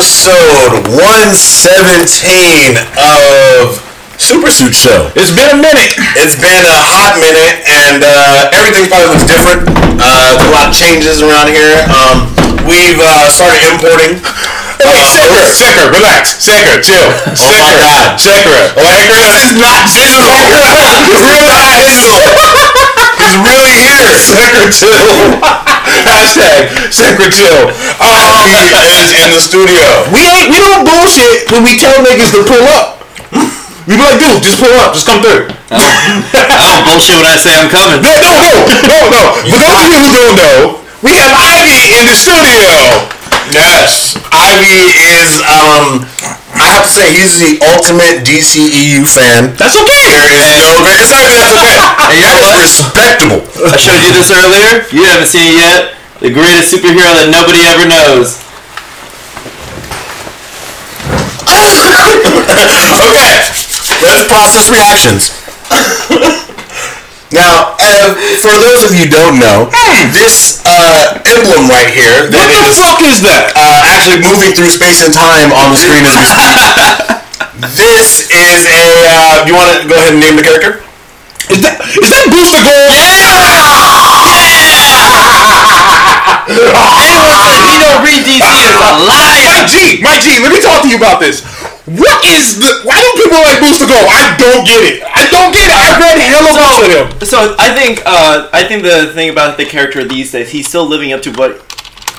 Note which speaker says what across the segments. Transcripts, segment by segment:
Speaker 1: episode 117 of Super Suit Show.
Speaker 2: It's been a minute.
Speaker 1: It's been a hot minute, and uh, everything probably looks different. Uh, there's a lot of changes around here. Um, we've uh, started importing.
Speaker 2: Wait, Secker, Secker, relax. Secker, chill.
Speaker 1: Oh my God.
Speaker 2: Secker.
Speaker 1: This is not digital. It's really not digital. He's really here.
Speaker 2: Secker, chill. Hashtag Secker, chill. Um,
Speaker 1: is in the studio.
Speaker 2: we ain't, we don't bullshit when we tell niggas to pull up. We be like, dude, just pull up, just come through.
Speaker 3: I don't bullshit when I say I'm coming.
Speaker 2: No, no, no, no, no. For those of you who don't know, we have Ivy in the studio.
Speaker 1: Yes, Ivy is. Um, have to say he's the ultimate DCEU fan.
Speaker 2: That's okay.
Speaker 1: There is no greater sign. That's okay.
Speaker 3: Hey, you know what?
Speaker 1: Respectable.
Speaker 3: I showed you this earlier. You haven't seen it yet. The greatest superhero that nobody ever knows.
Speaker 1: Okay, let's process reactions. Now, uh, for those of you who don't know, this uh, emblem right here that
Speaker 2: What the
Speaker 1: is
Speaker 2: fuck is that?
Speaker 1: uh, actually moving through space and time on the screen as we speak. this is a. Uh, you want to go ahead and name the character?
Speaker 2: Is that is that Booster Gold? Yeah. yeah.
Speaker 3: Anyone says he don't read DC is a liar.
Speaker 2: Mike G, my G, let me talk to you about this. What is the? Why do people like Booster Gold? I don't get it. I don't get it. I read hella bunch of them.
Speaker 3: So I think uh, I think the thing about the character these days, he's still living up to what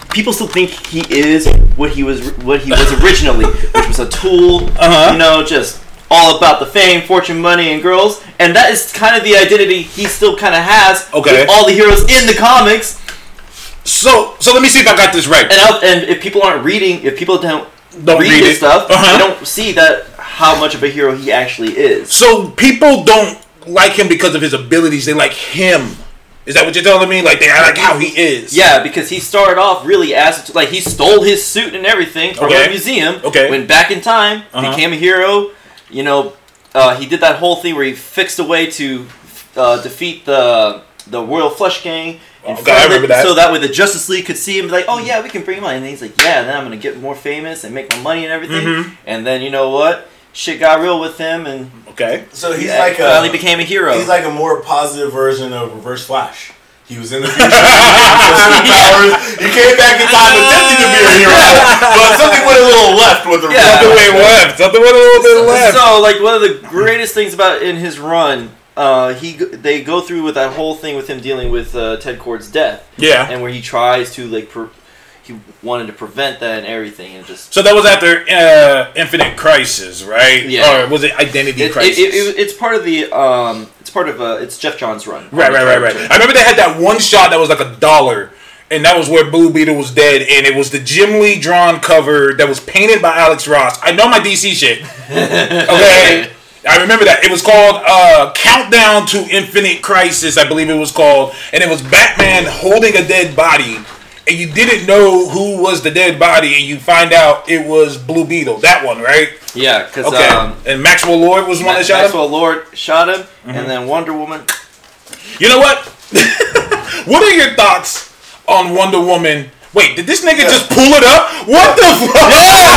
Speaker 3: people still think he is, what he was, what he was originally, which was a tool.
Speaker 2: Uh-huh.
Speaker 3: You know, just all about the fame, fortune, money, and girls, and that is kind of the identity he still kind of has.
Speaker 2: Okay.
Speaker 3: With all the heroes in the comics,
Speaker 2: So, so let me see if I got this right.
Speaker 3: and out, and if people aren't reading, if people don't,
Speaker 2: Don't
Speaker 3: read,
Speaker 2: read
Speaker 3: his
Speaker 2: it.
Speaker 3: stuff,
Speaker 2: Uh-huh.
Speaker 3: they don't see that how much of a hero he actually is.
Speaker 2: So people don't like him because of his abilities. They like him. Is that what you're telling me? Like they like how he is.
Speaker 3: Yeah, because he started off really as like he stole his suit and everything from
Speaker 2: Okay.
Speaker 3: a museum.
Speaker 2: Okay.
Speaker 3: Went back in time,
Speaker 2: Uh-huh.
Speaker 3: became a hero. You know, uh, he did that whole thing where he fixed a way to uh, defeat the the Royal Flush Gang. In
Speaker 2: Okay, I
Speaker 3: of it,
Speaker 2: remember that.
Speaker 3: So that way the Justice League could see him, be like, oh yeah, we can bring him on. And he's like, yeah, then I'm gonna get more famous and make my money and everything.
Speaker 2: Mhm.
Speaker 3: And then you know what? Shit got real with him, and
Speaker 2: Okay.
Speaker 1: So he's
Speaker 3: he
Speaker 1: like a.
Speaker 3: finally became a hero.
Speaker 1: He's like a more positive version of Reverse Flash. He was in the future. he powers. He came back in time attempting to be a hero, but something went a little left with the
Speaker 3: Yeah.
Speaker 2: Something went left. Something went a little bit left.
Speaker 3: So, like, one of the greatest things about in his run, uh, he they go through with that whole thing with him dealing with uh, Ted Kord's death,
Speaker 2: Yeah.
Speaker 3: and where he tries to like, pre- he wanted to prevent that and everything, and just
Speaker 2: So that was after uh, Infinite Crisis, right?
Speaker 3: Yeah.
Speaker 2: Or was it Identity
Speaker 3: it,
Speaker 2: Crisis?
Speaker 3: it, it- it's part of the um, it's part of uh, it's Geoff Johns' run.
Speaker 2: right, right, right, right. I remember they had that one shot that was like a dollar, and that was where Blue Beetle was dead, and it was the Jim Lee drawn cover that was painted by Alex Ross. I know my DC shit. Okay. I remember that. It was called uh, Countdown to Infinite Crisis, I believe it was called. And it was Batman holding a dead body. And you didn't know who was the dead body, and you find out it was Blue Beetle. That one, right?
Speaker 3: Yeah, because
Speaker 2: Okay.
Speaker 3: um,
Speaker 2: and Maxwell Lord was the one that shot him?
Speaker 3: Maxwell Lord shot him,
Speaker 2: Mm-hmm.
Speaker 3: and then Wonder Woman.
Speaker 2: You know what? what are your thoughts on Wonder Woman? Wait, did this nigga just pull it up? What the fuck? what the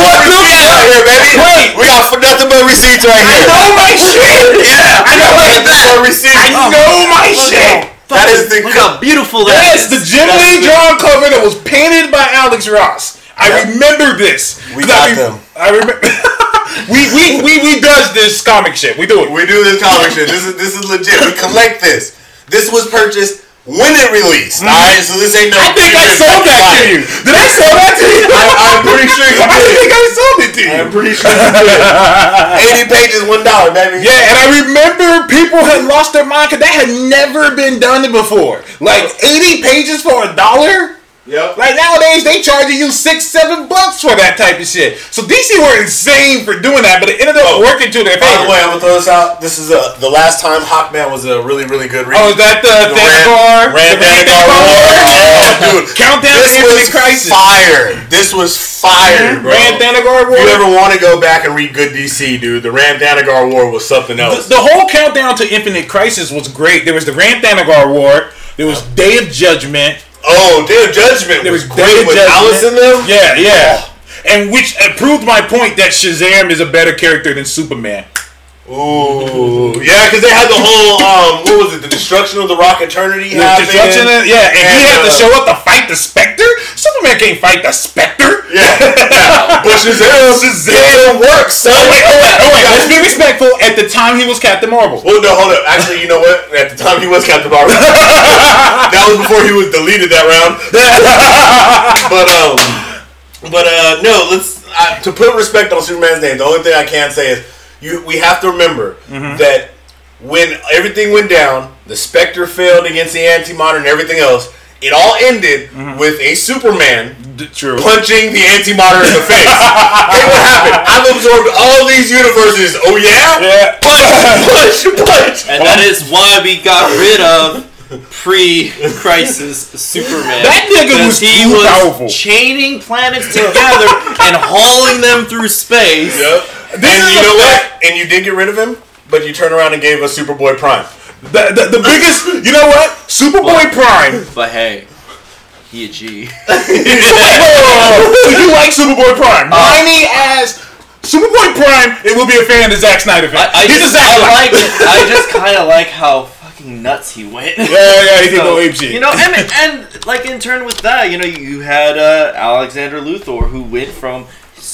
Speaker 2: fuck?
Speaker 1: right here, baby.
Speaker 2: Wait.
Speaker 1: we got for nothing but receipts right here.
Speaker 2: I
Speaker 1: here.
Speaker 2: know my shit.
Speaker 1: Yeah,
Speaker 2: I know
Speaker 1: nothing
Speaker 2: that.
Speaker 1: but receipts.
Speaker 2: I know my
Speaker 3: Look
Speaker 2: shit.
Speaker 3: how
Speaker 1: That is the
Speaker 3: Look how beautiful that
Speaker 2: Yes,
Speaker 3: is.
Speaker 2: the Jim Lee
Speaker 1: the-
Speaker 2: drawn cover that was painted by Alex Ross. I
Speaker 1: Yep.
Speaker 2: remember this.
Speaker 1: We got
Speaker 2: I re-
Speaker 1: them.
Speaker 2: I remember. we, we we we does this comic shit. We do it.
Speaker 1: We do this comic shit. This is this is legit. We collect this. This was purchased when it released. Mm-hmm. All right, so this ain't no.
Speaker 2: I think I sold that to you. Did I sell that to you?
Speaker 1: I, I'm pretty sure you
Speaker 2: I think. I sold it to you.
Speaker 1: I'm pretty sure you did. Eighty pages, one dollar, baby.
Speaker 2: Yeah, and I remember people had lost their mind because that had never been done before. Like 80 pages for a dollar?
Speaker 1: Yep.
Speaker 2: Like nowadays, they charging you six, seven bucks for that type of shit. So DC were insane for doing that, but it ended up working to their
Speaker 1: By the way, I'm gonna throw this out. This is uh the last time Hawkman was a really, really good read.
Speaker 2: Oh, is that the,
Speaker 1: The
Speaker 2: The
Speaker 1: Rann Thanagar War. Oh, dude.
Speaker 2: Countdown
Speaker 1: this
Speaker 2: to Infinite
Speaker 1: was
Speaker 2: Crisis.
Speaker 1: fire. This was fire, bro.
Speaker 2: Rann Thanagar War?
Speaker 1: If you ever want to go back and read good DC, dude, the Rann Thanagar War was something else.
Speaker 2: the whole countdown to Infinite Crisis was great. There was the Rann Thanagar War. There was Day of Judgment.
Speaker 1: Oh, Day of Judgment
Speaker 2: There
Speaker 1: was
Speaker 2: was
Speaker 1: great with
Speaker 2: Judgment.
Speaker 1: Alice in them.
Speaker 2: Yeah, yeah. and which uh, proved my point that Shazam is a better character than Superman.
Speaker 1: Ooh, yeah, because they had the whole um, what was it? The destruction of the Rock Eternity.
Speaker 2: The
Speaker 1: happened.
Speaker 2: destruction of- yeah, and, he
Speaker 1: And,
Speaker 2: had to
Speaker 1: uh,
Speaker 2: show up to fight the Spectre. Superman can't fight the Spectre.
Speaker 1: Yeah, yeah. but Shazam, Shazam works. Son.
Speaker 2: Oh wait, oh wait, oh wait. Let's be respectful. At the time, he was Captain Marvel.
Speaker 1: Well, no, hold up. Actually, you know what? At the time, he was Captain Marvel. that was before he was deleted that round. but um, but uh, no. Let's uh, to put respect on Superman's name. The only thing I can say is you. We have to remember mm-hmm. that when everything went down, the Spectre failed against the Anti-Monitor and everything else. It all ended mm-hmm. with a Superman
Speaker 2: D- True.
Speaker 1: punching the Anti-Monitor in the face. hey, what happened? I've absorbed all these universes. Oh yeah,
Speaker 2: Yeah.
Speaker 1: punch, punch, punch.
Speaker 3: And that is why we got rid of pre-crisis Superman.
Speaker 2: That nigga was
Speaker 3: he
Speaker 2: too
Speaker 3: was
Speaker 2: powerful.
Speaker 3: chaining planets together and hauling them through space.
Speaker 1: Yep.
Speaker 2: This
Speaker 1: and
Speaker 2: is
Speaker 1: you know
Speaker 2: fact.
Speaker 1: what? And you did get rid of him, but you turned around and gave us Superboy Prime.
Speaker 2: The, the, the biggest, you know what? Superboy Prime.
Speaker 3: But hey, he a G.
Speaker 2: Oh, you like Superboy Prime? Whiny ass Superboy Prime. It will be a fan of the Zack Snyder fan.
Speaker 3: I, I
Speaker 2: He's
Speaker 3: just,
Speaker 2: a Zack
Speaker 3: I like, I just kind of like how fucking nuts he went.
Speaker 2: Yeah, yeah, he did
Speaker 3: So,
Speaker 2: go ape shit.
Speaker 3: You know, and, and like in turn with that, you know, you had uh, Alexander Luthor who went from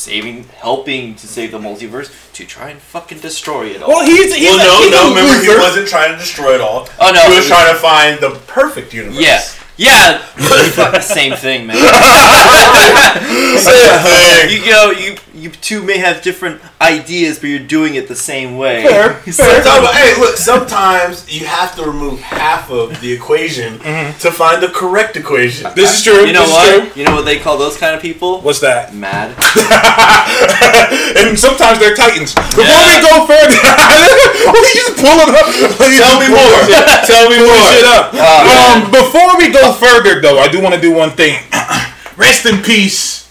Speaker 3: saving, helping to save the multiverse to try and fucking destroy it all.
Speaker 2: well, he's, he's
Speaker 1: well,
Speaker 2: a,
Speaker 1: no,
Speaker 2: he's
Speaker 1: no.
Speaker 2: a
Speaker 1: Remember, he wasn't trying to destroy it all.
Speaker 3: Oh, no,
Speaker 1: he was
Speaker 3: was-
Speaker 1: trying to find the perfect universe.
Speaker 3: yeah, yeah, the same thing, man.
Speaker 1: Same thing.
Speaker 3: you go, you you two may have different ideas, but you're doing it the same way.
Speaker 2: Fair, fair.
Speaker 1: Talk about- hey, look. Sometimes you have to remove half of the equation to find the correct equation.
Speaker 2: This is true.
Speaker 3: You know
Speaker 2: this
Speaker 3: what?
Speaker 2: Is true.
Speaker 3: You know what they call those kind of people?
Speaker 2: What's that?
Speaker 3: Mad.
Speaker 2: and sometimes they're titans. Before we go further, you just pull it up.
Speaker 1: Tell me more. Tell me more.
Speaker 2: Shit up.
Speaker 3: Oh,
Speaker 2: um, before we go further, though, I do want to do one thing. Rest in peace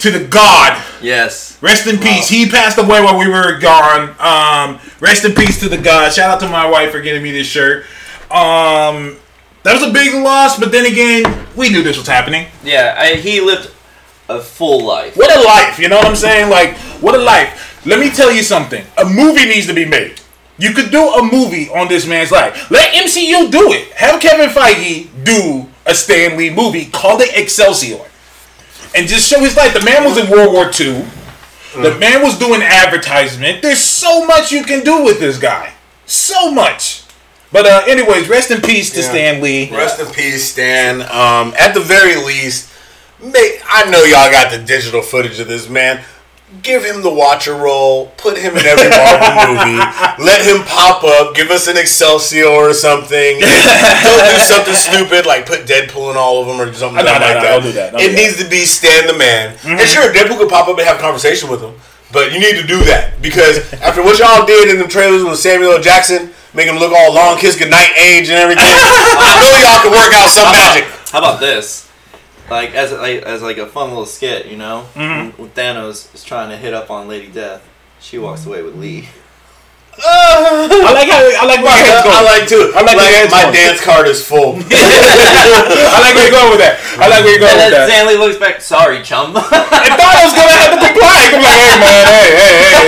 Speaker 2: to the God.
Speaker 3: Yes.
Speaker 2: Rest in peace. He passed away while we were gone. Um, rest in peace to the God. Shout out to my wife for getting me this shirt. Um, that was a big loss, but then again, we knew this was happening.
Speaker 3: Yeah, I, he lived a full life.
Speaker 2: What a life, you know what I'm saying? Like, what a life. Let me tell you something. A movie needs to be made. You could do a movie on this man's life. Let MCU do it. Have Kevin Feige do a Stan Lee movie. Call it Excelsior. And just show his life. The man was in World War II. The man was doing advertisement. There's so much you can do with this guy. So much. But uh, anyways, rest in peace to
Speaker 1: Yeah.
Speaker 2: Stan Lee.
Speaker 1: Rest in peace, Stan. Um, at the very least, make, I know y'all got the digital footage of this man. Give him the Watcher role. Put him in every Marvel movie. Let him pop up. Give us an Excelsior or something. Don't do something stupid like put Deadpool in all of them or something
Speaker 2: No, no,
Speaker 1: like
Speaker 2: no,
Speaker 1: that.
Speaker 2: don't do that, don't
Speaker 1: it
Speaker 2: do
Speaker 1: needs to be Stan the man. Mm-hmm. And sure, Deadpool could pop up and have a conversation with him. But you need to do that because after what y'all did in the trailers with Samuel L. Jackson, making him look all long, kiss goodnight age and everything, I know y'all can work out some magic.
Speaker 3: How about this? Like as like, as like a fun little skit, you know,
Speaker 2: Mm-hmm.
Speaker 3: when Thanos is trying to hit up on Lady Death, she walks away with Lee.
Speaker 2: I like how I like where your head's
Speaker 1: I like to.
Speaker 2: I like where your head's
Speaker 1: my
Speaker 2: going.
Speaker 1: dance card is full.
Speaker 2: I like where you're going with that. I like where you're going
Speaker 3: And
Speaker 2: with that.
Speaker 3: Stan Lee looks back, sorry, chum.
Speaker 2: I thought I was gonna have to comply. I'm like, hey man, hey, hey, hey.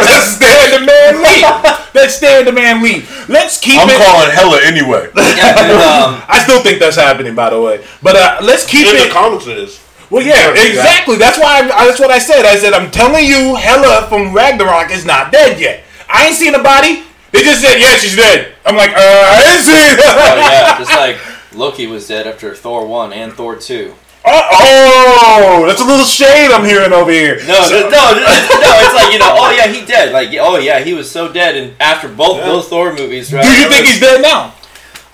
Speaker 2: Let's stand the man lead. Let's stand the man lead. Let's keep it.
Speaker 1: I'm
Speaker 2: it.
Speaker 1: calling Hela anyway.
Speaker 3: yeah, and, um,
Speaker 2: I still think that's happening, by the way. But uh, let's keep
Speaker 1: In
Speaker 2: it.
Speaker 1: the comics, it is.
Speaker 2: well, yeah,
Speaker 1: Yeah,
Speaker 2: exactly. That's why. I, that's what I said. I said I'm telling you, Hela from Ragnarok is not dead yet. I ain't seen a body. They just said, yeah, she's dead. I'm like, uh, I didn't see it.
Speaker 3: oh yeah, just like Loki was dead after Thor one and Thor two.
Speaker 2: Oh, oh, that's a little shade I'm hearing over here.
Speaker 3: No,
Speaker 2: So-
Speaker 3: no, no, no, it's like you know, oh yeah, he dead. Like, oh yeah, he was so dead, and after both those Thor movies, right?
Speaker 2: Do you think he's dead now?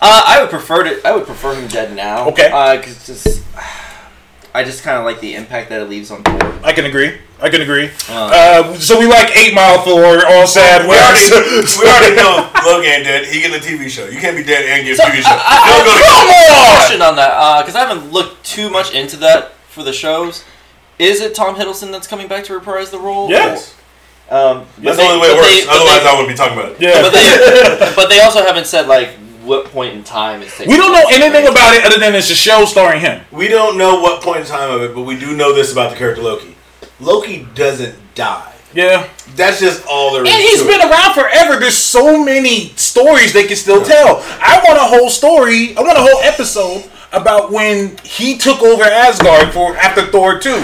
Speaker 3: Uh, I would prefer to. I would prefer him dead now.
Speaker 2: Okay.
Speaker 3: Uh, cause just, I just kind of like the impact that it leaves on Thor.
Speaker 2: I can agree. I can agree.
Speaker 3: Uh,
Speaker 2: Uh, so we like Eight Mile for all sad.
Speaker 1: We already, we already know Logan ain't dead. He getting a TV show. You can't be dead and get a
Speaker 3: So,
Speaker 1: TV show.
Speaker 3: I, I,
Speaker 1: Don't go
Speaker 3: I,
Speaker 1: together.
Speaker 2: Come on!
Speaker 3: question on that because I haven't looked too much into that for the shows. Is it Tom Hiddleston that's coming back to reprise the role?
Speaker 2: Yes.
Speaker 3: Um,
Speaker 1: That's
Speaker 3: but
Speaker 1: the only way it works.
Speaker 3: they-
Speaker 1: Otherwise,
Speaker 3: they-
Speaker 1: I wouldn't be talking about it.
Speaker 2: Yeah.
Speaker 3: But they, but they also haven't said like what point in time it's taking.
Speaker 2: we don't know anything about it other than it's a show starring him.
Speaker 1: We don't know what point in time of it, but we do know this about the character Loki. Loki doesn't die.
Speaker 2: Yeah.
Speaker 1: That's just all there is.
Speaker 2: And he's been
Speaker 1: it.
Speaker 2: around forever. There's so many stories they can still tell. I want a whole story. I want a whole episode about when he took over Asgard for after Thor two.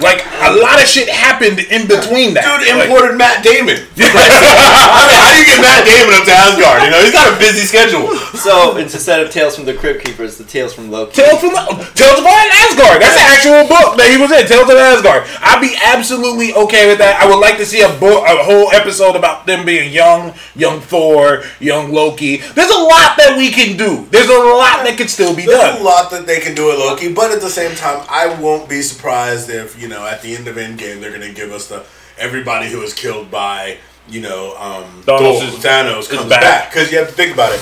Speaker 2: Like a lot of shit happened in between that.
Speaker 1: Dude
Speaker 2: Like,
Speaker 1: imported Matt Damon. I mean, how do you get Matt Damon up to Asgard? You know, he's got a busy schedule.
Speaker 3: So it's instead of Tales from the Crypt Keepers, the Tales from Loki.
Speaker 2: Tales from Tales of Asgard. That's an actual book that he was in. Tales of Asgard. I'd be absolutely okay with that. I would like to see a book, a whole episode about them being young, young Thor, young Loki. There's a lot that we can do. There's a lot that can still be done.
Speaker 1: There's a lot that they can do with Loki, but at the same time, I won't be surprised if you know at the end of Endgame they're gonna give us the everybody who was killed by you know um,
Speaker 2: Thanos is-
Speaker 1: Thanos comes
Speaker 2: back.
Speaker 1: because you have to think about it.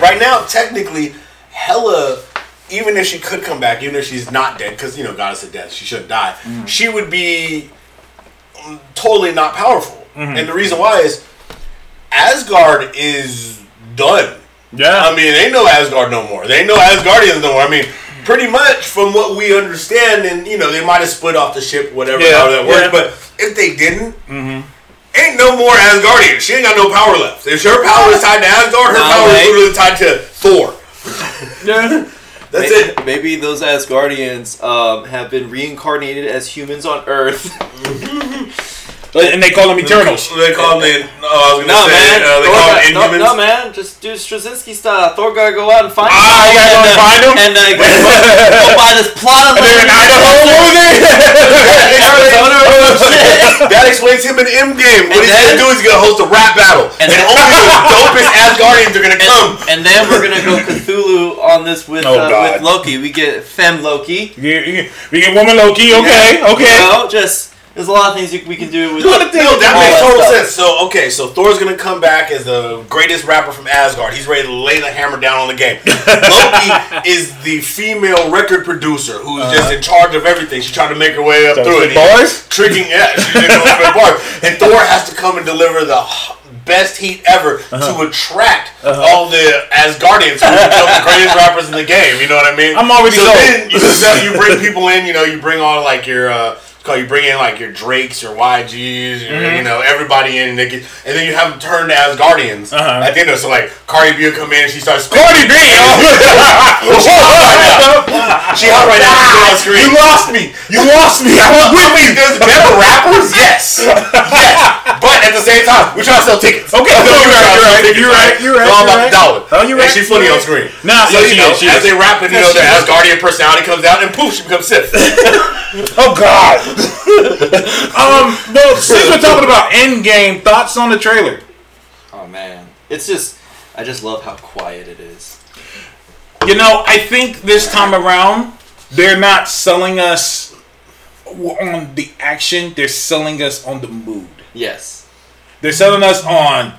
Speaker 1: Right now, technically, Hela, even if she could come back, even if she's not dead, because you know goddess of death, she shouldn't die.
Speaker 2: Mm.
Speaker 1: She would be um, totally not powerful,
Speaker 2: Mm-hmm.
Speaker 1: and the reason why is Asgard is done.
Speaker 2: Yeah.
Speaker 1: I mean, they know Asgard no more. They know Asgardians no more. I mean, pretty much from what we understand, and you know, they might have split off the ship, whatever
Speaker 2: Yeah,
Speaker 1: how that worked.
Speaker 2: yeah.
Speaker 1: But if they didn't, ain't no more Asgardian. She ain't got no power left. If her power is tied to Asgard, her
Speaker 3: No,
Speaker 1: power is literally tied to Thor.
Speaker 2: yeah.
Speaker 1: That's
Speaker 3: May-
Speaker 1: it.
Speaker 3: Maybe those Asgardians um, have been reincarnated as humans on Earth.
Speaker 2: And they call them Eternals.
Speaker 1: They call them. Oh, I was gonna
Speaker 3: no,
Speaker 1: say.
Speaker 3: man.
Speaker 1: Uh, they
Speaker 3: Thor
Speaker 1: call them
Speaker 3: no,
Speaker 1: Inhumans.
Speaker 3: no, man. Just do Straczynski style. Thor gotta go out and find him.
Speaker 2: Ah, you gotta go and find 'em?
Speaker 3: And uh, go, go buy this plot of
Speaker 2: They're in Idaho over there.
Speaker 3: Arizona.
Speaker 1: That explains him in Endgame. What
Speaker 3: And
Speaker 1: he's
Speaker 3: then-
Speaker 1: gonna do is he's gonna host a rap battle, and,
Speaker 3: And then-
Speaker 1: only the dopest Asgardians are gonna come.
Speaker 3: And then we're gonna go Cthulhu on this with
Speaker 2: Oh,
Speaker 3: uh, with Loki. We get Fem Loki.
Speaker 2: You- you- We get woman Loki. Okay. Okay.
Speaker 3: You know, just there's a lot of things you, we can do with.
Speaker 1: No, that makes total sense. So, okay, so Thor's gonna come back as the greatest rapper from Asgard. He's ready to lay the hammer down on the game. Loki is the female record producer who's just in charge of everything. She's trying to make her way up
Speaker 2: So
Speaker 1: through it.
Speaker 2: bars?
Speaker 1: Tricking, yeah, she's in the bars. And Thor has to come and deliver the best heat ever to attract all the Asgardians who become the greatest rappers in the game. You know what I mean?
Speaker 2: I'm already
Speaker 1: so
Speaker 2: sold.
Speaker 1: then you, you bring people in. You know, you bring all like your. Uh, Call you bring in like your Drakes, your YGs, your,
Speaker 2: Mm-hmm.
Speaker 1: you know everybody in, and, get, and then you have them turn to Asgardians
Speaker 2: Uh-huh.
Speaker 1: at the end of it. So like Cardi B will come in and she starts
Speaker 2: Cardi B.
Speaker 1: She hot right now. She's on screen.
Speaker 2: You lost me. You lost me. I was with
Speaker 1: Wait,
Speaker 2: you.
Speaker 1: there's better rappers? Yes. Yes. But at the same time, we're trying to sell tickets.
Speaker 2: Okay, no, you're right, you're right, you're right, you're right,
Speaker 1: It's all
Speaker 2: you're
Speaker 1: about
Speaker 2: right.
Speaker 1: the dollar.
Speaker 2: Oh, you're
Speaker 1: And she's funny on screen.
Speaker 2: Nah,
Speaker 1: so
Speaker 2: yeah,
Speaker 1: you
Speaker 2: she
Speaker 1: know,
Speaker 2: is, she
Speaker 1: as
Speaker 2: is.
Speaker 1: they rap and you know,
Speaker 2: she
Speaker 1: the
Speaker 2: is.
Speaker 1: Asgardian personality comes out, and poof, she becomes Sith.
Speaker 2: Oh God. um. No. Since we're talking about Endgame, thoughts on the trailer?
Speaker 3: Oh man, it's just I just love how quiet it is.
Speaker 2: You know, I think this time around, they're not selling us on the action. They're selling us on the mood.
Speaker 3: Yes.
Speaker 2: They're selling us on.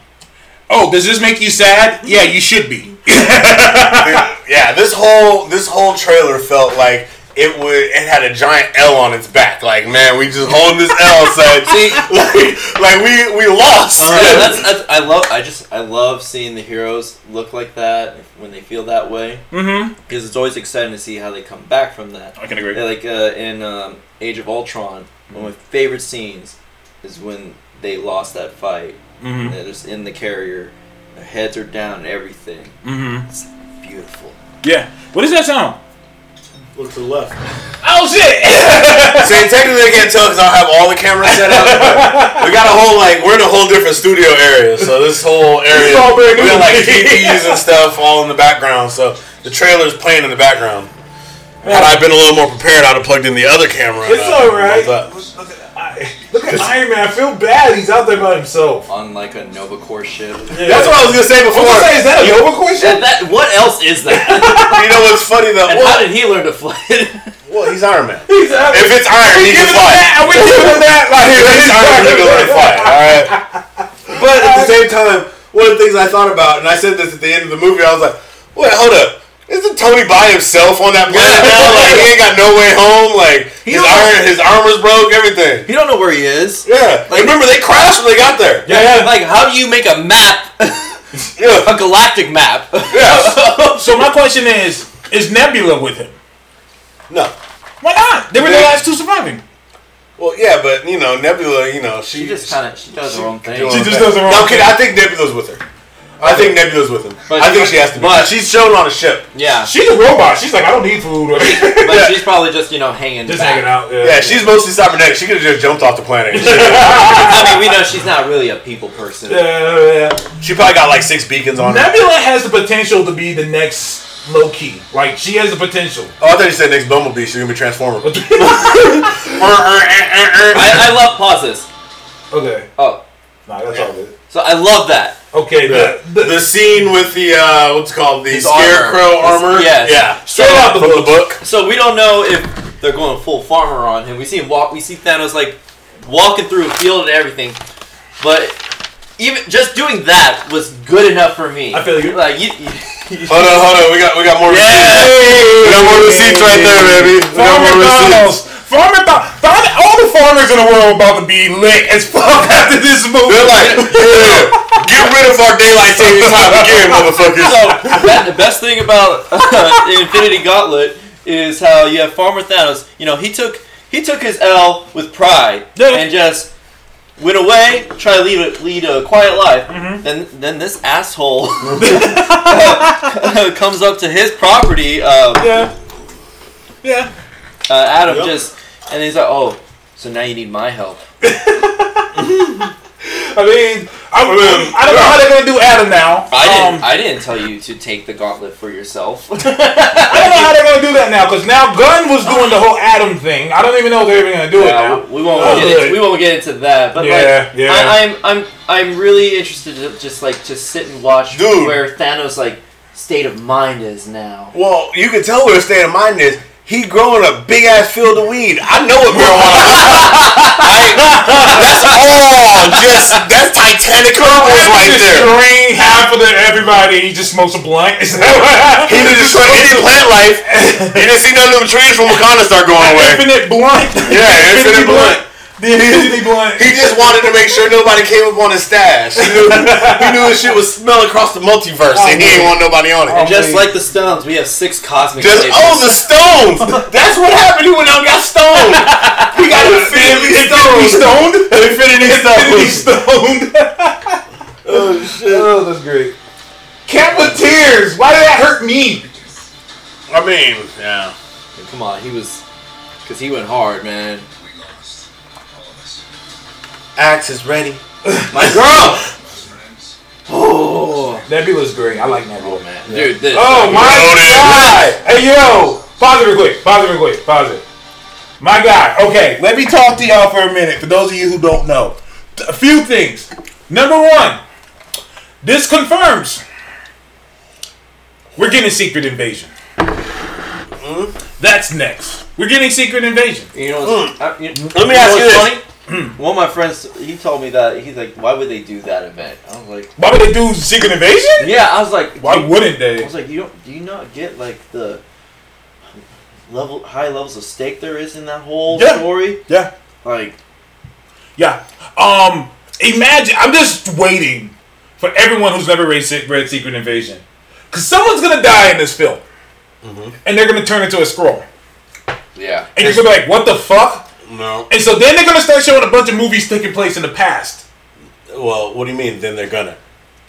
Speaker 2: Oh, does this make you sad? Yeah, you should be.
Speaker 1: yeah, this whole this whole trailer felt like it would it had a giant L on its back. Like, man, we just holding this L, son.
Speaker 3: See-
Speaker 1: like, like we we lost.
Speaker 3: That's, that's I love I just I love seeing the heroes look like that when they feel that way
Speaker 2: Mm-hmm.
Speaker 3: because it's always exciting to see how they come back from that.
Speaker 2: I can agree.
Speaker 3: Like uh, in um, Age of Ultron, one of my favorite scenes is when they lost that fight.
Speaker 2: Mm-hmm.
Speaker 3: They're just in the carrier, their heads are down, and everything.
Speaker 2: Mm-hmm.
Speaker 3: It's beautiful.
Speaker 2: Yeah. What does that sound?
Speaker 1: Look to the left.
Speaker 2: Oh shit!
Speaker 1: See, technically they can't tell because I don't have all the cameras set up. we got a whole like we're in a whole different studio area, so this whole area
Speaker 2: It's all brand
Speaker 1: we
Speaker 2: new.
Speaker 1: got like TVs and stuff all in the background. So the trailer's playing in the background. Had I been a little more prepared, I'd have plugged in the other camera.
Speaker 4: It's all right. Look at, I, look at Iron Man. I feel bad. He's out there by himself.
Speaker 3: On like a Nova Corps ship.
Speaker 1: That's what I was gonna say
Speaker 4: I
Speaker 1: before.
Speaker 4: was gonna say, is that a Nova question?
Speaker 3: And that, what else is that?
Speaker 1: you know what's funny though?
Speaker 3: and how did he learn to fly
Speaker 1: well, he's Iron Man.
Speaker 4: He's out
Speaker 1: If it's iron, he can fly.
Speaker 2: Are we giving him that? Like,
Speaker 1: If it's iron, he can learn to fly. All right. But at the uh, same time, one of the things I thought about, and I said this at the end of the movie, I was like, "Wait, hold up." Isn't Tony by himself on that planet now? Like he ain't got no way home. Like his iron, his armor's broke, everything.
Speaker 3: You don't know where he is.
Speaker 1: Yeah. Like, remember they crashed when they got there.
Speaker 4: Yeah, yeah.
Speaker 3: Like, how do you make a map,
Speaker 1: Yeah.
Speaker 3: a galactic map?
Speaker 1: Yeah.
Speaker 2: So my question is: Is Nebula with him?
Speaker 1: No.
Speaker 2: Why not? They were the last two surviving.
Speaker 1: Well, yeah, but you know, Nebula, you know, she,
Speaker 3: She just kind of she does her own thing.
Speaker 2: She just does her own
Speaker 1: No, kid,
Speaker 2: thing.
Speaker 1: I think Nebula's with her. I think Nebula's with him.
Speaker 3: But-
Speaker 1: I think she has to be.
Speaker 3: but-
Speaker 1: she's shown on a ship.
Speaker 3: Yeah,
Speaker 2: She's a robot. She's like, I don't need food. Or
Speaker 3: but she's probably just you know hanging.
Speaker 2: just
Speaker 3: back.
Speaker 2: hanging out. Yeah,
Speaker 1: Yeah, she's mostly cybernetic. She could have just jumped off the planet.
Speaker 3: I mean, we know she's not really a people person.
Speaker 2: Yeah, yeah.
Speaker 1: she probably got like six beacons on her.
Speaker 2: Nebula has the potential to be the next low key. Like she has the potential.
Speaker 1: Oh, I thought you said next Bumblebee. She's gonna be Transformer.
Speaker 3: Er, er, er, I, I love pauses.
Speaker 2: okay.
Speaker 3: Oh,
Speaker 2: Nah, that's all good.
Speaker 3: so I love that.
Speaker 2: Okay.
Speaker 1: the,
Speaker 2: The, the,
Speaker 1: the scene with the uh, what's it called the
Speaker 3: His
Speaker 1: scarecrow
Speaker 3: armor.
Speaker 1: armor.
Speaker 3: Yes.
Speaker 1: Yeah,
Speaker 2: Straight out the
Speaker 1: from the book.
Speaker 3: So we don't know if they're going full farmer on him. We see him walk. We see Thanos like walking through a field and everything, but even just doing that was good enough for me.
Speaker 2: I feel you.
Speaker 3: Like you. you
Speaker 1: Hold on, hold on. We got we got more
Speaker 3: Yeah.
Speaker 1: receipts. We got more receipts right there, baby. We got
Speaker 2: Farmer
Speaker 1: more receipts.
Speaker 2: Farmer Don- Don- all the farmers in the world about to be lit as fuck after this movie.
Speaker 1: They're like, yeah, get rid of our daylight saving time again, motherfuckers.
Speaker 3: so that, the best thing about uh, Infinity Gauntlet is how you have Farmer Thanos. You know, he took he took his L with pride
Speaker 2: Yeah.
Speaker 3: and just went away, try to lead a, lead a quiet life.
Speaker 2: Mm-hmm.
Speaker 3: Then then this asshole comes up to his property. Uh,
Speaker 2: yeah. Yeah.
Speaker 3: uh, Adam
Speaker 1: Yep.
Speaker 3: just and he's like, oh, so now you need my help.
Speaker 2: I mean, I, I don't know how they're gonna do Adam now.
Speaker 3: I didn't.
Speaker 2: Um,
Speaker 3: I didn't tell you to take the gauntlet for yourself.
Speaker 2: I don't know how they're gonna do that now because now Gunn was doing the whole Adam thing. I don't even know if they're even gonna do it now.
Speaker 3: we won't
Speaker 2: Oh,
Speaker 3: get into, we won't get into that. But
Speaker 2: Yeah,
Speaker 3: like,
Speaker 2: yeah.
Speaker 3: I, I'm I'm I'm really interested to just like just sit and watch
Speaker 1: Dude.
Speaker 3: where Thanos like state of mind is now.
Speaker 1: Well, you can tell where his state of mind is. He growing a big ass field of weed. I know what marijuana is. I- that's all just that's Titanic levels right there.
Speaker 2: drain half of the everybody. He just smokes a blunt. Is that what
Speaker 1: He didn't destroy any plant life. He didn't see none of them trees from Wakanda start going away.
Speaker 2: Infinite blunt.
Speaker 1: Yeah, infinite blunt.
Speaker 2: The infinity blunt.
Speaker 1: He just wanted to make sure nobody came up on his stash. He knew, he knew his shit was smelling across the multiverse, oh, and he didn't want nobody on it.
Speaker 3: And just oh,
Speaker 2: man.
Speaker 3: like the Stones, we have six cosmic.
Speaker 1: Just oh the stones. That's what happened. He went out and got stoned. He got infinity
Speaker 2: Infinity
Speaker 1: stoned.
Speaker 2: stoned.
Speaker 1: Infinity
Speaker 2: Infinity
Speaker 1: stones.
Speaker 2: stoned.
Speaker 1: Oh shit.
Speaker 2: oh, that's great. Cat with tears. Why did that hurt me?
Speaker 1: I mean, yeah.
Speaker 3: Come on, he was because he went hard, man.
Speaker 1: Axe is ready.
Speaker 3: My girl. Oh
Speaker 2: Nebula's great. I like Nebula.
Speaker 3: man, dude. This,
Speaker 2: Oh my
Speaker 1: Loaded.
Speaker 2: god! Hey yo, pause it real quick. Pause it real quick. Pause it. My God. Okay, let me talk to y'all for a minute. For those of you who don't know, a few things. Number one, this confirms we're getting Secret Invasion. That's next. We're getting Secret Invasion.
Speaker 3: You know, what's, uh, you,
Speaker 1: Let me ask you this.
Speaker 3: funny? One of my friends, he told me that he's like, "Why would they do that event?" I was like,
Speaker 2: Why would they do Secret Invasion?
Speaker 3: "Yeah." I was like,
Speaker 2: Why wouldn't they?"
Speaker 3: I was like, "You don't? Do you not get like the level, high levels of stake there is in that whole
Speaker 2: Yeah.
Speaker 3: story?
Speaker 2: Yeah.
Speaker 3: Like,
Speaker 2: Yeah. Um. Imagine. I'm just waiting for everyone who's never read, read Secret Invasion, because someone's gonna die in this film, and they're gonna turn into a Skrull,
Speaker 3: yeah,
Speaker 2: and you're gonna be like, "What the fuck?"
Speaker 1: No.
Speaker 2: And so then they're gonna start showing a bunch of movies taking place in the past.
Speaker 1: Well, what do you mean? Then they're gonna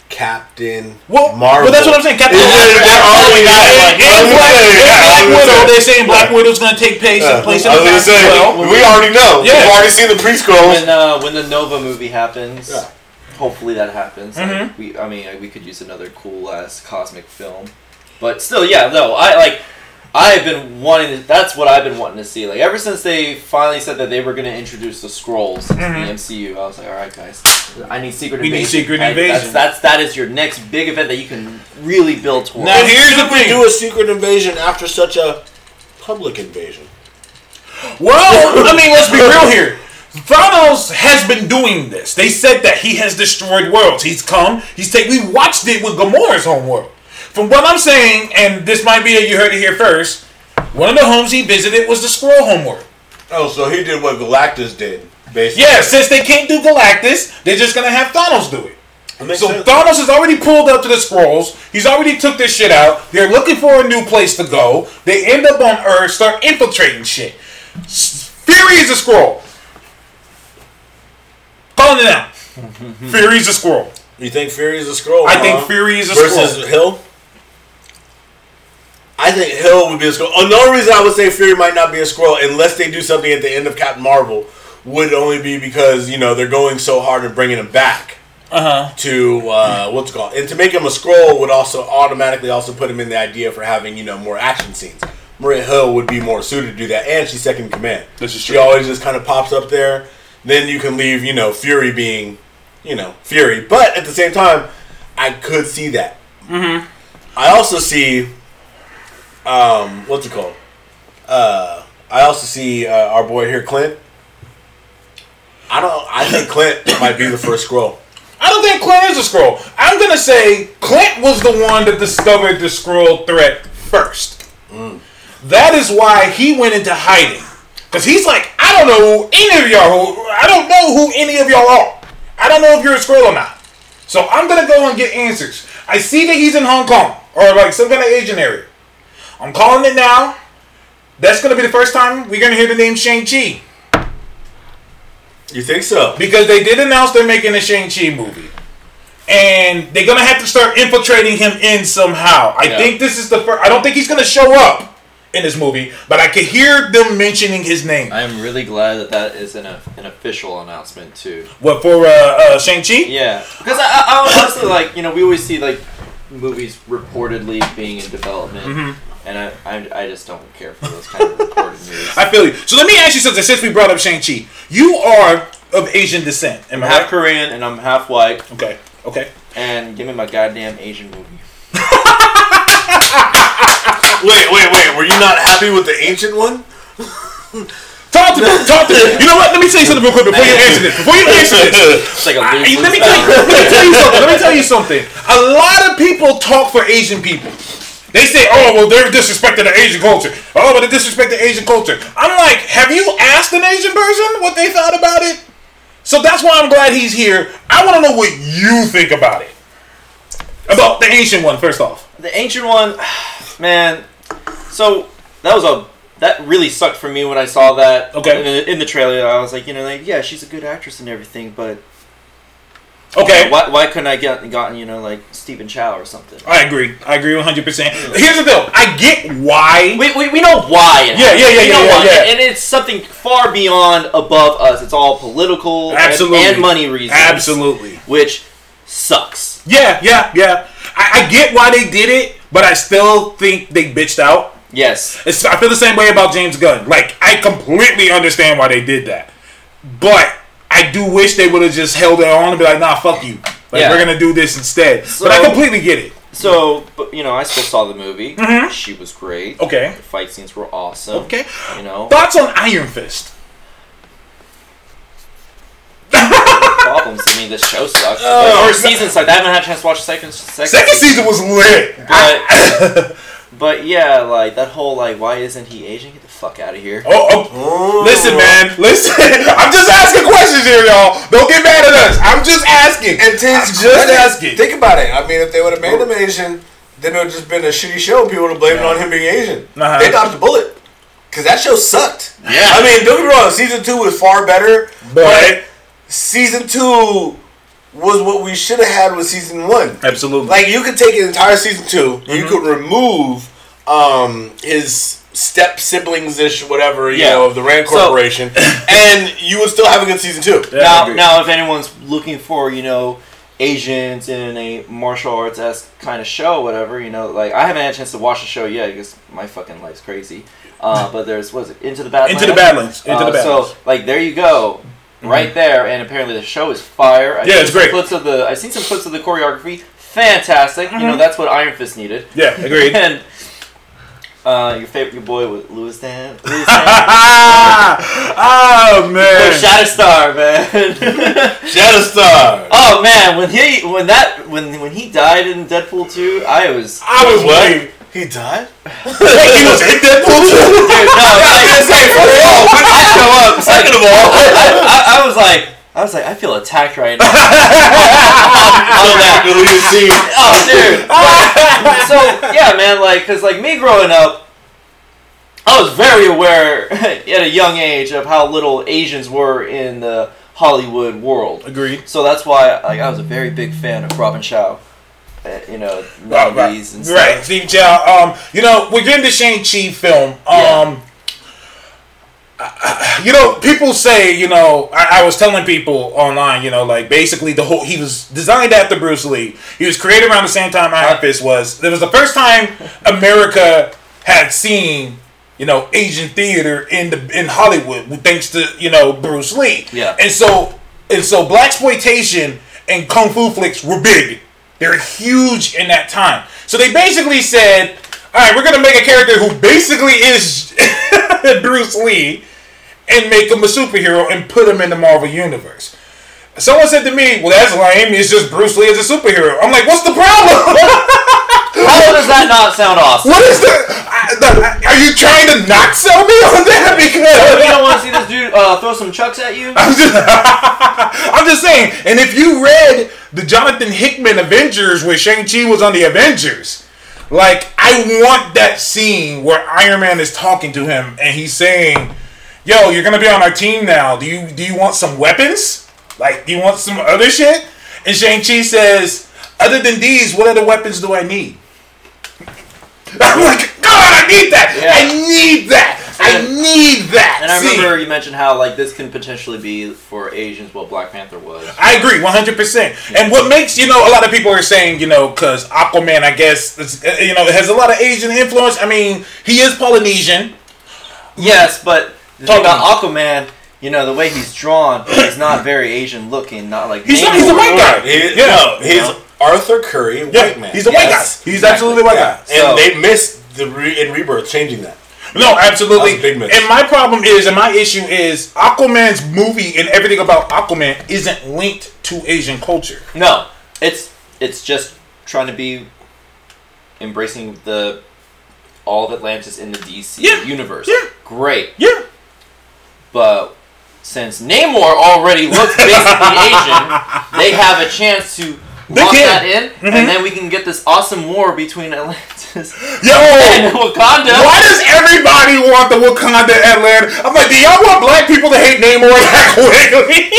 Speaker 1: Captain
Speaker 2: Well,
Speaker 1: Marvel.
Speaker 2: well, that's what I'm saying. Captain
Speaker 1: Is it-
Speaker 2: Marvel.
Speaker 1: they're already got it, like,
Speaker 2: And
Speaker 1: I
Speaker 2: Black,
Speaker 1: say,
Speaker 2: and
Speaker 1: yeah,
Speaker 2: Black
Speaker 1: was
Speaker 2: Widow.
Speaker 1: say.
Speaker 2: They're saying Black Widow's gonna take place,
Speaker 1: Yeah.
Speaker 2: place in the
Speaker 1: was
Speaker 2: past
Speaker 1: say,
Speaker 2: well.
Speaker 1: we already know.
Speaker 2: Yeah.
Speaker 1: We've already seen the pre-scrolls.
Speaker 3: when uh, when the Nova movie happens,
Speaker 1: Yeah.
Speaker 3: hopefully that happens. Like,
Speaker 2: Mhm.
Speaker 3: we, I mean, like, we could use another cool ass cosmic film, but still, yeah, no, I like. I've been wanting. To, that's what I've been wanting to see. Like ever since they finally said that they were going to introduce the Skrulls into
Speaker 2: Mhm.
Speaker 3: the MCU, I was like, all right, guys, I need Secret
Speaker 2: We need
Speaker 3: Invasion.
Speaker 2: Secret
Speaker 3: I-
Speaker 2: Invasion.
Speaker 3: That's, that's that is your next big event that you can really build towards.
Speaker 2: Now, here's the
Speaker 1: we
Speaker 2: thing.
Speaker 1: do a secret invasion after such a public invasion?
Speaker 2: Well, I mean, let's be real here. Thanos has been doing this. They said that he has destroyed worlds. He's come. He's taken. We watched it with Gamora's homeworld. From what I'm saying, and this might be that you heard it here first. One of the homes he visited was the Skrull homeworld.
Speaker 1: Oh, so he did what Galactus did, basically.
Speaker 2: Yeah, since they can't do Galactus, they're just gonna have Thanos do it. So
Speaker 1: sense.
Speaker 2: Thanos has already pulled up to the Skrulls. He's already took this shit out. They're looking for a new place to go. They end up on Earth, start infiltrating shit. Fury is a Skrull. calling it now. Mm-hmm. Fury's a Skrull.
Speaker 1: You think Fury is a Skrull?
Speaker 2: I
Speaker 1: huh?
Speaker 2: think Fury is a
Speaker 1: versus
Speaker 2: Skrull.
Speaker 1: Hill. I think Hill would be a Skrull. The only reason I would say Fury might not be a Skrull, unless they do something at the end of Captain Marvel, would only be because you know they're going so hard and bringing him back
Speaker 2: Uh huh.
Speaker 1: to uh, what's it called, and to make him a Skrull would also automatically also put him in the idea for having you know more action scenes. Maria Hill would be more suited to do that, and she's second in command.
Speaker 2: This is
Speaker 1: She always just kind of pops up there. Then you can leave, you know, Fury being, you know, Fury. But at the same time, I could see that. Mm-hmm. I also see, um, what's it called? Uh, I also see uh, our boy here, Clint. I don't. I think Clint might be the first Skrull.
Speaker 2: I don't think Clint is a Skrull. I'm gonna say Clint was the one that discovered the Skrull threat first. That is why he went into hiding. Cause he's like, I don't know who any of y'all who I don't know who any of y'all are. I don't know if you're a Skrull or not. So I'm gonna go and get answers. I see that he's in Hong Kong or like some kind of Asian area. I'm calling it now. That's gonna be the first time we're gonna hear the name Shang-Chi.
Speaker 1: You think so?
Speaker 2: Because they did announce they're making a Shang-Chi movie. And they're gonna have to start infiltrating him in somehow. I
Speaker 3: Yeah.
Speaker 2: think this is the first I don't think he's gonna show up in this movie, but I could hear them mentioning his name.
Speaker 3: I'm really glad that that is an, an official announcement too.
Speaker 2: What for uh, uh Shang-Chi?
Speaker 3: Yeah, because I, I, I honestly like you know we always see like movies reportedly being in development, and I, I I just don't care for those kind of reported news.
Speaker 2: I feel you. So let me ask you something since we brought up Shang-Chi. You are of Asian descent, am
Speaker 3: I'm
Speaker 2: I
Speaker 3: half
Speaker 2: right?
Speaker 3: Korean and I'm half white,
Speaker 2: Okay. Okay.
Speaker 3: and give me my goddamn Asian movie.
Speaker 1: Wait, wait, wait. Were you not happy with the ancient one?
Speaker 2: Talk to me. Talk to me. You know what? Let me tell you something real quick before you answer this. Before you answer this.
Speaker 3: It's like a
Speaker 2: I- let me tell you, let me tell you something. Let me tell you something. A lot of people talk for Asian people. They say, "Oh, well, they're disrespecting the Asian culture. Oh, but they disrespect the Asian culture." I'm like, have you asked an Asian person what they thought about it? So that's why I'm glad he's here. I want to know what you think about it. About the ancient one, first off.
Speaker 3: The ancient one, man. So that was a that really sucked for me when I saw that.
Speaker 2: Okay.
Speaker 3: In the, in the trailer, I was like, you know, like yeah, she's a good actress and everything, but
Speaker 2: Okay.
Speaker 3: why, why couldn't I get gotten you know like Stephen Chow or something?
Speaker 2: I agree. I agree 100. percent Here's the deal. I get why.
Speaker 3: We, we, we know why.
Speaker 2: Yeah, yeah, yeah,
Speaker 3: We know
Speaker 2: yeah,
Speaker 3: why.
Speaker 2: yeah.
Speaker 3: And it's something far beyond above us. It's all political and-
Speaker 2: Absolutely.
Speaker 3: and, money reasons.
Speaker 2: Absolutely.
Speaker 3: Which sucks.
Speaker 2: Yeah, yeah, yeah. I, I get why they did it, but I still think they bitched out.
Speaker 3: Yes.
Speaker 2: It's, I feel the same way about James Gunn. Like, I completely understand why they did that. But I do wish they would have just held it on and be like, nah, fuck you. Like,
Speaker 3: Yeah.
Speaker 2: we're going to do this instead. but I completely get it.
Speaker 3: So, but you know, I still saw the movie. She was great.
Speaker 2: Mm-hmm. Okay.
Speaker 3: The fight scenes were awesome.
Speaker 2: Okay.
Speaker 3: You know,
Speaker 2: Thoughts on Iron Fist?
Speaker 3: problems. I mean, this show sucks. The first season sucked. I haven't had a chance to watch the second second,
Speaker 2: Second season was lit.
Speaker 3: But, but yeah, like that whole like, why isn't he Asian? Get the fuck out of here.
Speaker 2: Oh, oh. Listen, man. Listen. I'm just asking questions here, y'all. Don't get mad at us. I'm just asking.
Speaker 1: And to
Speaker 2: just asking.
Speaker 1: Think about it. I mean, if they would have made him Asian, then it would have just been a shitty show. and People would have blamed it on him being Asian.
Speaker 2: Uh-huh.
Speaker 1: They dodged a bullet. Because that show sucked.
Speaker 3: Yeah.
Speaker 1: I mean, don't get me wrong. Season two was far better.
Speaker 2: But
Speaker 1: But season two was what we should have had with season one.
Speaker 2: absolutely.
Speaker 1: Like, you could take an entire season 2 you
Speaker 2: Mm-hmm.
Speaker 1: could remove um, his step siblings ish, whatever, you
Speaker 3: Yeah.
Speaker 1: know, of the Rand
Speaker 3: So-
Speaker 1: Corporation, and you would still have a good season two.
Speaker 2: Yeah,
Speaker 3: now, now, if anyone's looking for, you know, Asians in a martial arts esque kind of show, whatever, you know, like I haven't had a chance to watch the show yet because my fucking life's crazy. Uh, but there's what is it, Into the Badlands?
Speaker 2: Into the Badlands. Into
Speaker 3: Uh,
Speaker 2: the Badlands.
Speaker 3: So like there you go, right there, and apparently the show is fire. I've
Speaker 2: Yeah, it's great.
Speaker 3: Clips of the I've seen some clips of the choreography, fantastic. You know that's what Iron Fist needed.
Speaker 2: yeah, agreed.
Speaker 3: And uh, your favorite, your boy with Lewis Tan, Louis
Speaker 2: Tan, oh man.
Speaker 3: Shatterstar, man.
Speaker 1: Shatterstar.
Speaker 3: oh man, when he when that when when he died in Deadpool two, I was
Speaker 2: I was waiting.
Speaker 1: He died?
Speaker 2: He was in Deadpool too.
Speaker 3: Dude, no, like,
Speaker 1: say, first of all, when did he show up? Second of all,
Speaker 3: I, I, I was like, I was like, I feel attacked right now. On that.
Speaker 1: deleted scene.
Speaker 3: Oh, dude. But- so yeah, man, like, cause like me growing up, I was very aware at a young age of how little Asians were in the Hollywood world.
Speaker 2: Agreed.
Speaker 3: So that's why like I was a very big fan of Robin Chow. Uh, you know,
Speaker 2: Right, right,
Speaker 3: movies and stuff.
Speaker 2: right. Steve Chow. Um, you know, we're getting the Shang Chi film. Um,
Speaker 3: Yeah.
Speaker 2: Uh, you know, people say, you know, I, I was telling people online, you know, like basically the whole he was designed after Bruce Lee. He was created around the same time Iron Fist was. It was the first time America had seen, you know, Asian theater in the in Hollywood, thanks to you know Bruce Lee.
Speaker 3: Yeah.
Speaker 2: And so and so blaxploitation and kung fu flicks were big. They're huge in that time. So they basically said, all right, we're gonna make a character who basically is Bruce Lee and make him a superhero and put him in the Marvel universe. Someone said to me, "Well, that's lame. It's just Bruce Lee as a superhero." I'm like, "What's the problem?
Speaker 3: How does that not sound awesome?
Speaker 2: what is the, I, the? Are you trying to not sell me on that? Because you
Speaker 3: don't want to see this dude uh, throw some chucks at you?
Speaker 2: I'm just, I'm just saying. And if you read the Jonathan Hickman Avengers where Shang Chi was on the Avengers, like I want that scene where Iron Man is talking to him and he's saying, "Yo, you're gonna be on our team now. Do you do you want some weapons? Like, do you want some other shit?" And Shang Chi says, "Other than these, what other weapons do I need?" I'm like, God, I need that.
Speaker 3: Yeah.
Speaker 2: I need that. I
Speaker 3: And-
Speaker 2: need that.
Speaker 3: And I
Speaker 2: scene."
Speaker 3: remember you mentioned how like this can potentially be for Asians what Black Panther was.
Speaker 2: I agree, one hundred percent. And what makes you know a lot of people are saying you know because Aquaman, I guess it's, uh, you know it has a lot of Asian influence. I mean, he is Polynesian.
Speaker 3: Yes, but the
Speaker 2: Talk
Speaker 3: about Aquaman, you know, the way he's drawn, he's not very Asian looking. Not like
Speaker 2: He's not- he's a white guy.
Speaker 1: He,
Speaker 2: Yeah.
Speaker 1: No, he's
Speaker 3: Yeah.
Speaker 1: Arthur Curry, white
Speaker 2: Yeah,
Speaker 1: man.
Speaker 2: he's a white
Speaker 3: Yes.
Speaker 2: guy. He's absolutely a white
Speaker 1: Yeah,
Speaker 2: guy.
Speaker 1: and
Speaker 3: So-
Speaker 1: they missed the re- in Rebirth changing that.
Speaker 2: No, absolutely.
Speaker 1: That's a big miss.
Speaker 2: and my problem is, and my issue is, Aquaman's movie and everything about Aquaman isn't linked to Asian culture.
Speaker 3: No, it's it's just trying to be embracing the all of Atlantis in the DC
Speaker 2: Yeah,
Speaker 3: universe.
Speaker 2: yeah.
Speaker 3: Great,
Speaker 2: Yeah,
Speaker 3: but since Namor already looks basically Asian, they have a chance to
Speaker 2: They
Speaker 3: lock
Speaker 2: can.
Speaker 3: that in, and mm-hmm. then we can get this awesome war between Atlantis
Speaker 2: yo.
Speaker 3: and Wakanda.
Speaker 2: Why does everybody want the Wakanda Atlanta? I'm like, do y'all want black people to hate Namor that quickly?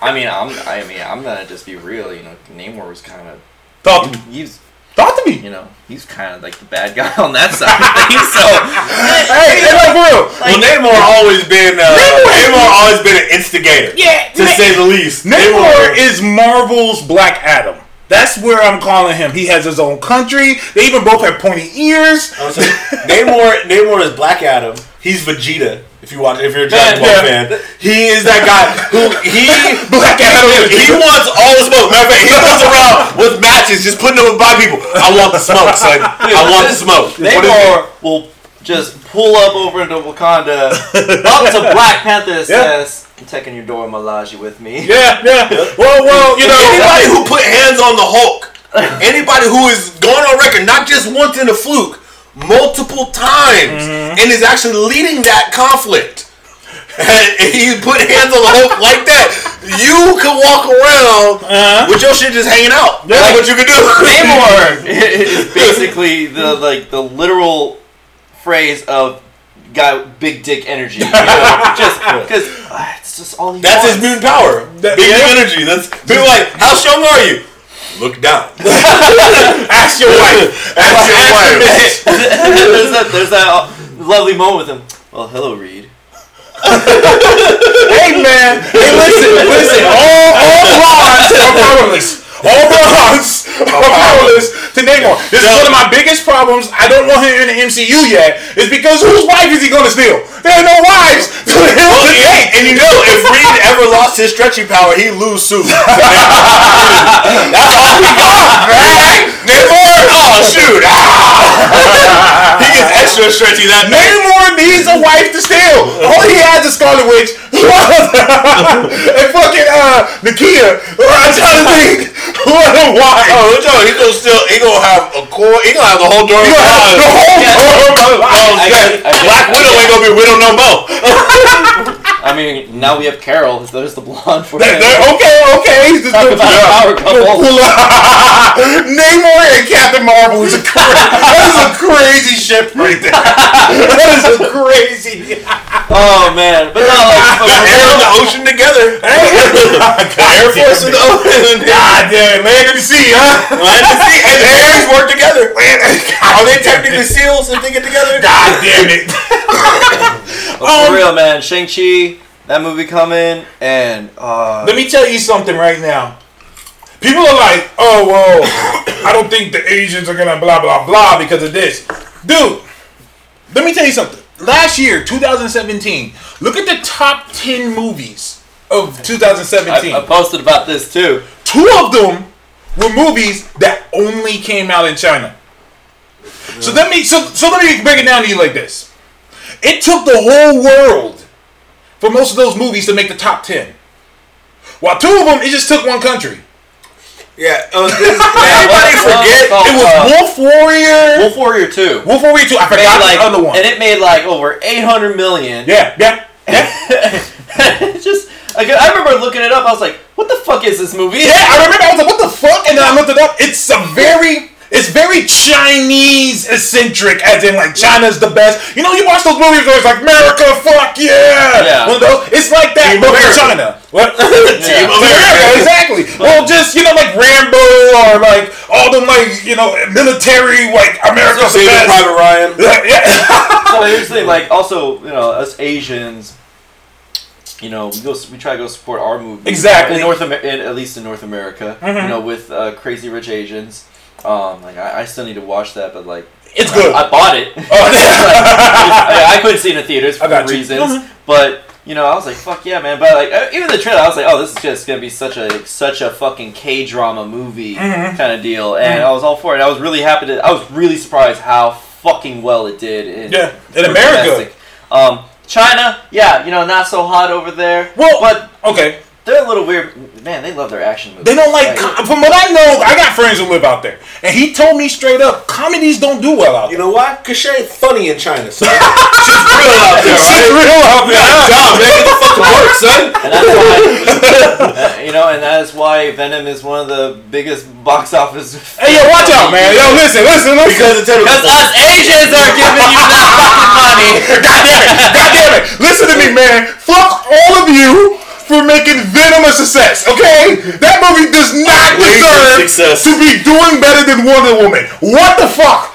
Speaker 3: I mean, I'm I mean, I'm gonna just be real. You know, Namor was kind of
Speaker 2: to
Speaker 3: he's
Speaker 2: Talk to me.
Speaker 3: you know he's kind of like the bad guy on that side of things. So
Speaker 2: Hey, hey, like, for real.
Speaker 1: well, Namor always been uh,
Speaker 2: Namor-
Speaker 1: Namor always been an instigator,
Speaker 2: Yeah,
Speaker 1: to
Speaker 2: Na-
Speaker 1: say the least.
Speaker 2: Namor is Marvel's Black Adam. That's where I'm calling him. He has his own country. They even both have pointy ears.
Speaker 1: I was saying, Namor, Namor is Black Adam. He's Vegeta. If you watch, if you're a Dragon Ball
Speaker 2: Yeah.
Speaker 1: fan, he is that guy who he
Speaker 2: Black Adam.
Speaker 1: he wants all the smoke. Matter of fact, he goes around with matches, just putting them by people. I want the smoke, son. I want the smoke. It?
Speaker 3: Namor will just pull up over into Wakanda, up to Black Panther, and
Speaker 2: Yeah.
Speaker 3: "I'm taking your Dora Milaje with me."
Speaker 2: Yeah, yeah. Well, well, you know.
Speaker 1: Anybody who put hands on the Hulk, anybody who is going on record, not just once in a fluke, multiple times,
Speaker 2: Mm-hmm.
Speaker 1: and is actually leading that conflict. And he put hands on the Hulk like that. You could walk around
Speaker 2: Uh-huh.
Speaker 1: with your shit just hanging out.
Speaker 2: Yeah.
Speaker 1: That's what you could do.
Speaker 3: Namor is basically the like the literal phrase of guy big dick energy. You know? just because it's just all he
Speaker 1: That's his
Speaker 3: wants.
Speaker 1: mutant power.
Speaker 2: That-
Speaker 1: Big
Speaker 2: yeah.
Speaker 1: energy. That's people like, how strong are you? Look down.
Speaker 2: Ask your wife.
Speaker 1: Ask your wife.
Speaker 3: there's that there's that uh, lovely moment with him. Well, hello, Reed.
Speaker 2: Hey, man. Hey, listen, listen. All, all blondes are powerless. All blondes are powerless to Namor. This is one of my biggest problems. I don't want him in the MCU yet. Is because whose wife is he going to steal? There are no wives to him
Speaker 1: Well, hey, and you know, if Reed ever lost his stretching power, he'd lose Sue. That's all we got, right? Namor, oh shoot, Ah. he gets extra stretchy that night.
Speaker 2: Namor needs a wife to steal. All he has is Scarlet Witch and fucking uh Nakia. I'm trying to think. What a wife.
Speaker 1: Oh, Joe, he gonna still, he gonna have a core, he gonna have the whole door.
Speaker 2: You gonna have the whole
Speaker 3: Yeah.
Speaker 2: world
Speaker 1: Oh,
Speaker 2: alive.
Speaker 3: I
Speaker 1: shit.
Speaker 3: get- I get-
Speaker 1: Black Widow ain't gonna be Widow no more.
Speaker 3: I mean, now we have Carol. There's the blonde for
Speaker 2: That-
Speaker 3: him.
Speaker 2: that- okay, okay. He's just
Speaker 3: Talk
Speaker 2: good
Speaker 3: about a power couple.
Speaker 2: Namor and Captain Marvel is a cra- that is a crazy ship right there. that is a crazy.
Speaker 3: Oh man, but no, like, but
Speaker 1: Got air and the ocean together. Air Force and the ocean.
Speaker 2: God damn it, land and sea, huh?
Speaker 1: Land and sea and the air's work together. Are they technically seals if they get together?
Speaker 2: God damn it.
Speaker 3: but
Speaker 2: Um,
Speaker 3: for real, man, Shang Chi, that movie coming, and uh,
Speaker 2: Let me tell you something right now. People are like, oh, well, I don't think the Asians are gonna blah, blah, blah because of this. Dude, let me tell you something. Last year, 2017, look at the top 10 movies of 2017.
Speaker 3: I, I posted about this too.
Speaker 2: Two of them were movies that only came out in China. So let me so so let me break it down to you like this. It took the whole world for most of those movies to make the top ten. While two of them, it just took one country.
Speaker 1: Yeah. Uh, this, everybody
Speaker 3: what- what-
Speaker 1: forget.
Speaker 3: what-
Speaker 2: It was
Speaker 3: Uh,
Speaker 2: Wolf Warrior.
Speaker 3: Wolf Warrior Two.
Speaker 2: Wolf Warrior Two. I
Speaker 3: Made
Speaker 2: forgot
Speaker 3: like,
Speaker 2: the other one.
Speaker 3: and it made like over 800 million.
Speaker 2: yeah, yeah, yeah.
Speaker 3: Just, like, I remember looking it up. I was like, "What the fuck is this movie?"
Speaker 2: Yeah, I remember. I was like, "What the fuck?" And then I looked it up. It's a very, it's very Chinese eccentric, as in like China's the best. You know, you watch those movies where it's like America, fuck yeah,
Speaker 3: Yeah.
Speaker 2: One of those. It's like that,
Speaker 1: Team
Speaker 2: but
Speaker 1: America.
Speaker 2: China. What?
Speaker 3: Team
Speaker 2: America, exactly. Well, just you know, like Rambo or like all them like you know military like America's the
Speaker 1: Saving
Speaker 2: best.
Speaker 1: Private Ryan.
Speaker 2: yeah.
Speaker 3: so here's the thing, like also, you know, us Asians, you know, we go, we try to go support our movie
Speaker 2: Exactly.
Speaker 3: in North America, at least in North America,
Speaker 2: Mhm.
Speaker 3: you know, with uh, Crazy Rich Asians. Um, like I, I still need to watch that, but like
Speaker 2: It's good.
Speaker 3: I, I bought it.
Speaker 2: Oh,
Speaker 3: I, I couldn't see it in the theaters for
Speaker 2: I got you.
Speaker 3: reasons,
Speaker 2: Mhm.
Speaker 3: but you know, I was like, "Fuck yeah, man!" But like, uh, even the trailer, I was like, "Oh, this is just gonna be such a such a fucking K drama movie
Speaker 2: Mhm.
Speaker 3: kind of deal," and
Speaker 2: Mhm.
Speaker 3: I was all for it. I was really happy to. I was really surprised how fucking well it did in
Speaker 2: Yeah, in America.
Speaker 3: Um, China, yeah, you know, not so hot over there.
Speaker 2: Well,
Speaker 3: but
Speaker 2: Okay.
Speaker 3: They're a little weird. Man, they love their action movies.
Speaker 2: They don't like, com- from what I know, I got friends who live out there. And he told me straight up, comedies don't do well out there.
Speaker 1: You know why? Cause she ain't funny in China, son. She's real out there,
Speaker 2: It's
Speaker 1: right?
Speaker 2: real out there.
Speaker 1: Dumb, man. Get the fuck to work, son.
Speaker 3: And that's why, uh, you know, and that is why Venom is one of the biggest box office.
Speaker 2: Hey, yo, watch out, man. Yo, listen, listen, listen.
Speaker 1: Because it's
Speaker 3: Because us Asians are giving you that fucking money.
Speaker 2: God damn it. God damn it. Listen to me, man. Fuck all of you for making Venom a success, okay? That movie does not
Speaker 1: Outrageous
Speaker 2: deserve
Speaker 1: success.
Speaker 2: to be doing better than Wonder Woman. What the fuck?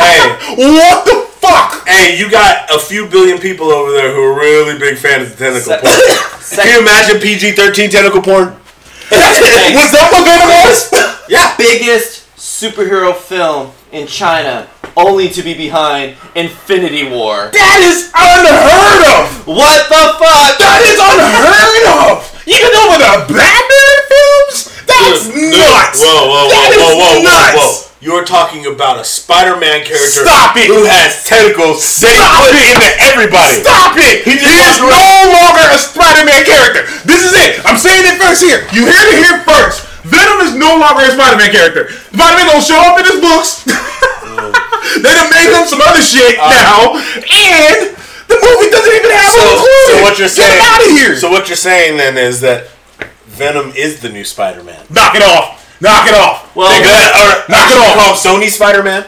Speaker 1: Hey,
Speaker 2: what the fuck?
Speaker 1: hey, you got a few billion people over there who are really big fans of tentacle
Speaker 3: Se-
Speaker 1: porn. Can you imagine PG-13 tentacle porn?
Speaker 2: Was that what Venom was?
Speaker 1: Yeah.
Speaker 3: biggest superhero film in China, only to be behind Infinity War.
Speaker 2: That is unheard of.
Speaker 3: What the fuck?
Speaker 2: That is unheard of! Even over the Batman films? That's
Speaker 1: Dude,
Speaker 2: nuts!
Speaker 1: Whoa, whoa, whoa,
Speaker 2: That is
Speaker 1: whoa, whoa,
Speaker 2: nuts!
Speaker 1: whoa, whoa. You're talking about a Spider-Man character
Speaker 2: Stop it!
Speaker 1: who has tentacles that he
Speaker 2: Stop
Speaker 1: put
Speaker 2: it!
Speaker 1: into everybody.
Speaker 2: Stop it! He,
Speaker 1: just
Speaker 2: is no longer a Spider-Man character. This is it. I'm saying it first here. You hear it here first. Venom is no longer a Spider-Man character. Spider-Man don't show up in his books. Oh, they done made him some other shit uh-huh. now, and the movie doesn't even have
Speaker 1: So,
Speaker 2: him included.
Speaker 1: so what you're
Speaker 2: Get
Speaker 1: saying?
Speaker 2: him out of here.
Speaker 1: So what you're saying then is that Venom is the new Spider-Man.
Speaker 2: knock it off. Knock it off.
Speaker 3: Well,
Speaker 1: of that, or
Speaker 2: Knock it off.
Speaker 1: Call Sony Spider-Man.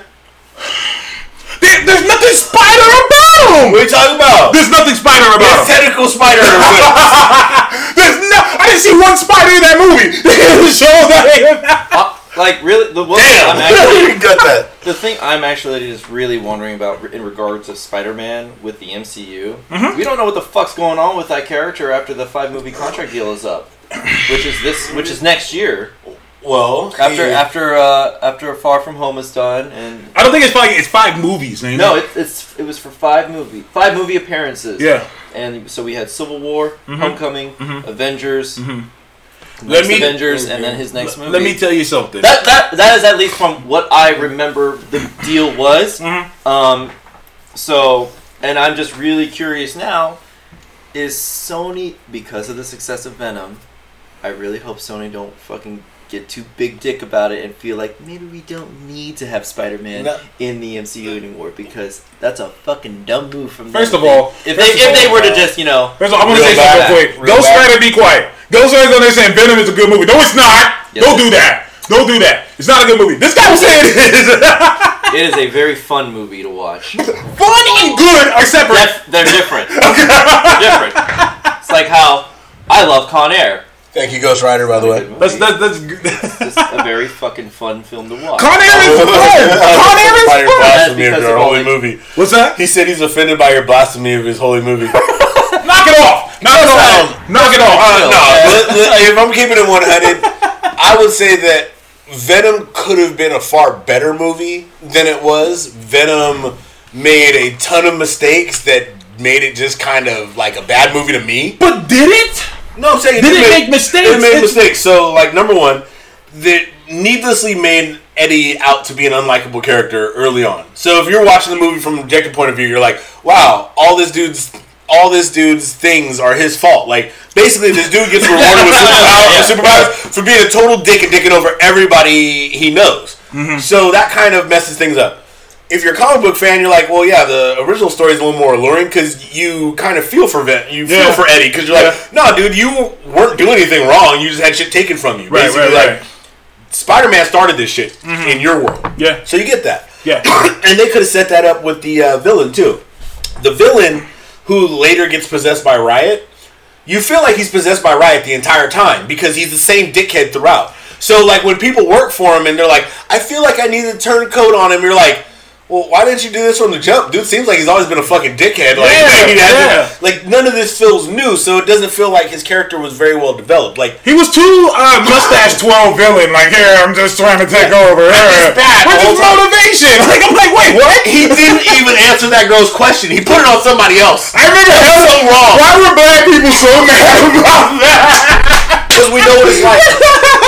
Speaker 2: There- there's nothing spider about him.
Speaker 1: What are you talking about?
Speaker 2: There's nothing spider about him.
Speaker 1: tentacle spider.
Speaker 2: There's no. I didn't see one spider in that movie. Show that.
Speaker 3: Uh, Like really, the one thing
Speaker 1: Damn,
Speaker 3: I'm actually
Speaker 1: got that.
Speaker 3: the thing I'm actually just really wondering about in regards to Spider-Man with the MCU.
Speaker 2: Mm-hmm.
Speaker 3: We don't know what the fuck's going on with that character after the five movie contract deal is up, which is this, which is next year.
Speaker 1: Well,
Speaker 3: After
Speaker 1: he-
Speaker 3: after uh, after Far From Home is done, and
Speaker 2: I don't think it's five. It's five movies.
Speaker 3: No, it, it's it was for five movie five movie appearances.
Speaker 2: Yeah.
Speaker 3: and so we had Civil War,
Speaker 2: Mhm.
Speaker 3: Homecoming,
Speaker 2: Mhm.
Speaker 3: Avengers,
Speaker 2: Mhm.
Speaker 3: Next
Speaker 2: Let me-
Speaker 3: Avengers, and then his next
Speaker 2: Let-
Speaker 3: movie.
Speaker 2: Let me tell you something.
Speaker 3: That that that is at least from what I remember the deal was.
Speaker 2: Mhm.
Speaker 3: Um, so and I'm just really curious now. Is Sony because of the success of Venom? I really hope Sony don't fucking get too big dick about it and feel like maybe we don't need to have Spider-Man
Speaker 1: No.
Speaker 3: in the MCU anymore because that's a fucking dumb move from them.
Speaker 2: First
Speaker 3: If
Speaker 2: of all-
Speaker 3: if they if they
Speaker 2: all,
Speaker 3: were to just you know
Speaker 2: First of all, I'm gonna
Speaker 1: Real
Speaker 2: say something
Speaker 1: bad.
Speaker 2: real quick.
Speaker 3: Real
Speaker 2: Ghost
Speaker 3: bad.
Speaker 2: Rider, be quiet. Ghost Rider's on there saying Venom is a good movie. No, it's not.
Speaker 3: Yes,
Speaker 2: Don't
Speaker 3: it
Speaker 2: do
Speaker 3: is.
Speaker 2: that. Don't do that. It's not a good movie. This guy was saying it is.
Speaker 3: it is a very fun movie to watch.
Speaker 2: Fun and good are separate.
Speaker 3: Def- they're different. they're different. It's like how I love Con Air.
Speaker 1: Thank you, Ghost Rider, by the way.
Speaker 2: That's that's that's good.
Speaker 3: It's a very fucking fun film to watch.
Speaker 2: Con Air is fun. Con Air is fun.
Speaker 1: blasphemy of your holy movie.
Speaker 2: What's that?
Speaker 1: He said he's offended by your blasphemy of his holy movie.
Speaker 2: Knock it off. Knock it off. Knock it off.
Speaker 1: Uh, no, li- li- if I'm keeping it 100, I would say that Venom could have been a far better movie than it was. Venom made a ton of mistakes that made it just kind of like a bad movie to me.
Speaker 2: But did it?
Speaker 1: No, I'm saying
Speaker 2: Did it
Speaker 1: made-
Speaker 2: make mistakes?
Speaker 1: It made
Speaker 2: It's-
Speaker 1: mistakes. So, like, number one, that needlessly made Eddie out to be an unlikable character early on. So, if you're watching the movie from an objective point of view, you're like, wow, all this dude's all this dude's things are his fault. Like, basically, this dude gets rewarded with superpowers,
Speaker 3: Yeah.
Speaker 1: superpowers for being a total dick and dicking over everybody he knows.
Speaker 2: Mm-hmm.
Speaker 1: So that kind of messes things up. If you're a comic book fan, you're like, well, yeah, the original story is a little more alluring because you kind of feel for Ven- you
Speaker 2: Yeah.
Speaker 1: feel for Eddie because you're
Speaker 2: Yeah.
Speaker 1: like, no, dude, you weren't doing anything wrong. You just had shit taken from you.
Speaker 2: Right,
Speaker 1: Basically,
Speaker 2: right,
Speaker 1: like. Spider-Man started this shit in your world.
Speaker 2: Yeah.
Speaker 1: So you get that.
Speaker 2: Yeah.
Speaker 1: and they could have set that up with the uh, villain too. The villain who later gets possessed by Riot, you feel like he's possessed by Riot the entire time because he's the same dickhead throughout. So like when people work for him and they're like, I feel like I need to turn coat on him, you're like, well, why didn't you do this from the jump? Dude seems like he's always been a fucking dickhead. Like,
Speaker 2: Yeah, yeah.
Speaker 1: like none of this feels new, so it doesn't feel like his character was very well developed. Like
Speaker 2: He was too uh, mustache twelve villain. Like here, I'm just trying to take over. Here.
Speaker 1: bad
Speaker 2: Where's his
Speaker 1: time.
Speaker 2: motivation? Like I'm like, wait, what?
Speaker 1: he didn't even answer that girl's question. He put it on somebody else.
Speaker 2: I remember
Speaker 1: That's so wrong.
Speaker 2: Why were black people so mad about that?
Speaker 1: Because we know what it's like.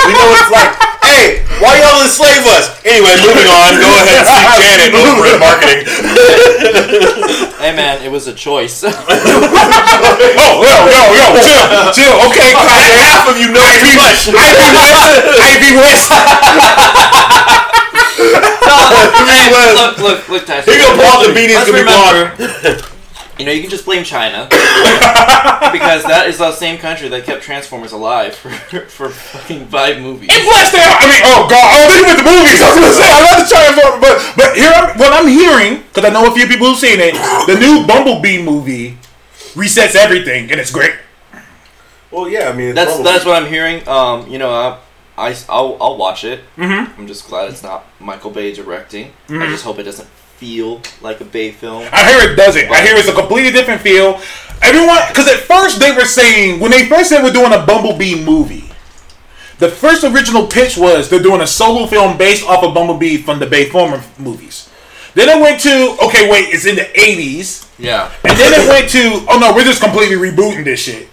Speaker 1: We know what it's like. Hey, why y'all enslave us? Anyway, moving on. Go ahead and see Janet over at marketing.
Speaker 3: Hey man, it was a choice.
Speaker 2: Oh, yo, yo, yo, chill, chill. Okay, Kanye.
Speaker 1: Half of you know too much.
Speaker 2: Ivy West, Ivy West.
Speaker 3: Hey,
Speaker 1: was.
Speaker 3: look, look, look, Tyson.
Speaker 1: Here you go, Paul. The beanie's
Speaker 3: Let's
Speaker 1: gonna be
Speaker 3: remember, You know, you can just blame China because that is the same country that kept Transformers alive for for fucking five movies.
Speaker 2: And plus, they, I mean, oh god, oh, they went to movies. I was gonna say, I love the Transformers, but but here, I'm, what I'm hearing, because I know a few people who've seen it, the new Bumblebee movie resets everything, and it's great.
Speaker 1: Well, yeah. I mean, it's
Speaker 3: That's
Speaker 1: Bumblebee.
Speaker 3: that's what I'm hearing. Um, you know, I, I will I'll watch it.
Speaker 2: Mm-hmm.
Speaker 3: I'm just glad it's not Michael Bay directing. I just hope it doesn't feel like a Bay film.
Speaker 2: I hear it doesn't. I hear it's a completely different feel. Everyone, because at first they were saying when they first said we're doing a Bumblebee movie, the first original pitch was they're doing a solo film based off of Bumblebee from the Bay Former movies. Then it went to okay, wait, it's in the '80s,
Speaker 3: Yeah.
Speaker 2: and then it went to oh no, we're just completely rebooting this shit.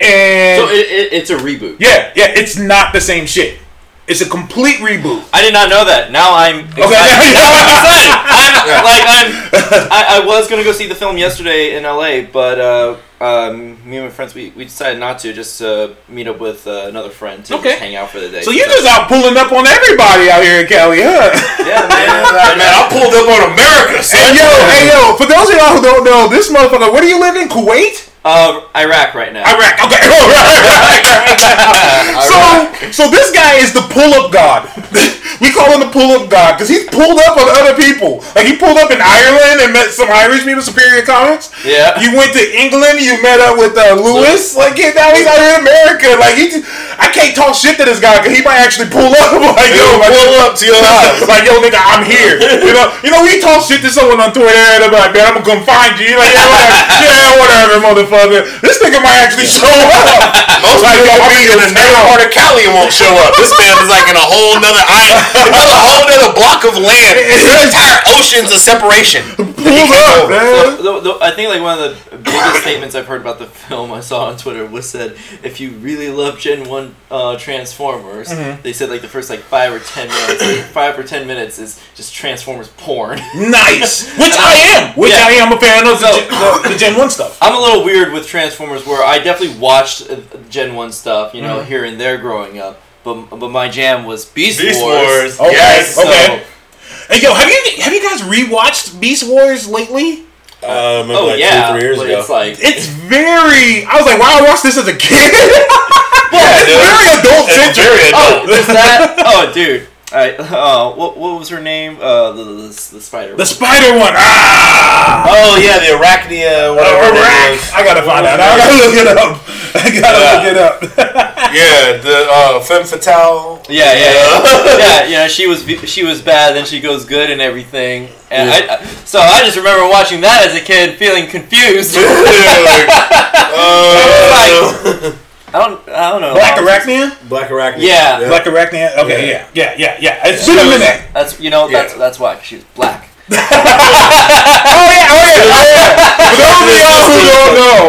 Speaker 2: And
Speaker 3: So it, it, it's a reboot.
Speaker 2: yeah, yeah, it's not the same shit. It's a complete reboot.
Speaker 3: I did not know that. Now I'm excited.
Speaker 2: Okay.
Speaker 3: I'm excited. I'm like I'm. I, I was gonna go see the film yesterday in LA, but uh, um, me and my friends we, we decided not to just uh, meet up with uh, another friend to
Speaker 2: Okay.
Speaker 3: just hang out for the day.
Speaker 2: So you just out pulling up on everybody out here in Cali, huh?
Speaker 3: yeah man.
Speaker 1: Man, I pulled up on America. Son.
Speaker 2: Hey yo, hey yo! For those of y'all who don't know, this motherfucker, where do you live in? Kuwait?
Speaker 3: Uh, Iraq right now.
Speaker 2: Iraq. Okay. Oh, right, right. so, so this guy is the pull-up god. we call him the pull-up god because he's pulled up on other people. Like he pulled up in Ireland and met some Irish people, Superior Comics.
Speaker 3: Yeah.
Speaker 2: You went to England. You met up with uh, Lewis. Like now he's out here in America. Like he, I can't talk shit to this guy because he might actually pull up. Like yo, like,
Speaker 1: pull up to your house.
Speaker 2: like yo, nigga, I'm here. You know, you know, we talk shit to someone on Twitter and they're like, man, I'm gonna come find you. You're like, yeah, whatever, yeah, whatever, motherfucker. This nigga might actually show up.
Speaker 1: Most
Speaker 2: Like,
Speaker 1: people
Speaker 2: yo,
Speaker 1: will be
Speaker 2: in
Speaker 1: in
Speaker 2: your
Speaker 1: the neighborhood part of Cali and won't show up. This man is like in a whole nother island, another whole nother block of land. The entire oceans of separation.
Speaker 2: Pull up, man.
Speaker 3: So, the, the, I think like one of the biggest statements I've heard about the film I saw on Twitter was said, "If you really love Gen One uh, Transformers,
Speaker 2: Mm-hmm.
Speaker 3: they said like the first like five or ten minutes, five or ten minutes is just Transformers porn.
Speaker 2: Nice, which I am, which
Speaker 3: Yeah.
Speaker 2: I am a fan of the,
Speaker 3: So-
Speaker 2: Gen- the, the Gen One stuff.
Speaker 3: I'm a little weird with Transformers, where I definitely watched uh, Gen One stuff, you know,
Speaker 2: Mm-hmm.
Speaker 3: here and there growing up. But but my jam was Beast,
Speaker 1: Beast
Speaker 3: Wars.
Speaker 1: Wars.
Speaker 2: Okay,
Speaker 1: Yes.
Speaker 2: okay. Hey yo, have you have you guys rewatched Beast Wars lately?
Speaker 1: Um,
Speaker 3: Oh
Speaker 1: like
Speaker 3: yeah,
Speaker 1: two, three years
Speaker 3: but
Speaker 1: ago.
Speaker 3: it's like
Speaker 2: It's very. I was like, wow, I watched this as a kid.
Speaker 1: yeah,
Speaker 2: it's
Speaker 1: dude.
Speaker 2: very adult
Speaker 1: It's
Speaker 2: centric.
Speaker 3: oh,
Speaker 1: adult.
Speaker 3: there's that. Oh, dude. I, uh, what, what was her name? Uh, the, the, the spider. One.
Speaker 2: The Spider one. Ah.
Speaker 1: Oh yeah, the Arachnia, whatever.
Speaker 2: Uh,
Speaker 1: it
Speaker 2: I gotta find out. I gotta look it up. I gotta
Speaker 1: Yeah.
Speaker 2: look it up.
Speaker 1: Yeah, the uh, femme fatale.
Speaker 3: Yeah, yeah, yeah, yeah. Yeah, she was she was bad, then she goes good and everything. And I, I, so I just remember watching that as a kid, feeling confused.
Speaker 1: Like, uh,
Speaker 3: I don't, I don't know.
Speaker 2: Black Arachnia.
Speaker 1: Black Arachnia.
Speaker 3: Yeah.
Speaker 2: Black Arachnia. Okay,
Speaker 1: Yeah.
Speaker 2: yeah, yeah, yeah, yeah. It's been a minute.
Speaker 3: That's you know that's
Speaker 1: Yeah.
Speaker 3: that's why she's black.
Speaker 2: Oh yeah, oh yeah, oh yeah. For those of y'all who don't know,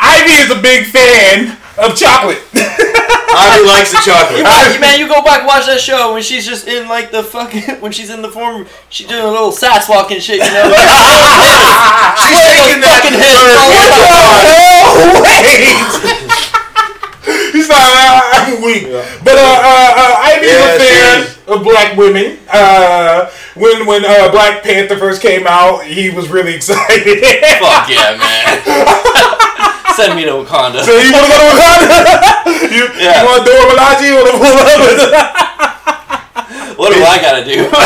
Speaker 2: Ivy is a big fan of chocolate.
Speaker 1: Ivy likes the chocolate.
Speaker 3: Man, man, you go back watch that show when she's just in like the fucking when she's in the form, she's doing a little sass walking shit. You know,
Speaker 1: She's shaking that
Speaker 3: fucking head.
Speaker 1: bird.
Speaker 2: Oh, wait. He's not. Uh, I'm weak. But uh, uh, uh, Ivy
Speaker 1: Yeah,
Speaker 2: a fan of black women. Uh, when when uh, Black Panther first came out, he was really excited.
Speaker 3: Fuck yeah, man. Send me to Wakanda.
Speaker 2: so you want to go to Wakanda? you,
Speaker 3: Yeah.
Speaker 2: you want Dora Milaje? You want to pull up?
Speaker 3: What do I gotta do?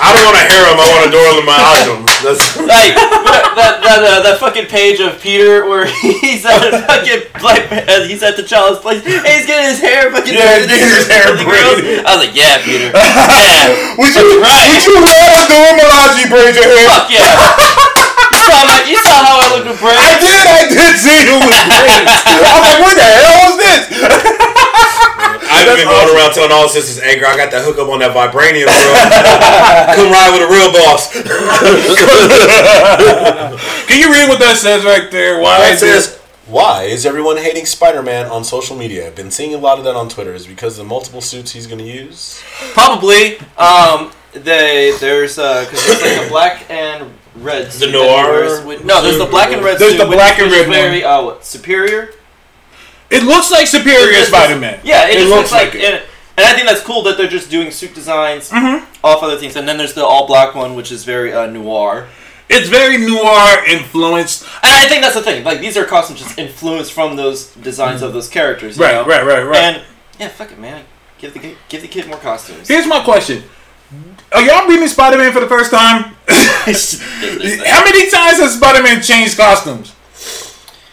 Speaker 1: I don't want a harem. I want a Dora Milaje. That's
Speaker 3: like that that, uh, that fucking page of Peter where he's at a fucking black uh, he's at the child's place. And he's getting his hair fucking
Speaker 2: Yeah, getting his hair
Speaker 3: for
Speaker 2: braided.
Speaker 3: I was like, yeah, Peter. Yeah.
Speaker 2: Would you,
Speaker 3: right.
Speaker 2: would you rather Dora Milaje braid your hair?
Speaker 3: Fuck yeah. You saw, you how I looked with braids.
Speaker 2: I did, I did see you with braids. I was like, what the hell was this?
Speaker 1: I've been going around telling all the sisters, "Hey, girl, I got that hookup on that vibranium, bro. Come ride with a real boss."
Speaker 2: Can you read what that says right there? Why
Speaker 1: It says, "Why is everyone hating Spider-Man on social media? I've been seeing a lot of that on Twitter. Is it because of the multiple suits he's going to use?"
Speaker 3: Probably. Um, they there's uh, cause there's like a black and red. suit that
Speaker 1: noir
Speaker 3: with- no, there's the black and red.
Speaker 2: There's
Speaker 3: suit,
Speaker 2: the black and red one.
Speaker 3: Very uh, what, superior.
Speaker 2: It looks like Superior Spider-Man.
Speaker 3: Yeah, it,
Speaker 2: It
Speaker 3: just
Speaker 2: looks
Speaker 3: looks like,
Speaker 2: like it.
Speaker 3: and, and I think that's cool that they're just doing suit designs
Speaker 2: Mhm.
Speaker 3: off other things. And then there's the all black one, which is very uh, noir.
Speaker 2: It's very noir influenced.
Speaker 3: And I think that's the thing. Like these are costumes just influenced from those designs of those characters. you
Speaker 2: Right,
Speaker 3: know?
Speaker 2: right, right, right.
Speaker 3: And yeah, fuck it, man. Give the kid- give the kid more costumes.
Speaker 2: Here's my question: Are y'all reading Spider-Man for the first time? How many times has Spider-Man changed costumes?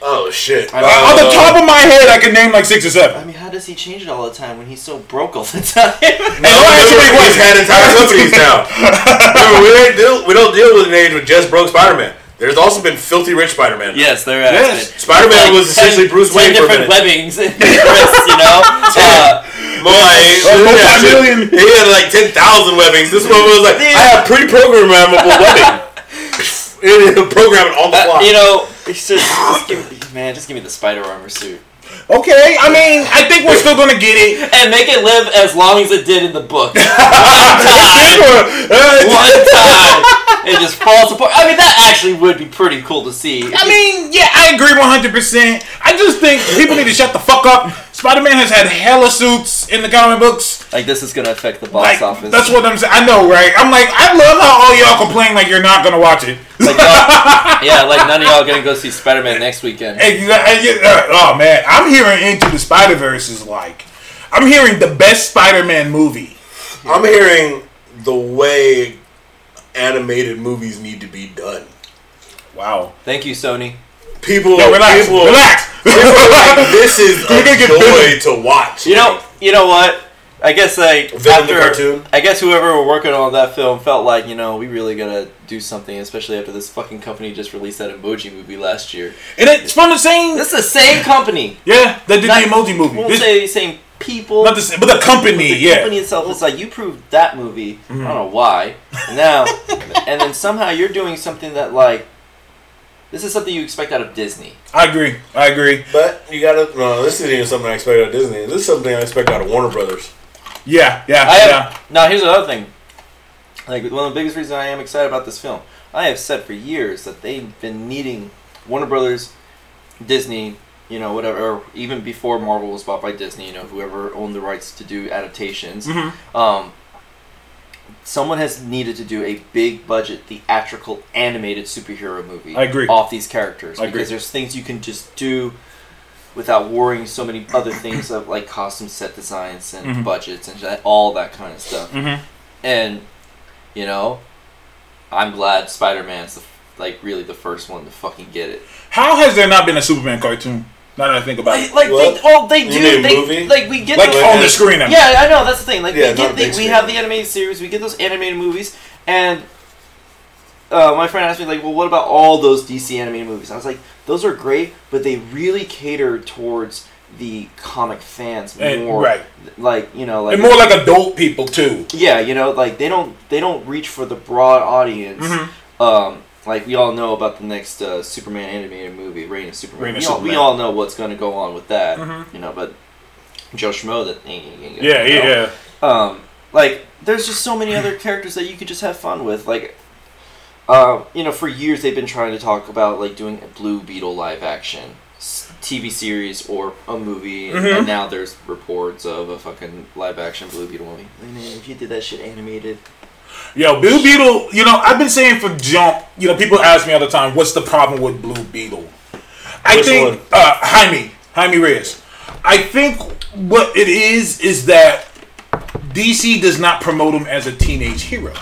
Speaker 1: Oh shit!
Speaker 3: I
Speaker 2: Uh, on the top of my head, I can name like six or seven.
Speaker 3: I mean, how does he change it all the time when he's so broke all the time?
Speaker 1: No,
Speaker 2: don't answer me
Speaker 1: he's
Speaker 2: questions.
Speaker 1: had entire companies now. Remember, we don't deal we don't deal with an age with just broke Spider-Man. There's also been filthy rich Spider-Man.
Speaker 3: yes, there has
Speaker 2: Yes.
Speaker 3: been.
Speaker 1: Spider-Man was
Speaker 3: ten-
Speaker 1: essentially Bruce
Speaker 3: ten
Speaker 1: Wayne for a
Speaker 3: different
Speaker 1: minute.
Speaker 3: webbings in his wrists, you know. Uh,
Speaker 1: My,
Speaker 2: Oh,
Speaker 1: yeah, shit.
Speaker 2: multi-million.
Speaker 1: he had like ten thousand webbings. This one was like, I have pre-programmable webbing. It- Programming on the
Speaker 3: uh,
Speaker 1: fly.
Speaker 3: you know, it's just, just give me, man, just give me the spider armor suit
Speaker 2: Okay, I mean, I think we're still gonna get it.
Speaker 3: and make it live as long as it did in the book. One
Speaker 2: Uh,
Speaker 3: time, it just falls apart. I mean, that actually would be pretty cool to see.
Speaker 2: I mean, yeah, I agree 100%. I just think people need to shut the fuck up. Spider Man has had hella suits in the comic books.
Speaker 3: like this is gonna affect the box
Speaker 2: Like,
Speaker 3: office.
Speaker 2: that's what I'm saying. I know, right? I'm like, I love how all y'all complain like you're not gonna watch it.
Speaker 3: Like, yeah, like none of y'all gonna go see Spider Man next weekend.
Speaker 2: Exactly. Oh man, I'm hearing Into the Spider Verse is like, I'm hearing the best Spider Man movie.
Speaker 1: I'm hearing the way animated movies need to be done.
Speaker 2: Wow.
Speaker 3: Thank you, Sony.
Speaker 1: People,
Speaker 2: Yo, relax,
Speaker 1: people,
Speaker 2: relax.
Speaker 1: people are like, this is
Speaker 2: We're
Speaker 1: a
Speaker 2: gonna get
Speaker 1: joy to watch.
Speaker 3: You know, you know what? I guess like
Speaker 1: Venom the
Speaker 3: after,
Speaker 1: cartoon?
Speaker 3: I guess whoever were working on that film felt like you know we really gotta do something, especially after this fucking company just released that emoji movie last year.
Speaker 2: and it's from the same.
Speaker 3: This is the same company.
Speaker 2: Yeah, that did
Speaker 3: Not-
Speaker 2: the emoji movie.
Speaker 3: Won't
Speaker 2: This-
Speaker 3: say the same people.
Speaker 2: not the same, but the company.
Speaker 3: but the
Speaker 2: yeah.
Speaker 3: company itself is like you proved that movie.
Speaker 2: Mm-hmm.
Speaker 3: I don't know why. And now, and then somehow you're doing something that like This is something you expect out of Disney.
Speaker 2: I agree. I agree.
Speaker 1: But you gotta no. This isn't even something I expect out of Disney. This is something I expect out of Warner Brothers.
Speaker 2: Yeah, yeah,
Speaker 3: I have,
Speaker 2: yeah.
Speaker 3: Now, here's another thing. Like, one of the biggest reasons I am excited about this film, I have said for years that they've been needing Warner Brothers, Disney, you know, whatever, or even before Marvel was bought by Disney, you know, whoever owned the rights to do adaptations.
Speaker 2: Mhm.
Speaker 3: Um, someone has needed to do a big budget theatrical animated superhero movie.
Speaker 2: I agree.
Speaker 3: Off these characters
Speaker 2: I agree.
Speaker 3: because there's things you can just do without worrying so many other things of like costume set designs and
Speaker 2: Mhm.
Speaker 3: budgets and that- all that kind of stuff.
Speaker 2: Mhm.
Speaker 3: And you know, I'm glad Spider-Man's the, like really the first one to fucking get it.
Speaker 2: How has there not been a Superman cartoon? Now that I think about it,
Speaker 3: Like, like they, oh, they do.
Speaker 1: mean a
Speaker 3: they,
Speaker 1: movie?
Speaker 3: Like we get
Speaker 2: like
Speaker 3: those,
Speaker 2: on the screen. I mean.
Speaker 3: yeah, I know that's the thing. Like
Speaker 1: Yeah,
Speaker 3: we
Speaker 1: not
Speaker 3: get
Speaker 1: a
Speaker 3: the, we
Speaker 1: screen.
Speaker 3: have the animated series, we get those animated movies, and uh, my friend asked me like, well, what about all those DC animated movies? I was like, those are great, but they really cater towards the comic fans
Speaker 2: And-
Speaker 3: more.
Speaker 2: right.
Speaker 3: Like you know, like
Speaker 2: and more like adult people too.
Speaker 3: yeah, you know, like they don't they don't reach for the broad audience.
Speaker 2: Mhm.
Speaker 3: Um, like we all know about the next uh, Superman animated movie, Reign of Superman.
Speaker 2: Reign of
Speaker 3: we, all, we all know what's going to go on with that,
Speaker 2: Mhm.
Speaker 3: you know. But Joe Schmo, that ain't, ain't
Speaker 2: Yeah,
Speaker 3: you know?
Speaker 2: yeah, yeah.
Speaker 3: Um, like there's just so many other characters that you could just have fun with. Like, um, you know, for years they've been trying to talk about like doing a Blue Beetle live action TV series or a movie, and-
Speaker 2: Mhm.
Speaker 3: and now there's reports of a fucking live action Blue Beetle movie. Man, if you did that shit animated,
Speaker 2: Yo, Blue Beetle. You know, I've been saying for Jump. You know, people ask me all the time, "What's the problem with Blue Beetle?" I
Speaker 1: Which
Speaker 2: think
Speaker 1: one?
Speaker 2: uh, Jaime, Jaime Reyes. I think what it is is that DC does not promote him as a teenage hero.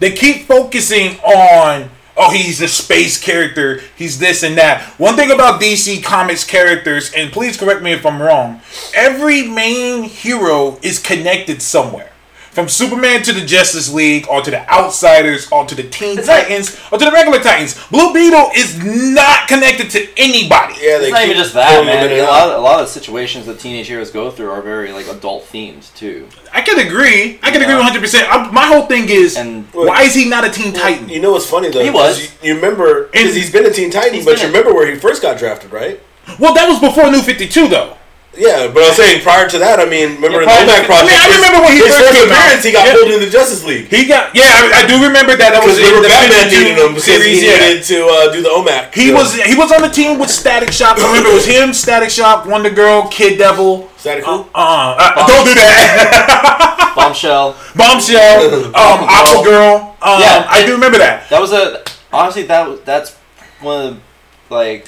Speaker 2: They keep focusing on, oh, he's a space character, he's this and that. One thing about DC Comics characters, and please correct me if I'm wrong, every main hero is connected somewhere. From Superman to the Justice League, or to the Outsiders, or to the Teen
Speaker 3: It's like-
Speaker 2: Titans, or to the regular Titans. Blue Beetle is not connected to anybody.
Speaker 1: Yeah, they
Speaker 3: it's not
Speaker 1: keep
Speaker 3: even just that, man. A lot,
Speaker 1: out.
Speaker 3: a lot of the situations that teenage heroes go through are very like adult themed too.
Speaker 2: I can agree. I can
Speaker 3: Yeah.
Speaker 2: agree 100%. My whole thing is,
Speaker 3: And
Speaker 2: why is he not a Teen Titan?
Speaker 1: You know what's funny though?
Speaker 3: He was.
Speaker 1: You, you remember because he's been a Teen Titan, but you remember where he first got drafted, right?
Speaker 2: well, that was before New 52, though.
Speaker 1: Yeah, but I'm saying prior to that, I mean, remember
Speaker 3: Yeah,
Speaker 1: the OMAC
Speaker 3: to-
Speaker 1: project?
Speaker 2: I mean, I remember when he
Speaker 1: his
Speaker 2: first
Speaker 1: first appearance, he got
Speaker 2: Yeah.
Speaker 1: pulled into the Justice League
Speaker 2: He got, yeah, I, I do remember that. That was
Speaker 1: because
Speaker 2: in the
Speaker 1: Batman needed him because
Speaker 2: series,
Speaker 1: he
Speaker 2: yeah.
Speaker 1: needed to uh, do the OMAC.
Speaker 2: He
Speaker 1: So,
Speaker 2: was he was on the team with Static Shock. I remember it was him, Static Shock, Wonder Girl, Kid Devil.
Speaker 1: Is that cool?
Speaker 2: Uh, uh, don't do that.
Speaker 3: Bombshell.
Speaker 2: Bombshell, um, Aqua Girl. Um,
Speaker 3: Yeah,
Speaker 2: I do remember that.
Speaker 3: That was a honestly that was that's one of the like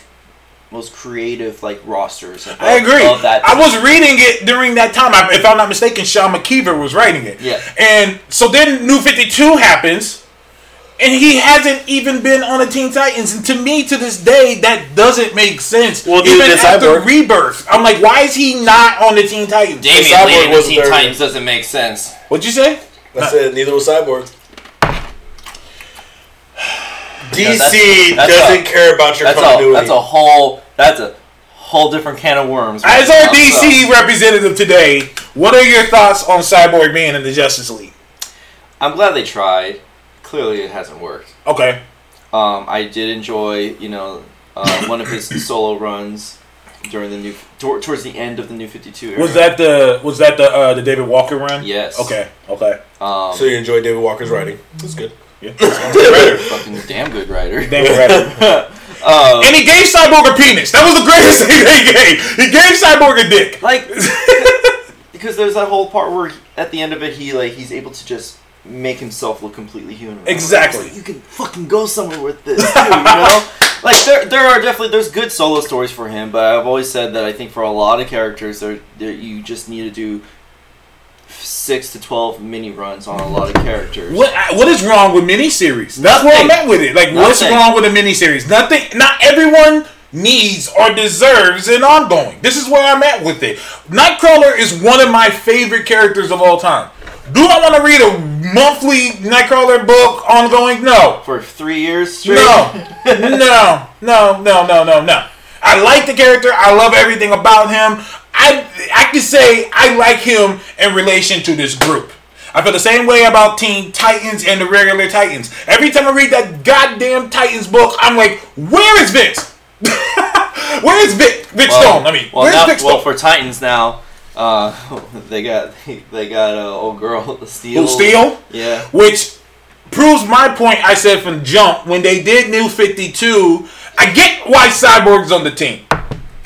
Speaker 3: most creative like rosters. Of,
Speaker 2: I agree.
Speaker 3: That
Speaker 2: I was reading it during that time. I, if I'm not mistaken, Sean McKeever was writing it.
Speaker 3: Yeah.
Speaker 2: And so then New 52 happens, and he hasn't even been on the Teen Titans. And to me, to this day, that doesn't make sense.
Speaker 1: Well,
Speaker 2: even
Speaker 1: the
Speaker 2: after
Speaker 1: Cyborg-
Speaker 2: Rebirth, I'm like, why is he not on the Teen Titans?
Speaker 3: Damian
Speaker 1: Cyborg
Speaker 3: Lee in the Teen
Speaker 1: there.
Speaker 3: Titans doesn't make sense.
Speaker 2: What'd you say?
Speaker 1: I said neither was Cyborg.
Speaker 3: Yeah,
Speaker 1: DC
Speaker 3: that's- that's
Speaker 1: doesn't
Speaker 3: a-
Speaker 1: care about your
Speaker 3: That's a that's a whole that's a whole different can of worms.
Speaker 2: As
Speaker 3: right
Speaker 2: our DC
Speaker 3: so-
Speaker 2: representative today, what are your thoughts on Cyborg being in the Justice League?
Speaker 3: I'm glad they tried. Clearly, it hasn't worked.
Speaker 2: Okay.
Speaker 3: Um, I did enjoy, you know, uh, one of his solo runs during the new tor- towards the end of the New Fifty Two era.
Speaker 2: Was that the was that the uh, the David Walker run?
Speaker 3: Yes.
Speaker 2: Okay. Okay.
Speaker 3: Um,
Speaker 1: so you enjoyed David Walker's writing? That's good.
Speaker 2: Yeah.
Speaker 3: fucking damn good writer.
Speaker 2: David Redder.
Speaker 3: Uh,
Speaker 2: And he gave Cyborg a penis. That was the greatest thing he gave. He gave Cyborg a dick.
Speaker 3: like because there's that whole part where he- at the end of it he like he's able to just make himself look completely human.
Speaker 2: Exactly.
Speaker 3: Like, you can fucking go somewhere with this, too, you know. Like there, there are definitely there's good solo stories for him, but I've always said that I think for a lot of characters, there, there you just need to do six to twelve mini runs on a lot of characters.
Speaker 2: What what is wrong with miniseries? That's where I'm
Speaker 3: Nothing.
Speaker 2: at with it. Like, what's wrong with a miniseries? Nothing. Not everyone needs or deserves an ongoing. This is where I'm at with it. Nightcrawler is one of my favorite characters of all time. Do I want to read a monthly Nightcrawler book ongoing? No.
Speaker 3: For three years straight.
Speaker 2: No, no, no, no, no, no, no. I like the character. I love everything about him. I I can say I like him in relation to this group. I feel the same way about Teen Titans and the regular Titans. Every time I read that goddamn Titans book, I'm like, where is Vince? where is Vic? Vic Stone? I mean,
Speaker 3: well,
Speaker 2: where's
Speaker 3: now,
Speaker 2: Vic
Speaker 3: well, for Titans now, uh, they got they got uh, old girl Steel.
Speaker 2: Who Steel?
Speaker 3: Yeah.
Speaker 2: Which proves my point I said from jump when they did New 52. I get why Cyborg's on the team.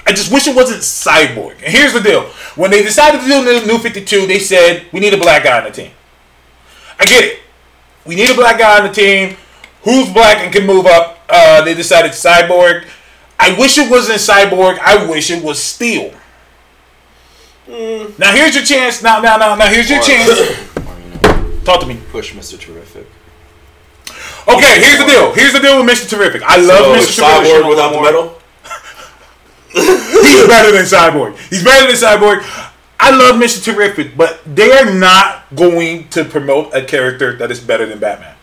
Speaker 2: I just wish it wasn't Cyborg. And here's the deal. When they decided to do New, New 52, they said, we need a black guy on the team. I get it. We need a black guy on the team who's black and can move up. Uh, they decided Cyborg. I wish it wasn't Cyborg. I wish it was Steel. Now here's your chance. Now, now, now, now here's your
Speaker 3: Or-
Speaker 2: chance.
Speaker 3: or, you know,
Speaker 2: Talk to me.
Speaker 3: push Mr. Terrific.
Speaker 2: Okay, here's the deal. Here's the deal with Mr. Terrific. I love
Speaker 1: So
Speaker 2: Mr. Terrific.
Speaker 1: Cyborg without the metal.
Speaker 2: He's better than Cyborg. He's better than Cyborg. I love Mr. Terrific, but they are not going to promote a character that is better than Batman.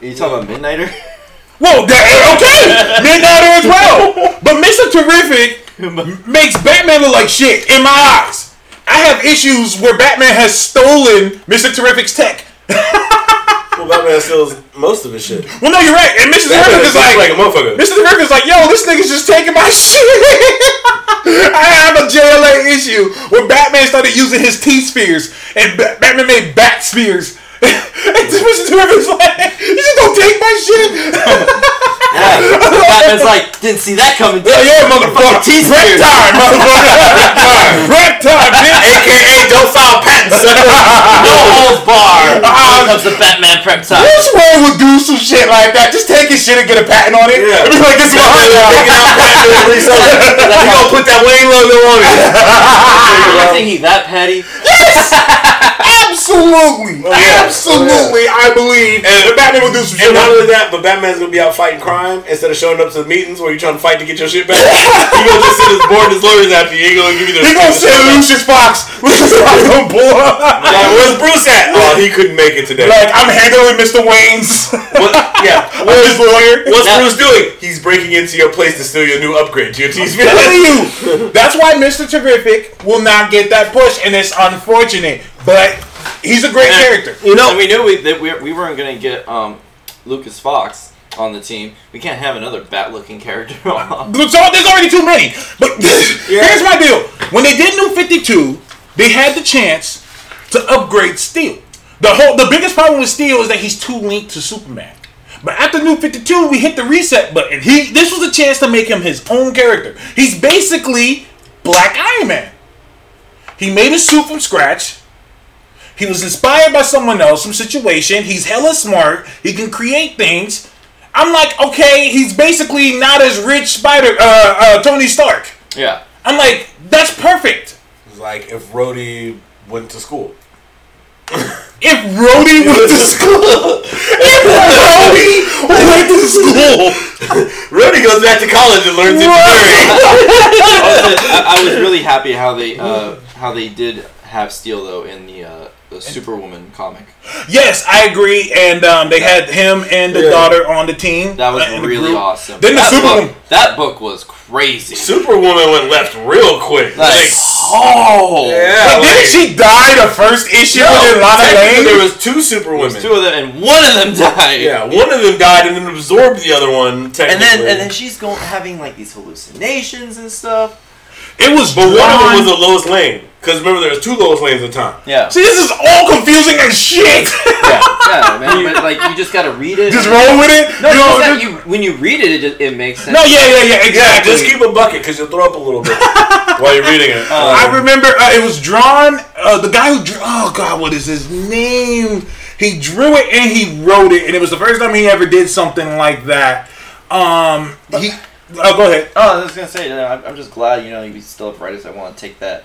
Speaker 3: Are you talking about Midnighter?
Speaker 2: Whoa, that, okay, Midnighter as well. But Mr. Terrific makes Batman look like shit in my eyes. I have issues where Batman has stolen Mr. Terrific's tech.
Speaker 1: Well, Batman steals most of his shit.
Speaker 2: Well, no, you're right. And Mr.
Speaker 1: Batman
Speaker 2: is
Speaker 1: is
Speaker 2: like,
Speaker 1: like a motherfucker.
Speaker 2: Mr. Terrific's like, yo, this nigga's just taking my shit. I have a JLA issue where Batman started using his T spheres and Ba- Batman made bat spheres. and Mr. Terrific's like, you just don't take my shit.
Speaker 3: Yeah. Batman's like, didn't see that coming.
Speaker 2: Yeah, yeah, motherfucker.
Speaker 3: T
Speaker 2: Prep time, motherfucker. Prep time, bitch.
Speaker 1: AKA don't file patents.
Speaker 3: No holds bar.
Speaker 2: Uh,
Speaker 3: comes to Batman prep time.
Speaker 2: This one would do some shit like that. Just take his shit and get a patent on it.
Speaker 1: Yeah.
Speaker 2: And be like, this is mine
Speaker 1: Taking
Speaker 2: now.
Speaker 1: out patents and reselling it. You gonna put that Wayne logo on it?
Speaker 3: You think he that petty?
Speaker 2: Absolutely, oh,
Speaker 1: yeah.
Speaker 2: absolutely. Oh, I believe
Speaker 1: And-
Speaker 2: that Batman would do some shit.
Speaker 1: And not only that, but Batman's gonna be out fighting crime instead of showing up to the meetings where you're trying to fight to get your shit back. he gonna just send his board his lawyers after you. He gonna give you the.
Speaker 2: He gonna send Lucius Fox. Lucius Fox gonna pull up.
Speaker 1: Yeah, where's Bruce at? Oh, he couldn't make it today.
Speaker 2: Like I'm handling Mr. Wayne's.
Speaker 1: What, yeah,
Speaker 2: I'm his lawyer.
Speaker 1: what's
Speaker 3: Now-
Speaker 1: Bruce doing? He's breaking into your place to steal your new upgrade to your TV.
Speaker 2: I'm you, that's why Mr. Terrific will not get that push, and it's unfortunate. But he's a great character.
Speaker 3: You know, we knew we that we, we weren't gonna get um, Lucius Fox on the team. We can't have another bat-looking character on.
Speaker 2: So there's already too many. But here's my deal: when they did New Fifty Two, they had the chance to upgrade Steel. The whole the biggest problem with Steel is that he's too linked to Superman. But after New 52, we hit the reset button. He this was a chance to make him his own character. He's basically Black Iron Man. He made a suit from scratch. He was inspired by someone else, some situation. He's hella smart. He can create things. I'm like, okay, he's basically not as rich Spider uh, uh, Tony Stark.
Speaker 3: Yeah.
Speaker 2: I'm like, that's perfect.
Speaker 1: It's like if Rhodey went to school.
Speaker 2: If Rhodey went to school, if Rhodey went to school,
Speaker 1: Rhodey goes back to college and learns engineering.
Speaker 3: I, I was really happy how they uh, how they did have Steel though in the uh, the Superwoman comic.
Speaker 2: yes, I agree. And um, they had him and the
Speaker 1: Yeah.
Speaker 2: daughter on the team.
Speaker 3: That was
Speaker 2: uh, in the
Speaker 3: really awesome.
Speaker 2: Then the
Speaker 3: that
Speaker 2: Superwoman.
Speaker 3: book, that book was crazy.
Speaker 1: Superwoman went left real quick.
Speaker 3: Like,
Speaker 1: Like,
Speaker 3: oh,
Speaker 1: yeah,
Speaker 2: But didn't she die the first issue
Speaker 1: No,
Speaker 2: in Lana
Speaker 1: technically
Speaker 2: Lane?
Speaker 1: there was two
Speaker 3: There's
Speaker 1: Superwomen.
Speaker 3: two of them, and one of them died.
Speaker 1: Yeah, one of them died and then absorbed the other one. Technically,
Speaker 3: And then and then she's going having like these hallucinations and stuff.
Speaker 2: It was
Speaker 1: but one of them was the Lois Lane. Because remember, there was two Lois Lanes at the time.
Speaker 3: Yeah.
Speaker 2: See, this is all confusing as shit.
Speaker 3: yeah, yeah, man. But like you just gotta read it.
Speaker 2: just roll with it.
Speaker 3: No,
Speaker 2: you know,
Speaker 3: just you, when you read it, it, just, it makes sense.
Speaker 2: no, yeah, yeah, yeah, exactly.
Speaker 1: just keep a bucket because you'll throw up a little bit while you're reading it.
Speaker 2: I remember uh, it was drawn. Uh, the guy who drew. Oh God, what is his name? He drew it and he wrote it, and it was the first time he ever did something like that. Um, he. Oh, go ahead.
Speaker 3: Oh, I was gonna say, uh, I'm, I'm just glad you know you still have writers that want to take that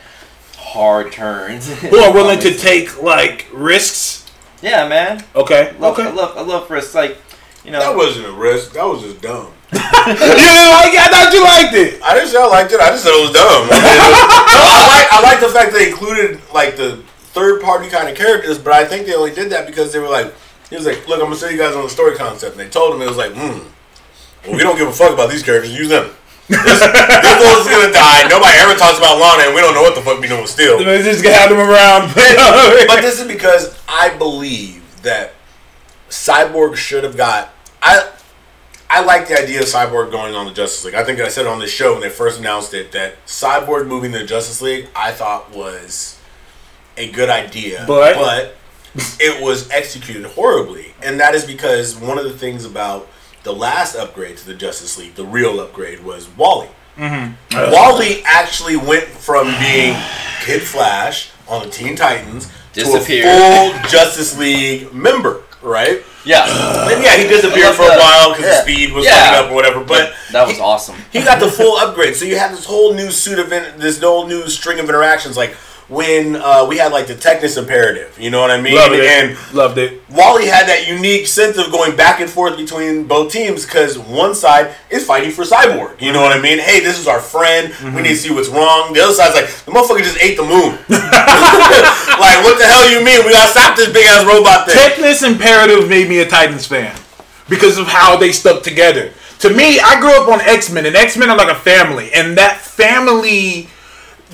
Speaker 3: hard turns.
Speaker 2: Who are willing to take like risks?
Speaker 3: Yeah, man.
Speaker 2: Okay.
Speaker 3: Love, I love, I love for it's like, you know.
Speaker 1: that wasn't a risk. That was just dumb.
Speaker 2: you didn't like it? I thought you liked it.
Speaker 1: I didn't say I liked it. I just said it was dumb. I, mean, no, I like I like the fact they included like the third party kind of characters, but I think they only did that because they were like, he was like, look, I'm gonna show you guys on the story concept, and they told him it was like, hmm, well, we don't give a fuck about these characters. Use them. This, this one's gonna die. Nobody ever talks about Lana, and we don't know what the fuck we doing with Steel.
Speaker 2: They just have them around.
Speaker 1: but this is because I believe that Cyborg should have got. I I like the idea of Cyborg going on the Justice League. I think I said on the show when they first announced it that Cyborg moving to the Justice League I thought was a good idea,
Speaker 2: But-
Speaker 1: but it was executed horribly, and that is because one of the things about the last upgrade to the Justice League, the real upgrade, was Wally. Mm-hmm. Wally actually went from being Kid Flash on the Teen Titans
Speaker 3: Disappeared.
Speaker 1: to a full Justice League member, right?
Speaker 3: Yeah,
Speaker 1: And yeah, he disappeared for a while because
Speaker 3: Yeah.
Speaker 1: the speed was
Speaker 3: Yeah.
Speaker 1: coming up or whatever. But
Speaker 3: that was awesome.
Speaker 1: he got the full upgrade. So you have this whole new suit of in, this whole new string of interactions. Like when uh, we had like the Technis Imperative, you know what I mean?
Speaker 2: Loved it.
Speaker 1: And
Speaker 2: Loved it.
Speaker 1: Wally had that unique sense of going back and forth between both teams because one side is fighting for Cyborg. You know what I mean? Hey, this is our friend. We need to see what's wrong. The other side's like, the motherfucker just ate the moon. like, what the hell you mean? We gotta stop this big ass robot thing.
Speaker 2: Technis Imperative made me a Titans fan because of how they stuck together. To me, I grew up on X Men, and X Men are like a family, and that family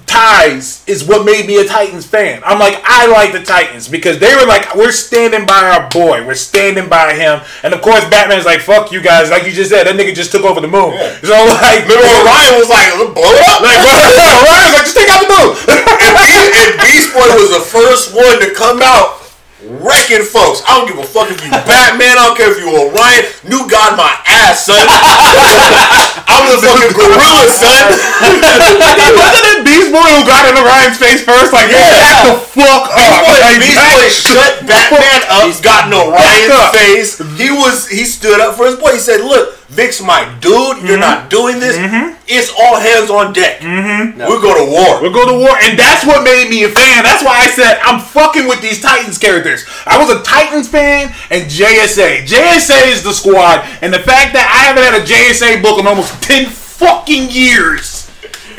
Speaker 2: ties is what made me a Titans fan. I'm like, I like the Titans because they were like, we're standing by our boy, we're standing by him, and of course, Batman's like, fuck you guys, like you just said, that nigga just took over the moon.
Speaker 1: Yeah.
Speaker 2: So like,
Speaker 1: Remember when Orion was like, blow up?
Speaker 2: like, Orion's like, just take out the moon.
Speaker 1: and, Be- and Beast Boy was the first one to come out wrecking folks. I don't give a fuck if you Batman. I don't care if you Orion. New God, my ass, son. I'm the fucking gorilla, son.
Speaker 2: Wasn't it Beast Boy who got into Orion's face first? Like, yeah, back the fuck up. Like,
Speaker 1: Beast Boy shut Batman up, He's got in Orion's face. He was he stood up for his boy. He said, "Look, Vic's my dude. You're
Speaker 2: Mm-hmm.
Speaker 1: not doing this. It's all hands on deck. We go to war."
Speaker 2: We'll go to war, and that's what made me a fan. That's why I said I'm fucking with these Titans characters. I was a Titans fan and JSA. JSA is the squad, and the fact that I haven't had a JSA book in almost ten fucking years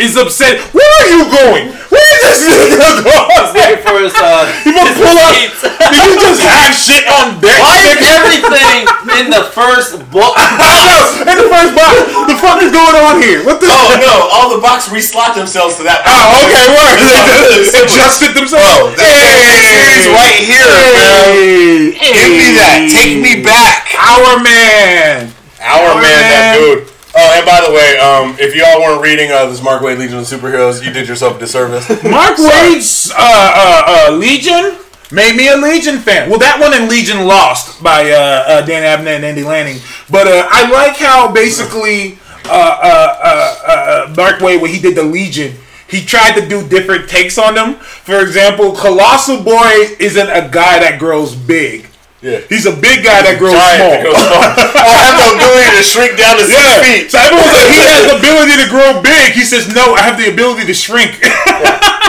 Speaker 2: is upset. Where are you going? Where is this nigga going?
Speaker 3: Looking for his, uh,
Speaker 2: You gonna pull up?
Speaker 3: receipts.
Speaker 2: Did you just have shit on deck?
Speaker 3: Why is everything in the first book?
Speaker 2: I know. In the first box, the fuck is going on here? What the?
Speaker 1: Oh no! All the box reslot themselves to that.
Speaker 2: Oh, okay, word. They adjusted themselves.
Speaker 1: Bro, this series right here, man.
Speaker 2: Hey,
Speaker 1: Give me that. Take me back.
Speaker 2: Our man.
Speaker 1: Our
Speaker 2: Our
Speaker 1: man, that dude. Oh, and by the way, um, if y'all weren't reading uh, this Mark Waid Legion of Superheroes, you did yourself a disservice.
Speaker 2: Mark. Waid's uh, uh, uh, Legion made me a Legion fan. Well, that one in Legion lost by uh, uh, Dan Abnett and Andy Lanning. But uh, I like how basically uh, uh, uh, uh, Mark Waid, when he did the Legion, he tried to do different takes on them. For example, Colossal Boy isn't a guy that grows big.
Speaker 1: Yeah.
Speaker 2: He's a big guy that grows
Speaker 1: Giant
Speaker 2: small.
Speaker 1: that goes small. I have the ability to shrink down to six
Speaker 2: Yeah.
Speaker 1: feet.
Speaker 2: So everyone's like, he has the ability to grow big. He says, no, I have the ability to shrink.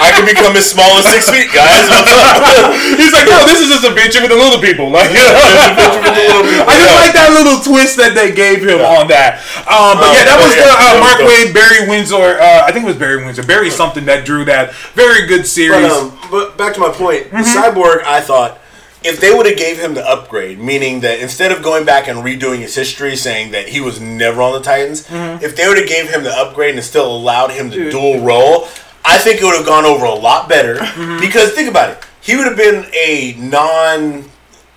Speaker 1: I can become as small as six feet, guys.
Speaker 2: He's like, no, this is just a adventure with the little people. Like, I just like that little twist that they gave him on that. Um, but
Speaker 1: Um,
Speaker 2: yeah, that was
Speaker 1: yeah,
Speaker 2: the uh, Mark. Waid, Barry Windsor. Uh, I think it was Barry Windsor. Barry something that drew that very good series.
Speaker 1: But, um, but back to my point, Cyborg, I thought if they would have gave him the upgrade, meaning that instead of going back and redoing his history, saying that he was never on the Titans, mm-hmm. if they would have gave him the upgrade and still allowed him to dual role, I think it would have gone over a lot better. Mm-hmm. Because think about it, he would have been a non,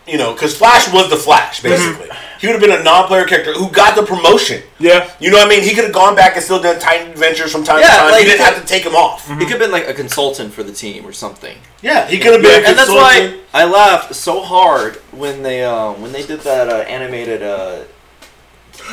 Speaker 1: you know, because Flash was the Flash mm-hmm. basically. He would have been a non-player character who got the promotion.
Speaker 2: yeah.
Speaker 1: You know what I mean? He could have gone back and still done Titan adventures from time
Speaker 3: Yeah,
Speaker 1: to time.
Speaker 3: like-
Speaker 1: he didn't have to take him off.
Speaker 3: He could have been like a consultant for the team or something.
Speaker 1: Yeah, he could have been. a
Speaker 3: and that's why I laughed so hard when they uh, when they did that uh, animated uh,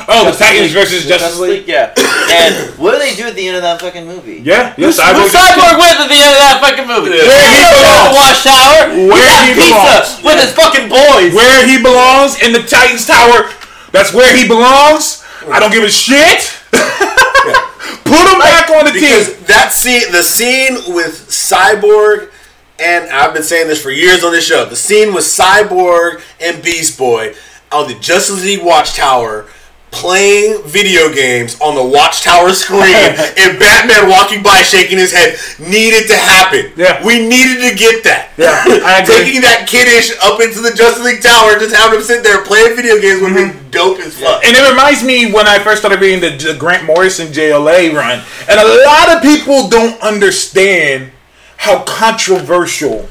Speaker 2: Oh, the
Speaker 3: Justice
Speaker 2: Titans
Speaker 3: League-
Speaker 2: versus Justice League.
Speaker 3: Yeah, and what do they do at the end of that fucking movie?
Speaker 2: Yeah, yes, I
Speaker 3: Who's Cyborg with at the end of that fucking movie?
Speaker 1: Yeah.
Speaker 2: Where he
Speaker 3: He goes to
Speaker 2: belongs.
Speaker 3: the watchtower.
Speaker 2: Where
Speaker 3: He's
Speaker 2: he
Speaker 3: having pizza
Speaker 2: belongs.
Speaker 3: with his fucking boys.
Speaker 2: Where he belongs in the Titans Tower. That's where he belongs. I don't give a shit. Put him back on the
Speaker 1: because
Speaker 2: team.
Speaker 1: that scene, the scene with Cyborg, and I've been saying this for years on this show. The scene with Cyborg and Beast Boy on the Justice League Watchtower playing video games on the Watchtower screen and Batman walking by shaking his head needed to happen.
Speaker 2: Yeah.
Speaker 1: We needed to get that.
Speaker 2: Yeah.
Speaker 1: Taking that kiddish up into the Justice League Tower and just having him sit there playing video games would
Speaker 2: Mm-hmm.
Speaker 1: be dope as fuck.
Speaker 2: And it reminds me when I first started reading the Grant Morrison JLA run, and a lot of people don't understand how controversial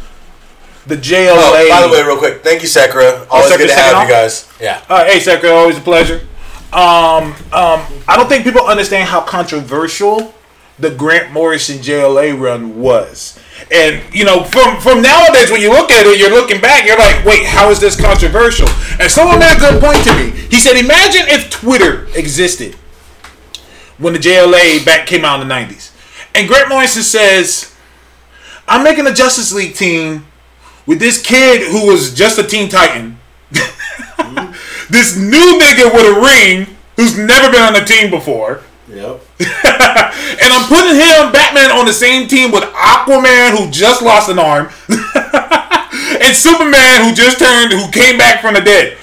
Speaker 2: the JLA.
Speaker 1: Oh, by the way, real quick, thank you, Sakura. Always
Speaker 2: Sakura
Speaker 1: good to have you guys. Yeah.
Speaker 2: Uh, hey, Sakura, always a pleasure. Um, um, I don't think people understand how controversial the Grant Morrison JLA run was. And you know, from from nowadays, when you look at it, you're looking back, you're like, wait, how is this controversial? And someone made a good point to me. He said, imagine if Twitter existed when the JLA back came out in the '90s, and Grant Morrison says, "I'm making a Justice League team with this kid who was just a Teen Titan." this new nigga with a ring who's never been on a team before.
Speaker 4: Yep.
Speaker 2: and I'm putting him, Batman, on the same team with Aquaman, who just lost an arm, and Superman, who just turned, who came back from the dead.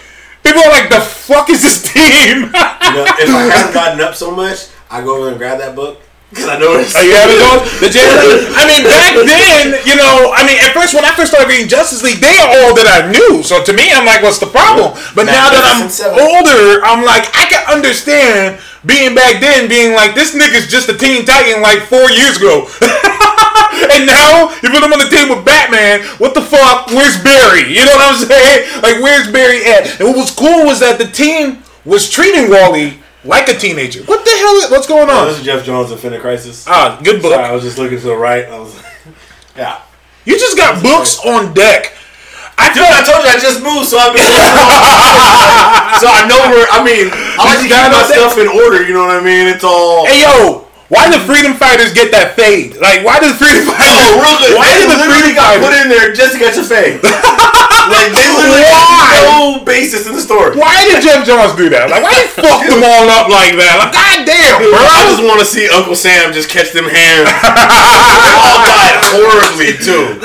Speaker 2: People are like, the fuck is this team?
Speaker 4: You know, if I hadn't gotten up so much, I go over and grab that book because I know it's.
Speaker 2: Are you having those? The? I mean, back then, you know, I mean, at first when I first started reading Justice League, they are all that I knew. So to me, I'm like, what's the problem? But now that I'm older, I'm like, I can understand being back then, being like, this nigga's just a Teen Titan like four years ago. and now you put him on the team with Batman. What the fuck? Where's Barry? You know what I'm saying? Like, where's Barry at? And what was cool was that the team was treating Wally like a teenager. What the hell? Is, what's going
Speaker 4: Oh,
Speaker 2: on?
Speaker 4: this is Geoff Johns' Infinite Crisis.
Speaker 2: Ah, good book.
Speaker 4: Sorry, I was just looking to the right. I was, yeah.
Speaker 2: You just got books on deck. I
Speaker 1: Dude, I told you I just moved, so I've been. so I know where. I mean, I like to keep
Speaker 2: got
Speaker 1: my
Speaker 2: it.
Speaker 1: stuff in order. You know what I mean? It's all.
Speaker 2: Hey yo, why the freedom fighters get that fade? Like why did the freedom fighters?
Speaker 1: Oh, real good.
Speaker 2: Why
Speaker 1: they
Speaker 2: did the freedom
Speaker 1: got
Speaker 2: fighters?
Speaker 1: put in there just to get your fade. like they literally
Speaker 2: Why?
Speaker 1: had no basis in the story.
Speaker 2: Why did Geoff Johns do that? Like why he fucked them all up like that? Like goddamn, bro.
Speaker 1: I just want to see Uncle Sam just catch them hands. they all died horribly too.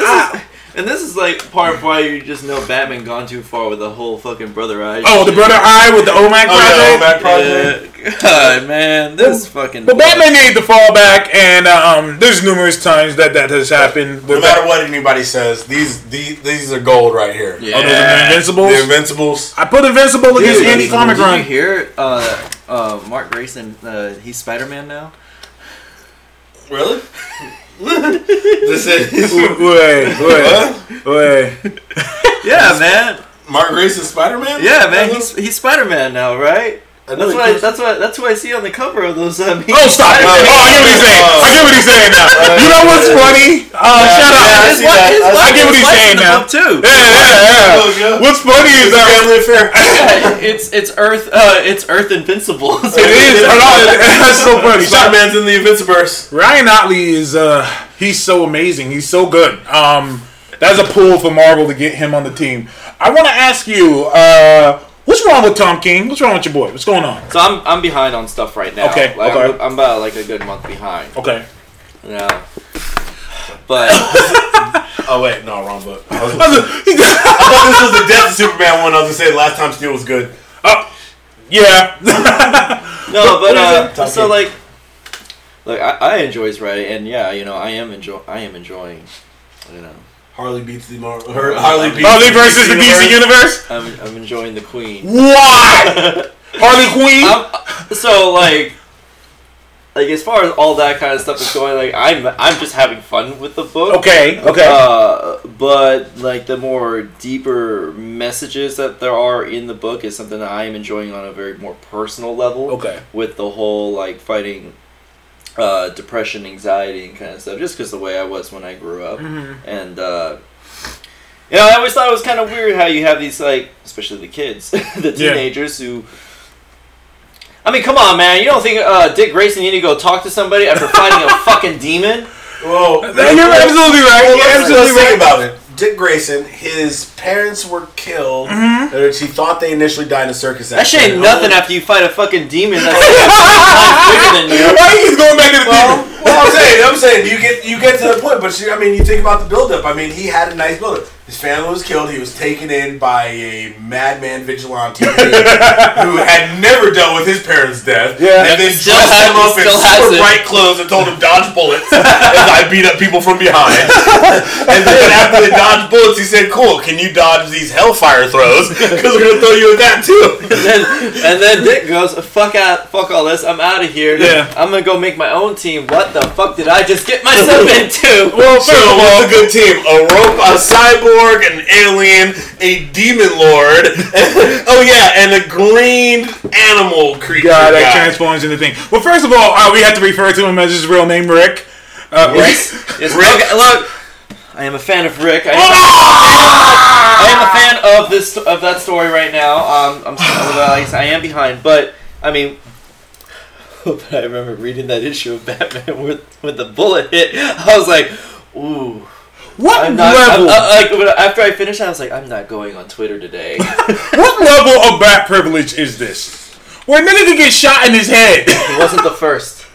Speaker 3: And this is like part of why you just know Batman gone too far with the whole fucking brother eye.
Speaker 2: oh, the brother eye with the OMAC
Speaker 1: Oh,
Speaker 2: project.
Speaker 1: yeah, Mac Project.
Speaker 3: Yeah, God, man, this fucking.
Speaker 2: But Batman needed to fall back, and um, there's numerous times that that has happened.
Speaker 1: No matter what anybody says, these these, these are gold right here.
Speaker 3: Yeah.
Speaker 2: Oh, those are the Invincibles.
Speaker 1: The Invincibles.
Speaker 2: I put Invincible against
Speaker 3: Dude,
Speaker 2: Andy Comic
Speaker 3: did you
Speaker 2: Run.
Speaker 3: hear? Uh, uh, Mark Grayson. Uh, he's Spider Man now.
Speaker 1: Really? this is
Speaker 2: Wait, wait, wait.
Speaker 3: Yeah, man.
Speaker 1: Mark Grayson is Spider Man.
Speaker 3: Yeah, man. He's he's Spider Man now, right? That's what I, that's what that's what I see on the cover of those. Uh,
Speaker 2: Oh, stop it! Oh, I get what he's saying. I get what he's saying now. You know what's funny? Uh, shut up.
Speaker 1: yeah, I
Speaker 3: His wife-
Speaker 1: that.
Speaker 3: his
Speaker 1: I
Speaker 2: get what he's saying
Speaker 3: in the
Speaker 2: now.
Speaker 3: book, too.
Speaker 2: Yeah, yeah, yeah.
Speaker 1: yeah.
Speaker 2: What's funny is that
Speaker 1: family affair.
Speaker 3: it's it's Earth uh, it's Earth Invincible.
Speaker 2: it is. Hold on, That's so funny.
Speaker 1: Spider
Speaker 2: Shut
Speaker 1: Man's in the Invinciverse.
Speaker 2: Ryan Ottley is uh he's so amazing. He's so good. Um that's a pull for Marvel to get him on the team. I want to ask you, uh what's wrong with Tom King? What's wrong with your boy? What's going on?
Speaker 3: So I'm I'm behind on stuff right now.
Speaker 2: Okay,
Speaker 3: like,
Speaker 2: okay.
Speaker 3: I'm, I'm about like a good month behind.
Speaker 2: Okay.
Speaker 3: Yeah. But
Speaker 1: Oh wait, no, wrong book. I, was,
Speaker 2: I
Speaker 1: thought this was the Death of Superman one. I was gonna say last time Steel was good.
Speaker 2: uh, yeah.
Speaker 3: no, but uh, so
Speaker 1: to
Speaker 3: like, look, I, I enjoy his writing, and yeah, you know, I am enjoy I am enjoying, you know,
Speaker 1: Harley beats the Mar- her, Harley beats
Speaker 2: Harley versus the DC universe?
Speaker 3: I'm I'm enjoying the Queen.
Speaker 2: Why? Harley Queen?
Speaker 3: I'm, so like, like as far as all that kind of stuff is going, like I'm I'm just having fun with the book.
Speaker 2: Okay, okay.
Speaker 3: Uh, but like the more deeper messages that there are in the book is something that I am enjoying on a very more personal level.
Speaker 2: Okay.
Speaker 3: With the whole like fighting uh, depression, anxiety, and kind of stuff, just because the way I was when I grew up,
Speaker 2: Mm-hmm.
Speaker 3: and uh, you know, I always thought it was kind of weird how you have these like, especially the kids, the
Speaker 2: Yeah.
Speaker 3: teenagers who. I mean, come on, man! You don't think uh, Dick Grayson need to go talk to somebody after fighting a fucking demon?
Speaker 1: Whoa,
Speaker 2: You're absolutely right. You're absolutely right.
Speaker 1: about it. Dick Grayson, his parents were killed.
Speaker 2: Mm-hmm.
Speaker 1: Or he thought they initially died in a circus accident.
Speaker 3: That shit ain't
Speaker 1: accident.
Speaker 3: nothing after you fight a fucking demon that's like bigger than you.
Speaker 2: Why he's going back to the
Speaker 1: Well,
Speaker 2: demon?
Speaker 1: well, I'm saying, I'm saying, you get you get to the point, but you, I mean, you think about the buildup. I mean, he had a nice buildup. His family was killed. He was taken in by a madman vigilante who had never dealt with his parents' death.
Speaker 2: Yeah.
Speaker 1: And then
Speaker 3: Still
Speaker 1: dressed
Speaker 3: has-
Speaker 1: him up in
Speaker 3: still has
Speaker 1: super
Speaker 3: it.
Speaker 1: bright clothes and told him dodge bullets as I beat up people from behind. and then after they dodged bullets, he said, "Cool, can you dodge these hellfire throws? Because we're gonna throw you at that too."
Speaker 3: and then, and then Dick goes, "Fuck out, fuck all this. I'm out of here.
Speaker 2: Yeah.
Speaker 3: I'm gonna go make my own team. What the fuck did I just get myself into?"
Speaker 2: Well,
Speaker 1: So
Speaker 2: first of all,
Speaker 1: a good team? A rope, a cyborg, an alien, a demon lord. oh yeah, and a green animal creature.
Speaker 2: guy that
Speaker 1: guy.
Speaker 2: transforms into thing. Well, first of all, uh, we have to refer to him as his real name, Rick. Uh,
Speaker 3: Yes. yes.
Speaker 1: Rick?
Speaker 3: Okay, look, I am a fan of Rick. I am,
Speaker 2: Ah!
Speaker 3: I am a fan of this of that story right now. Um, I'm sorry, I am behind, but I mean. But I remember reading that issue of Batman with when the bullet hit. I was like, "Ooh,
Speaker 2: What
Speaker 3: I'm not." I'm,
Speaker 2: level?
Speaker 3: uh, like after I finished, I was like, "I'm not going on Twitter today."
Speaker 2: what level of bat privilege is this? Where a nigga could get shot in his head.
Speaker 3: He wasn't the first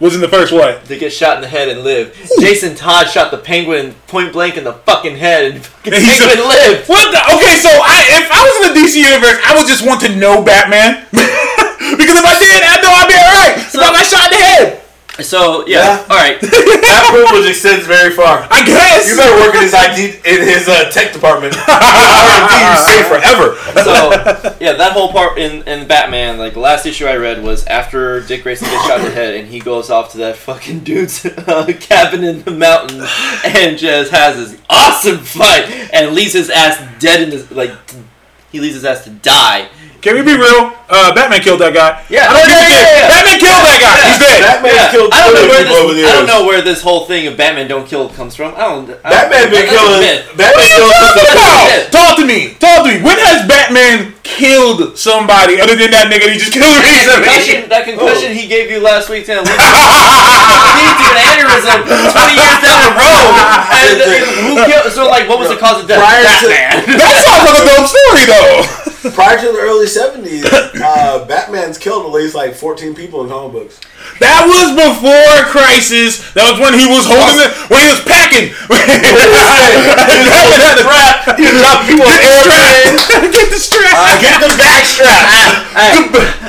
Speaker 2: Wasn't the first what?
Speaker 3: to get shot in the head and live. Jason Todd shot the Penguin point blank in the fucking head, and fucking
Speaker 2: He's a-
Speaker 3: Penguin lived.
Speaker 2: What the? Okay, so I if I was in the DC universe, I would just want to know Batman. because if I did, I know I'd be alright. So I got shot in the head.
Speaker 3: So yeah,
Speaker 1: Yeah.
Speaker 3: all right.
Speaker 1: That privilege extends very far.
Speaker 2: I guess.
Speaker 1: You better work in his ID in his uh, tech department. R&D, you safe forever.
Speaker 3: so yeah, that whole part in, in Batman, like the last issue I read was after Dick Grayson gets shot in the head and he goes off to that fucking dude's uh, cabin in the mountains and just has this awesome fight and leaves his ass dead in his like he leaves his ass to die.
Speaker 2: Can we be real? Uh, Batman killed that guy.
Speaker 3: Yeah.
Speaker 2: I don't
Speaker 3: Yeah, yeah, yeah, yeah.
Speaker 2: Batman killed that guy. He's dead.
Speaker 1: Batman
Speaker 3: Yeah,
Speaker 1: killed
Speaker 3: I don't know where
Speaker 1: people over
Speaker 3: this I don't know where this whole thing of Batman don't kill comes from. I don't. I
Speaker 1: Batman
Speaker 3: don't,
Speaker 1: been
Speaker 3: that's a
Speaker 1: killing.
Speaker 3: myth.
Speaker 1: Batman
Speaker 2: What are you
Speaker 1: killing.
Speaker 2: talking about? Talk to me. Talk to me. When has Batman killed somebody other than that nigga he just killed
Speaker 3: That
Speaker 2: recently?
Speaker 3: concussion, that concussion
Speaker 1: Oh.
Speaker 3: he gave you last week to lead an aneurysm 20 years down the road. And uh, who killed, so, like, what was the cause of death?
Speaker 1: Prior to-
Speaker 3: Batman.
Speaker 2: that sounds like a dope story though.
Speaker 1: Prior to the early '70s, uh, Batman's killed at least like 14 people in comic books.
Speaker 2: That was before Crisis. That was when he was holding it, when he was packing. Batman had to
Speaker 1: Strap. He dropped people on
Speaker 2: get the
Speaker 1: airplanes.
Speaker 2: strap. Get the strap.
Speaker 1: Get the back strap.
Speaker 3: I,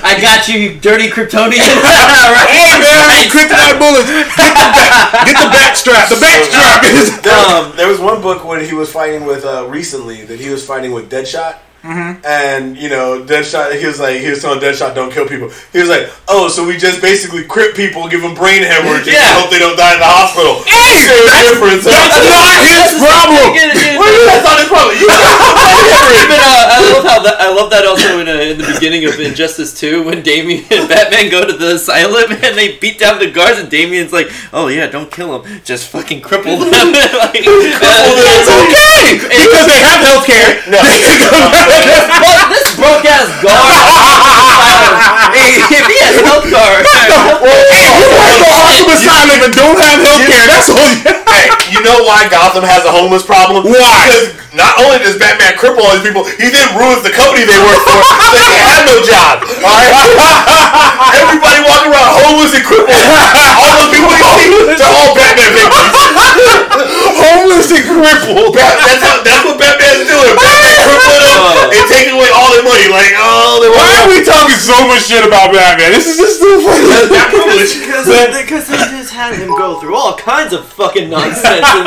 Speaker 3: I got you, you dirty Kryptonian.
Speaker 2: Hey man, kryptonite bullets. Get the back, get the back strap. The back strap is.
Speaker 1: There,
Speaker 3: Um,
Speaker 1: there was one book when he was fighting with uh, recently that he was fighting with Deadshot. Mm-hmm. And you know, Deadshot. He was like, he was telling Deadshot, "Don't kill people." He was like, "Oh, so we just basically crip people, give them brain hemorrhages,
Speaker 3: Yeah.
Speaker 1: and hope they don't die in the hospital."
Speaker 2: Hey, that's-
Speaker 1: difference.
Speaker 2: that's not his problem.
Speaker 1: What do you that's not his problem? You
Speaker 3: Even, uh, I love how that, I love that also in, uh, in the beginning of Injustice 2 when Damian and Batman go to the asylum and they beat down the guards and Damian's like, oh yeah, don't kill them, just fucking cripple them. like,
Speaker 2: It's okay because they have health care.
Speaker 1: no.
Speaker 3: well, this broke ass guard. if he has health card,
Speaker 2: You work for Arkham Asylum and don't have health care. That's all. You
Speaker 1: hey, you know why Gotham has a homeless problem?
Speaker 2: Why?
Speaker 1: Because not only does Batman cripple all these people, he then ruins the company they work for, so they have no job. All right, everybody walking around homeless and crippled. All those people you see, they're all Batman victims.
Speaker 2: homeless and crippled.
Speaker 1: That's how. That's what Batman's doing. Batman crippling them and taking away all their money. Like, oh, they
Speaker 2: Why are we talking so much shit about Batman? This is just too funny.
Speaker 3: because they just had him go through all kinds of fucking nonsense in,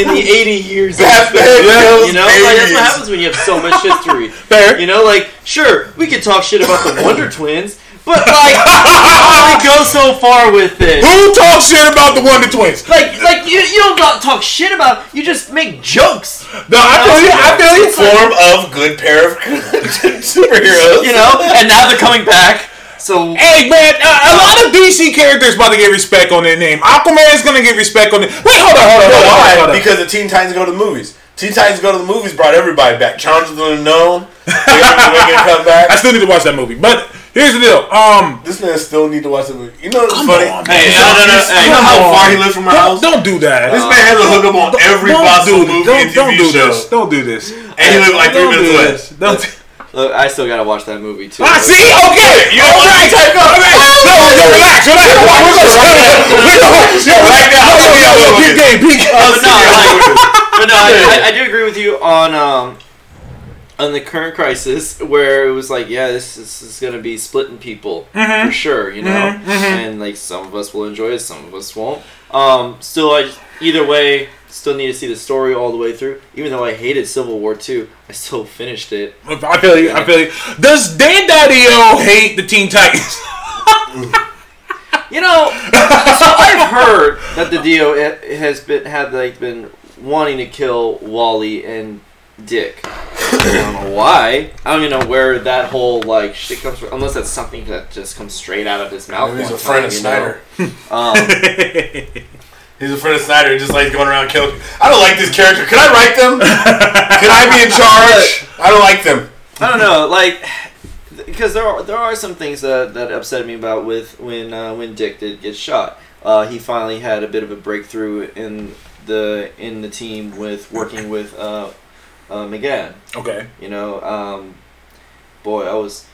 Speaker 3: in the 80 years.
Speaker 1: Batman kills
Speaker 3: You know, like, that's what happens when you have so much history.
Speaker 2: Fair.
Speaker 3: You know, like, sure, we could talk shit about the Wonder Twins, but like, you only go so far with it.
Speaker 2: Who talks shit about the Wonder Twins?
Speaker 3: Like, like you, you don't not talk shit about. You just make jokes.
Speaker 2: No, I feel you. I feel you.
Speaker 1: Form of good pair of superheroes.
Speaker 3: You know, and now they're coming back. So
Speaker 2: Hey man, uh, a lot of DC characters about to get respect on their name. Aquaman's gonna get respect on it. Wait, hold on, hold on, hold on,
Speaker 1: why?
Speaker 2: hold on.
Speaker 1: Because the Teen Titans go to the movies. Teen Titans go to the movies brought everybody back. Challenge of the Unknown. They're gonna come back.
Speaker 2: I still need to watch that movie. But here's the deal. Um,
Speaker 1: This man still need to watch the movie. You know what's
Speaker 2: Come
Speaker 1: funny?
Speaker 2: on,
Speaker 1: Hey,
Speaker 2: man.
Speaker 1: no, no, no.
Speaker 3: Hey,
Speaker 1: you know how
Speaker 2: come
Speaker 1: far he lives from my
Speaker 2: don't,
Speaker 1: house?
Speaker 2: don't do that.
Speaker 1: This man has a hookup on every
Speaker 2: don't
Speaker 1: possible
Speaker 2: do,
Speaker 1: movie
Speaker 2: don't,
Speaker 1: and
Speaker 2: don't do
Speaker 1: show.
Speaker 2: this. Don't do this.
Speaker 1: And he lives like three
Speaker 2: Don't do
Speaker 1: minutes away.
Speaker 2: this. Don't.
Speaker 3: look, I still gotta watch that movie too.
Speaker 2: Ah, see, okay,
Speaker 1: You don't
Speaker 2: all
Speaker 1: want
Speaker 2: right,
Speaker 1: to take up-
Speaker 2: all right. No, yo, relax, relax. We're gonna, we're gonna, yo,
Speaker 1: Right now.
Speaker 2: yo, yo, yo, yo, peak game, peak game.
Speaker 3: But no, like, but no, I, I, I do agree with you on um on the current crisis where it was like, yeah, this, this is gonna be splitting people
Speaker 2: Mm-hmm.
Speaker 3: for sure, you know, and like some of us will enjoy it, some of us won't. Um, still, I either way still need to see the story all the way through. Even though I hated Civil War two, I still finished it.
Speaker 2: I feel you. I feel you. Does Dan DiDio hate the Teen Titans?
Speaker 3: You know, so I've heard that DiDio has been had like been wanting to kill Wally and Dick. I don't know why. I don't even know where that whole like shit comes from. Unless that's something that just comes straight out of his mouth.
Speaker 1: He's
Speaker 3: one
Speaker 1: a friend of
Speaker 3: time, you?
Speaker 1: Snyder.
Speaker 3: Um,
Speaker 1: He's a friend of Snyder. He just likes going around killing. I don't like this character. Can I write them? Can I be in charge? I don't like them.
Speaker 3: I don't know, like because there are there are some things that, that upset me about with when uh, when Dick did get shot. Uh, he finally had a bit of a breakthrough in the in the team with working with uh, uh, M'gann.
Speaker 2: okay.
Speaker 3: You know, um, boy, I was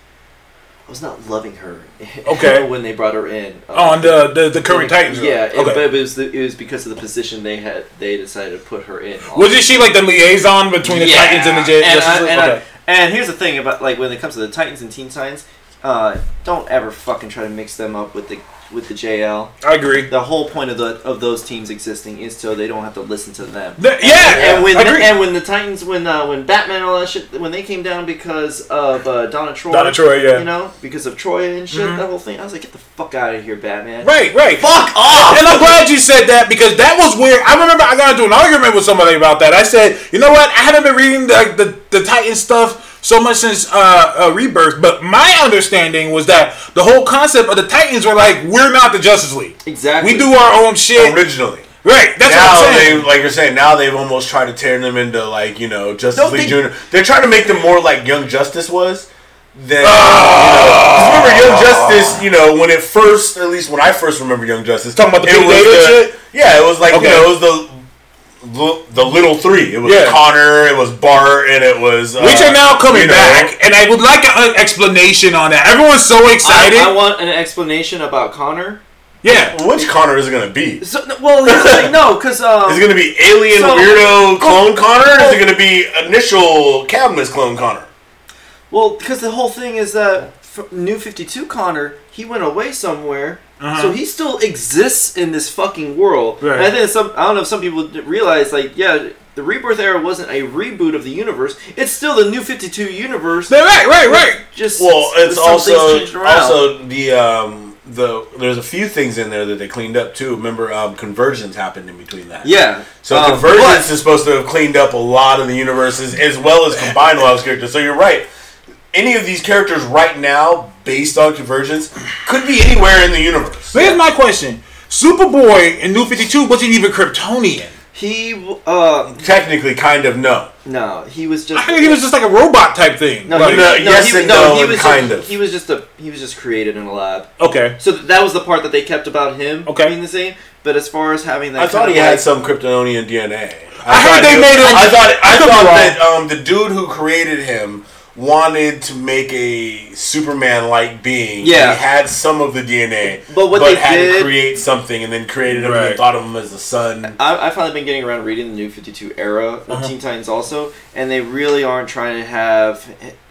Speaker 3: I was not loving her.
Speaker 2: Okay.
Speaker 3: when they brought her in. Uh,
Speaker 2: On the the, the current Titans.
Speaker 3: Yeah, it-
Speaker 2: Okay.
Speaker 3: but it was the, it was because of the position they had. They decided to put her in.
Speaker 2: Wasn't she like the liaison between the
Speaker 3: Yeah.
Speaker 2: Titans and the J-
Speaker 3: and,
Speaker 2: Justice League?
Speaker 3: and,
Speaker 2: okay.
Speaker 3: and here's the thing about like when it comes to the Titans and Teen Titans, uh, don't ever fucking try to mix them up with the with the JL.
Speaker 2: I agree.
Speaker 3: The whole point of the of those teams existing is so they don't have to listen to them.
Speaker 2: The- yeah,
Speaker 3: And when
Speaker 2: I agree.
Speaker 3: and when the Titans when uh, when Batman and all that shit when they came down because of uh, Donna Troy,
Speaker 2: Donna Troy, yeah.
Speaker 3: you know because of Troy and shit
Speaker 2: Mhm.
Speaker 3: that whole thing I was like get the fuck out of here Batman
Speaker 2: Right, right.
Speaker 3: fuck off
Speaker 2: And I'm glad you said that because that was weird. I remember I got into an argument with somebody about that. I said, you know what? I haven't been reading the the, the Titan stuff so much since uh, uh, Rebirth, but my understanding was that the whole concept of the Titans were like, we're not the Justice League.
Speaker 3: exactly
Speaker 2: We do our own shit.
Speaker 1: Originally.
Speaker 2: Right. That's
Speaker 1: now
Speaker 2: what I'm
Speaker 1: they,
Speaker 2: saying.
Speaker 1: like you're saying, now they've almost tried to turn them into like you know Justice
Speaker 3: No,
Speaker 1: League
Speaker 3: they-
Speaker 1: Junior. They're trying to make them more like Young Justice was. Then
Speaker 2: Ah.
Speaker 1: you know, 'cause remember Young Justice, you know, when it first, at least when I first remember Young Justice,
Speaker 2: Talking about the
Speaker 1: it
Speaker 2: Pete
Speaker 1: was the-
Speaker 2: shit?
Speaker 1: Yeah, it was like
Speaker 2: Okay.
Speaker 1: you know, it was the the, the little three. It was
Speaker 2: Yeah.
Speaker 1: Connor, it was Bart, and it was uh,
Speaker 2: Which are now coming
Speaker 1: you know,
Speaker 2: back, and I would like an explanation on that. Everyone's so excited.
Speaker 3: I, I want an explanation about Connor
Speaker 2: yeah.
Speaker 1: Which Connor is it going to be?
Speaker 3: so, well here's the no because um,
Speaker 1: Is it going to be alien
Speaker 3: So-
Speaker 1: weirdo clone Connor? Or is it going to be initial Cadmus clone Connor?
Speaker 3: Well, because the whole thing is that f- New Fifty Two Connor he went away somewhere,
Speaker 2: Uh-huh.
Speaker 3: so he still exists in this fucking world.
Speaker 2: Right.
Speaker 3: And I think some I don't know if some people realize like yeah. The Rebirth era wasn't a reboot of the universe. It's still the New Fifty Two universe.
Speaker 2: Right, right, right.
Speaker 3: Just
Speaker 1: Well, it's also also the um the there's a few things in there that they cleaned up too. Remember, um, convergence happened in between that.
Speaker 3: yeah.
Speaker 1: So
Speaker 3: Um,
Speaker 1: convergence
Speaker 3: but-
Speaker 1: is supposed to have cleaned up a lot of the universes as well as combined a lot of characters. So you're right. Any of these characters right now, based on convergence, could be anywhere in the universe.
Speaker 2: Here's my question: Superboy in New Fifty Two wasn't even Kryptonian.
Speaker 3: he uh
Speaker 1: Technically, kind of no.
Speaker 3: no he was just
Speaker 2: I think he was just like a robot type thing.
Speaker 3: no,
Speaker 2: Like-
Speaker 3: he,
Speaker 1: No,
Speaker 3: no,
Speaker 1: yes
Speaker 3: he,
Speaker 1: and
Speaker 3: no,
Speaker 1: no
Speaker 3: he
Speaker 1: and
Speaker 3: was
Speaker 1: kind
Speaker 3: just,
Speaker 1: of.
Speaker 3: he was just a he was just created in a lab.
Speaker 2: okay.
Speaker 3: So that was the part that they kept about him
Speaker 2: Okay.
Speaker 3: being the same. But as far as having that,
Speaker 1: I thought he
Speaker 3: of
Speaker 1: had some Kryptonian DNA.
Speaker 2: I heard they
Speaker 1: it-
Speaker 2: made him-
Speaker 1: I thought I,
Speaker 2: I could
Speaker 1: thought that um, the dude who created him wanted to make a Superman-like being.
Speaker 3: Yeah.
Speaker 1: he had some of the DNA,
Speaker 3: But what they
Speaker 1: had
Speaker 3: did-
Speaker 1: to create something, and then created him
Speaker 2: Right.
Speaker 1: and thought of him as the son.
Speaker 3: I, I've finally been getting around reading the New Fifty Two era of
Speaker 2: Uh-huh.
Speaker 3: Teen Titans also, and they really aren't trying to have,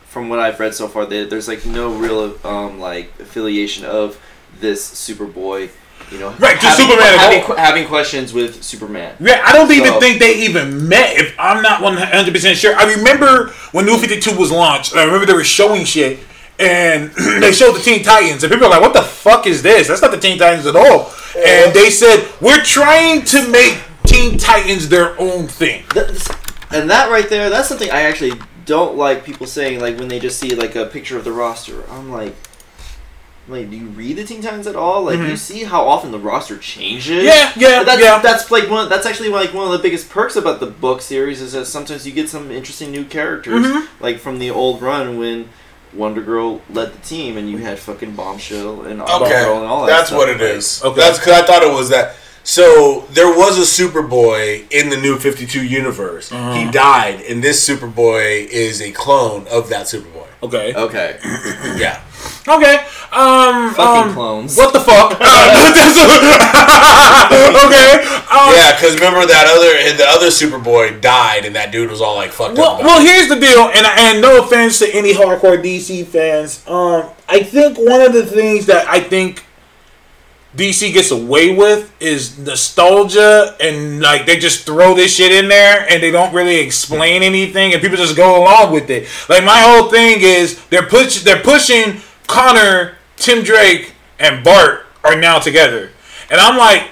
Speaker 3: from what I've read so far, they, there's like no real um like affiliation of this Superboy, you know,
Speaker 2: Right, to
Speaker 3: having,
Speaker 2: Superman at
Speaker 3: having,
Speaker 2: all.
Speaker 3: having questions with Superman.
Speaker 2: Yeah, I don't even think they even met. If I'm not 100 percent sure, I remember when New 52 was launched. I remember they were showing shit, and they showed the Teen Titans, and people were like, "What the fuck is this? That's not the Teen Titans at all." And they said, "We're trying to make Teen Titans their own thing."
Speaker 3: And that right there, that's something I actually don't like people saying like when they just see like a picture of the roster. I'm like. Like, do you read the Teen Titans at all? Like, you see how often the roster changes.
Speaker 2: Mm-hmm. Yeah, yeah,
Speaker 3: that's,
Speaker 2: yeah.
Speaker 3: That's like one. That's actually like one of the biggest perks about the book series is that sometimes you get some interesting new characters,
Speaker 2: Mm-hmm.
Speaker 3: like from the old run when Wonder Girl led the team and you had fucking Bombshell and
Speaker 1: Okay,
Speaker 3: Girl and all that.
Speaker 1: that's
Speaker 3: stuff.
Speaker 1: what it
Speaker 3: Like,
Speaker 1: is.
Speaker 2: Okay.
Speaker 1: That's because I thought it was that. So there was a Superboy in the New Fifty Two universe.
Speaker 2: Uh-huh.
Speaker 1: He died, and this Superboy is a clone of that Superboy.
Speaker 2: Okay.
Speaker 3: Okay.
Speaker 1: Yeah.
Speaker 2: Okay. Um.
Speaker 3: Fucking
Speaker 2: um,
Speaker 3: clones.
Speaker 2: What the fuck? Okay. Um,
Speaker 1: Yeah, because remember that other the other Superboy died, and that dude was all like fucked
Speaker 2: Well,
Speaker 1: up. about
Speaker 2: well,
Speaker 1: it.
Speaker 2: here's the deal, and and no offense to any hardcore DC fans, um, I think one of the things that I think DC gets away with is nostalgia, and like they just throw this shit in there, and they don't really explain anything, and people just go along with it. Like my whole thing is they're push they're pushing Connor, Tim Drake, and Bart are now together, and I'm like,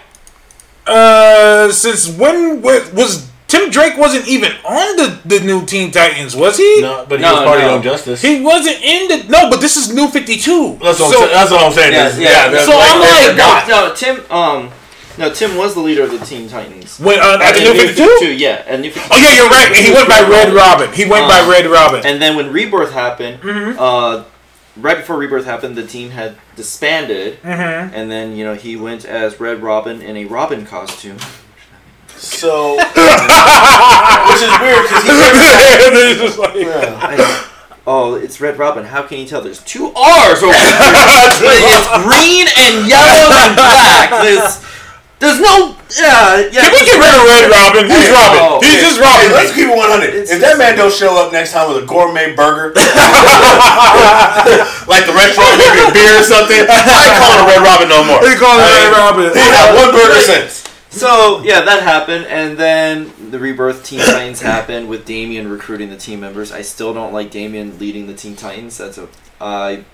Speaker 2: uh, since when was Tim Drake wasn't even on the, the new Teen Titans, was he?
Speaker 1: no, but he
Speaker 3: No,
Speaker 1: was part
Speaker 3: no.
Speaker 1: of Young Justice.
Speaker 2: He wasn't in the no, but this is New Fifty Two.
Speaker 1: that's, what
Speaker 2: so,
Speaker 1: I'm, that's what I'm saying.
Speaker 3: Yeah,
Speaker 1: is-
Speaker 3: yeah.
Speaker 1: that's
Speaker 2: So I'm like,
Speaker 1: forgot.
Speaker 3: No, Tim. Um, no, Tim was the leader of the Teen Titans.
Speaker 2: when uh, at the New Fifty Two.
Speaker 3: yeah, and New 52.
Speaker 2: Oh yeah, you're right. And he went by Red Robin. He went by
Speaker 3: Uh,
Speaker 2: Red Robin.
Speaker 3: And then when Rebirth happened,
Speaker 2: Mm-hmm.
Speaker 3: uh, right before Rebirth happened, the team had disbanded,
Speaker 2: Mm-hmm.
Speaker 3: and then you know he went as Red Robin in a Robin costume.
Speaker 1: So, which is weird because he never,
Speaker 2: It's just like-
Speaker 3: I- oh, it's Red Robin. How can you tell? There's two R's over there. it's green and yellow and black. There's, there's no. Yeah, yeah.
Speaker 2: Can we get rid of Red Robin? He's
Speaker 1: Hey,
Speaker 2: Robin.
Speaker 3: oh,
Speaker 2: He's
Speaker 3: okay.
Speaker 2: just
Speaker 1: Hey,
Speaker 2: Robin.
Speaker 1: let's keep it 100.
Speaker 3: It's
Speaker 1: if that man don't show up next time with a gourmet burger, like the restaurant maybe a beer or something, I ain't calling a Red Robin no more.
Speaker 2: He called it
Speaker 1: I
Speaker 2: Red Robin.
Speaker 1: He had one burger since.
Speaker 3: So yeah, that happened, and then the Rebirth Teen Titans happened with Damian recruiting the team members. I still don't like Damian leading the Teen Titans. That's a I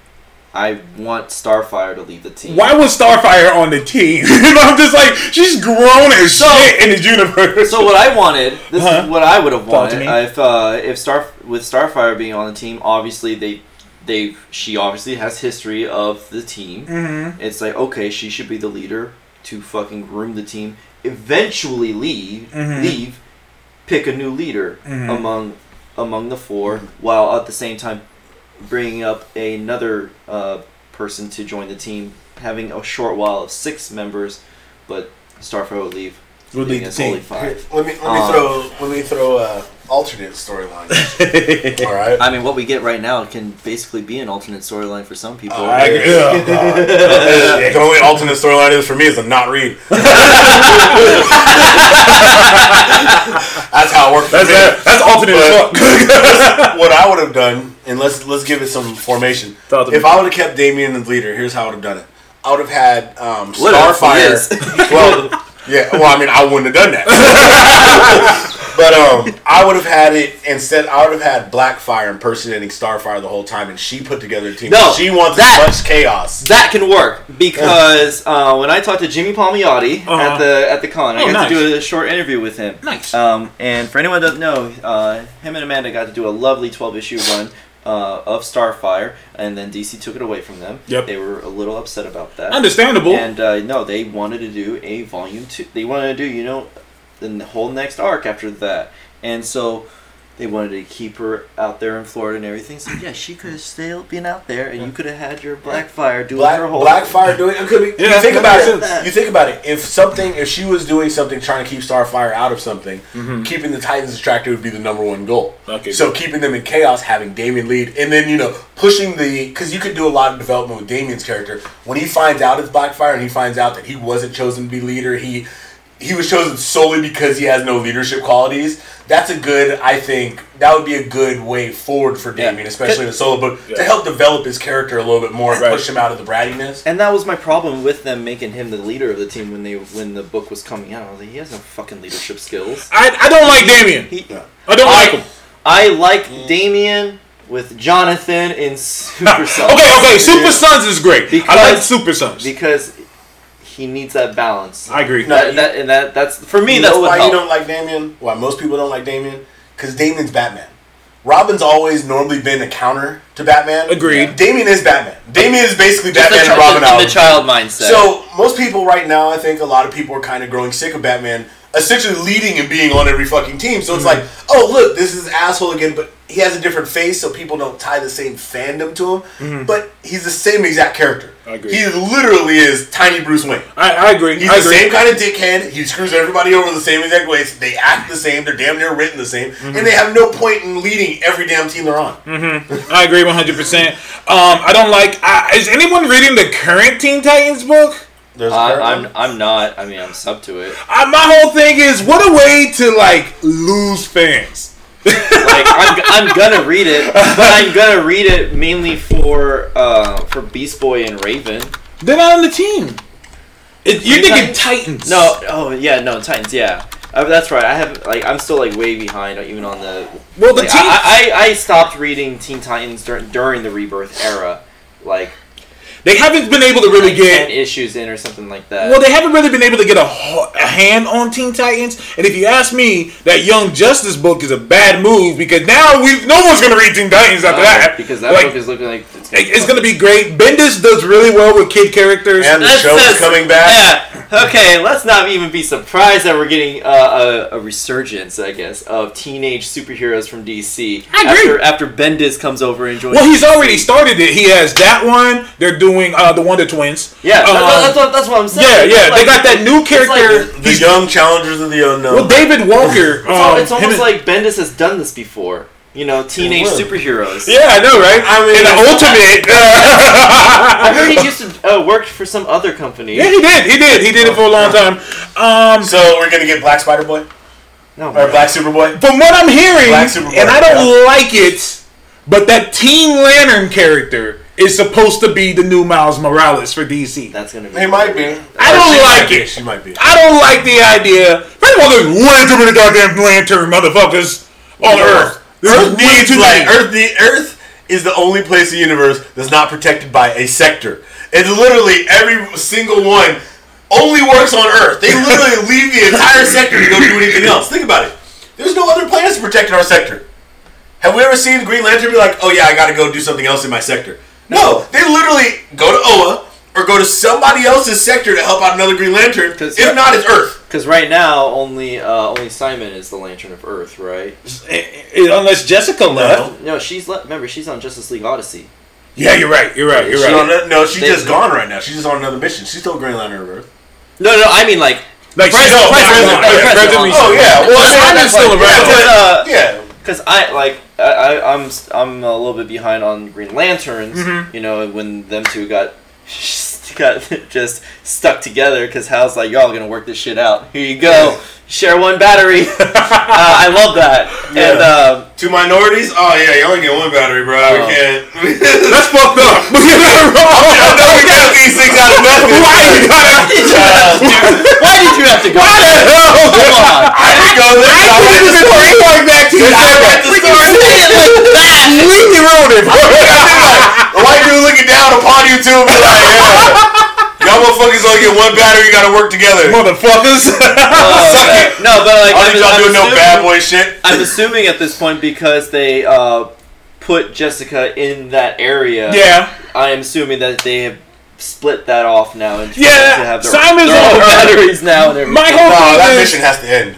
Speaker 3: I want Starfire to lead the team.
Speaker 2: Why was Starfire on the team? I'm just like she's grown as
Speaker 3: So-
Speaker 2: shit in this universe.
Speaker 3: So what I wanted, this
Speaker 2: Huh?
Speaker 3: is what I would have wanted if uh, if Star with Starfire being on the team. Obviously, they they she obviously has history of the team.
Speaker 2: Mhm.
Speaker 3: It's like okay, she should be the leader to fucking groom the team. Eventually leave
Speaker 2: Mhm.
Speaker 3: leave, pick a new leader
Speaker 2: Mhm.
Speaker 3: among among the 4 while at the same time bringing up another uh, person to join the team, having a short while of six members, but Starfire would leave.
Speaker 2: Would
Speaker 3: leave
Speaker 2: lead the
Speaker 3: us only
Speaker 2: team.
Speaker 3: five.
Speaker 1: Let me let me
Speaker 3: Um,
Speaker 1: throw let me throw uh, alternate storyline. All right.
Speaker 3: I mean, what we get right now can basically be an alternate storyline for some people.
Speaker 1: Uh,
Speaker 2: I agree. Oh, God.
Speaker 1: the only alternate storyline is for me is to not read. That's how it works. For
Speaker 2: That's
Speaker 1: me.
Speaker 2: that, that's alternate
Speaker 1: But-
Speaker 2: fuck.
Speaker 1: what I would have done, and let's let's give it some formation. If
Speaker 2: me.
Speaker 1: I would have kept Damian the leader, here's how I would have done it. I would have had um,
Speaker 3: What if he
Speaker 1: Starfire. well, yeah. Well, I mean, I wouldn't have done that. but um, I would have had it instead. I would have had Blackfire impersonating Starfire the whole time, and she put together a team.
Speaker 3: No,
Speaker 1: she wants
Speaker 3: that-
Speaker 1: as much chaos.
Speaker 3: That can work because uh, when I talked to Jimmy Palmiotti
Speaker 2: Uh-huh.
Speaker 3: at the at the con, I
Speaker 2: Oh,
Speaker 3: got to do a short interview with him.
Speaker 2: Nice.
Speaker 3: Um, and for anyone that doesn't know, uh, him and Amanda got to do a lovely 12 issue run uh, of Starfire, and then DC took it away from them.
Speaker 2: Yep.
Speaker 3: They were a little upset about that.
Speaker 2: Understandable.
Speaker 3: And uh, no, they wanted to do a volume two. They wanted to do, you know, the whole next arc after that. And so they wanted to keep her out there in Florida and everything. So yeah, she could have still been out there, and you could have had your Blackfire doing
Speaker 1: Black,
Speaker 3: her whole
Speaker 1: Blackfire doing it could be.
Speaker 2: Yeah,
Speaker 1: you think about it.
Speaker 3: sense.
Speaker 1: You think about it. If something, if she was doing something trying to keep Starfire out of something, mm-hmm. keeping the Titans distracted would be the number one goal.
Speaker 2: Okay.
Speaker 1: So keeping them in chaos, having Damian lead, and then you know pushing the because you could do a lot of development with Damian's character when he finds out it's Blackfire and he finds out that he wasn't chosen to be leader. He he was chosen solely because he has no leadership qualities. That's a good, I think, that would be a good way forward for
Speaker 3: Yeah.
Speaker 1: Damian, especially in a solo book,
Speaker 2: Yeah.
Speaker 1: to help develop his character a little bit more and
Speaker 2: Right.
Speaker 1: push him out of the brattiness.
Speaker 3: And that was my problem with them making him the leader of the team when they when the book was coming out. I was like, he has no fucking leadership skills.
Speaker 2: I, I don't like Damian.
Speaker 3: He,
Speaker 2: I don't like him.
Speaker 3: I like mm. Damian with Jonathan in Super Sons.
Speaker 2: Okay, okay. Super Sons is great. I like Super Sons.
Speaker 3: because he needs that balance.
Speaker 2: I agree.
Speaker 1: No,
Speaker 3: that, that, and that that's for me.
Speaker 1: You
Speaker 3: that's
Speaker 1: know
Speaker 3: what
Speaker 1: why
Speaker 3: helped.
Speaker 1: you don't like Damian? Why most people don't like Damian? Because Damian's Batman. Robin's always normally been a counter to Batman.
Speaker 2: Agreed.
Speaker 1: Damian is Batman. Damian is basically
Speaker 3: Just the,
Speaker 1: Batman and
Speaker 3: chi-
Speaker 1: Robin
Speaker 3: the,
Speaker 1: out.
Speaker 3: the child mindset.
Speaker 1: So most people right now, I think a lot of people are kind of growing sick of Batman, essentially leading and being on every fucking team. So it's
Speaker 3: Mm-hmm.
Speaker 1: like, oh look, this is asshole again, but he has a different face, so people don't tie the same fandom to him. But he's the same exact character.
Speaker 2: Mm-hmm. I agree.
Speaker 1: He literally is tiny Bruce Wayne.
Speaker 2: I, I agree.
Speaker 1: He's
Speaker 2: I
Speaker 1: the
Speaker 2: agree.
Speaker 1: same kind of dickhead. He screws everybody over the same exact ways. They act the same. They're damn near written the same,
Speaker 2: Mm-hmm.
Speaker 1: and they have no point in leading every damn team they're on.
Speaker 2: I agree 100. percent Um, I don't like. I, is anyone reading the current Teen Titans book?
Speaker 1: There's a
Speaker 3: I,
Speaker 1: current
Speaker 3: I'm? I'm not. I mean, I'm sub to it.
Speaker 2: I, my whole thing is what a way to like lose fans.
Speaker 3: Like I'm, I'm gonna read it, but I'm gonna read it mainly for uh for Beast Boy and Raven.
Speaker 2: They're not on the team. It, you're thinking Titans.
Speaker 3: No, oh yeah, no Titans. Yeah, uh, that's right. I have like I'm still like way behind, even on the.
Speaker 2: Well, the
Speaker 3: like,
Speaker 2: team.
Speaker 3: I, I I stopped reading Teen Titans during during the Rebirth era, like
Speaker 2: they haven't been able to really
Speaker 3: like
Speaker 2: get.
Speaker 3: issues in or something like that.
Speaker 2: Well, they haven't really been able to get a, a hand on Teen Titans. And if you ask me, that Young Justice book is a bad move because now we no one's gonna read Teen Titans after
Speaker 3: Uh,
Speaker 2: that.
Speaker 3: because that
Speaker 2: Like,
Speaker 3: book is looking like it's
Speaker 2: gonna be great. Bendis does really well with kid characters.
Speaker 1: And the
Speaker 3: That
Speaker 1: show's
Speaker 3: says-
Speaker 1: coming back.
Speaker 3: Yeah. Okay, let's not even be surprised that we're getting uh, a, a resurgence, I guess, of teenage superheroes from DC.
Speaker 2: I agree.
Speaker 3: After after Bendis comes over and joins.
Speaker 2: well, he's
Speaker 3: DC.
Speaker 2: already started it. He has that one. They're doing uh, the Wonder Twins.
Speaker 3: Yeah,
Speaker 2: Um,
Speaker 3: that's, what, that's what I'm saying.
Speaker 2: yeah, yeah.
Speaker 3: like-
Speaker 2: they got that new
Speaker 3: it's like-
Speaker 2: character.
Speaker 1: The young challengers of the unknown.
Speaker 2: well, David Walker.
Speaker 3: It's,
Speaker 2: um,
Speaker 3: it's almost
Speaker 2: and-
Speaker 3: like Bendis has done this before. You know, teenage superheroes.
Speaker 2: Yeah, I know, right?
Speaker 1: I mean,
Speaker 2: in the ultimate.
Speaker 3: I heard he used to uh, work for some other company.
Speaker 2: yeah, he did. He did. He did it for a long time. Um,
Speaker 1: so we're gonna get Black Spider Boy
Speaker 3: No,
Speaker 1: or
Speaker 3: man.
Speaker 1: Black Superboy.
Speaker 2: from what I'm hearing,
Speaker 1: Black Superboy,
Speaker 2: and I don't
Speaker 1: yeah.
Speaker 2: like it, but that Teen Lantern character is supposed to be the new Miles Morales for DC.
Speaker 3: That's gonna be.
Speaker 1: He might be.
Speaker 2: I don't
Speaker 1: She
Speaker 2: like
Speaker 1: might be.
Speaker 2: it.
Speaker 1: She might be.
Speaker 2: I don't like the idea. First of all, there's way too many goddamn lantern motherfuckers on Earth.
Speaker 1: Earth needs like. Earth. The Earth is the only place in the universe that's not protected by a sector. It's literally every single one only works on Earth. They literally leave the entire sector to go do anything else. Think about it. There's no other planets protecting our sector. Have we ever seen Green Lantern be like, "Oh yeah, I got to go do something else in my sector"? No, they literally go to Oa or go to somebody else's sector to help out another Green Lantern.
Speaker 3: 'Cause-
Speaker 1: If not, it's Earth.
Speaker 3: Because right now, only uh, only Simon is the Lantern of Earth, right?
Speaker 2: Eh, eh, Unless Jessica left.
Speaker 3: No, she's left. remember she's on Justice League Odyssey.
Speaker 2: Yeah, you're right. You're right. You're
Speaker 1: She's on
Speaker 2: right.
Speaker 1: a- no, she's
Speaker 3: They-
Speaker 1: just gone right now. She's just on another mission. She's still Green Lantern of Earth.
Speaker 3: No, no, I mean like
Speaker 2: Like she's
Speaker 3: Present-
Speaker 2: no,
Speaker 3: present-
Speaker 2: present,
Speaker 3: oh,
Speaker 2: yeah,
Speaker 3: present
Speaker 2: present
Speaker 3: on-
Speaker 2: recent.
Speaker 1: Oh yeah, well,
Speaker 2: Well,
Speaker 1: I mean,
Speaker 2: Simon's
Speaker 1: that's
Speaker 2: still
Speaker 1: like-
Speaker 2: around.
Speaker 1: yeah,
Speaker 3: Uh,
Speaker 1: but- yeah.
Speaker 3: Because I like I, I I'm I'm a little bit behind on Green Lanterns.
Speaker 2: Mm-hmm.
Speaker 3: You know when them two got got just stuck together because Hal's like y'all gonna work this shit out. Here you go, share one battery. uh, I love that. And
Speaker 1: Yeah.
Speaker 3: um,
Speaker 1: Two minorities? Oh yeah, you only get one battery, bro.
Speaker 3: Oh.
Speaker 1: We can't.
Speaker 2: That's fucked up. Look at that
Speaker 1: I know we got these things out of nothing.
Speaker 2: Why you gotta?
Speaker 3: why did you have to go?
Speaker 2: Why the hell?
Speaker 3: Come on.
Speaker 1: I didn't go there.
Speaker 2: I
Speaker 1: I
Speaker 2: think
Speaker 1: went
Speaker 2: this
Speaker 1: to
Speaker 2: going back to you.
Speaker 1: I read the story.
Speaker 3: Say it like that.
Speaker 2: Completely ruined it.
Speaker 1: The white dude looking down upon you too, be like, yeah. Y'all motherfuckers only get one battery. You gotta work together.
Speaker 2: Motherfuckers.
Speaker 3: Uh,
Speaker 1: Suck it.
Speaker 3: No, but like
Speaker 1: I don't
Speaker 3: I'm,
Speaker 1: y'all
Speaker 3: I'm
Speaker 1: doing no
Speaker 3: assuming-
Speaker 1: bad boy shit.
Speaker 3: I'm assuming at this point because they uh, put Jessica in that area.
Speaker 2: yeah.
Speaker 3: I am assuming that they have split that off now and
Speaker 2: Yeah,
Speaker 3: to have their,
Speaker 2: Simon's
Speaker 3: their own batteries now and everything.
Speaker 2: My whole
Speaker 1: No,
Speaker 2: thing
Speaker 1: that
Speaker 2: is,
Speaker 1: mission has to end.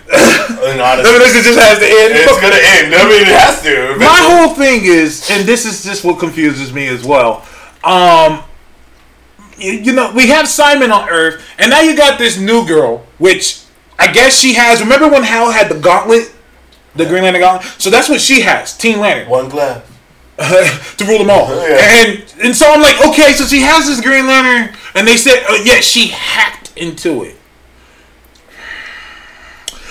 Speaker 1: And
Speaker 2: I
Speaker 1: honestly,
Speaker 2: just has to end.
Speaker 1: it's gonna end. I mean, it has to.
Speaker 2: My whole thing is, and this is just what confuses me as well. Um, you, you know, we have Simon on Earth, and now you got this new girl, which I guess she has. Remember when Hal had the gauntlet, the Green Lantern gauntlet? So that's what she has, Teen Lantern,
Speaker 1: one glove.
Speaker 2: to rule them all.
Speaker 1: Yeah.
Speaker 2: And and so I'm like, okay, so she has this Green Lantern, and they said, uh, yeah, she hacked into it.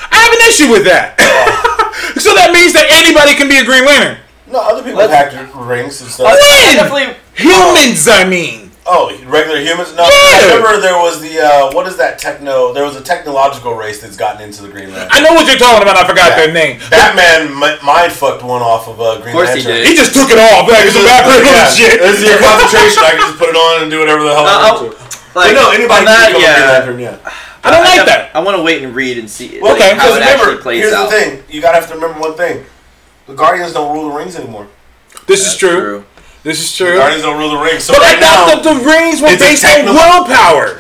Speaker 2: I have an issue with that. so that means that anybody can be a Green Lantern.
Speaker 1: No, other people
Speaker 3: Let's-
Speaker 1: hacked rings and stuff.
Speaker 3: I
Speaker 2: When?
Speaker 3: definitely.
Speaker 2: Humans, I mean.
Speaker 1: Oh, regular humans? No,
Speaker 2: Yeah.
Speaker 1: I remember there was the uh, what is that techno? There was a technological race that's gotten into the Green Lantern.
Speaker 2: I know what you're talking about. I forgot
Speaker 1: Yeah.
Speaker 2: their name.
Speaker 1: Batman mi- mind fucked one off of uh, Green
Speaker 3: Of course he did.
Speaker 2: He just took it off like it's a bad
Speaker 1: yeah,
Speaker 2: shit.
Speaker 1: This is your concentration. I can just put it on and do whatever the hell I
Speaker 3: Uh,
Speaker 1: want to.
Speaker 3: Like,
Speaker 1: But no, anybody
Speaker 3: on that,
Speaker 1: can become a Green
Speaker 3: yeah.
Speaker 1: Lantern. Yeah.
Speaker 2: I don't like
Speaker 3: def-
Speaker 2: that.
Speaker 3: I want to wait and read and see
Speaker 1: Well,
Speaker 3: like,
Speaker 2: okay,
Speaker 3: how
Speaker 1: because
Speaker 3: it
Speaker 1: remember,
Speaker 3: actually plays
Speaker 1: here's
Speaker 3: out.
Speaker 1: the thing: you gotta have to remember one thing: the Guardians don't rule the rings anymore.
Speaker 2: This is
Speaker 3: That's
Speaker 2: true. This is
Speaker 1: The
Speaker 2: true.
Speaker 1: Guardians don't rule the rings. So
Speaker 2: But I
Speaker 1: right now,
Speaker 2: thought that the rings were
Speaker 1: it's a
Speaker 2: based on willpower.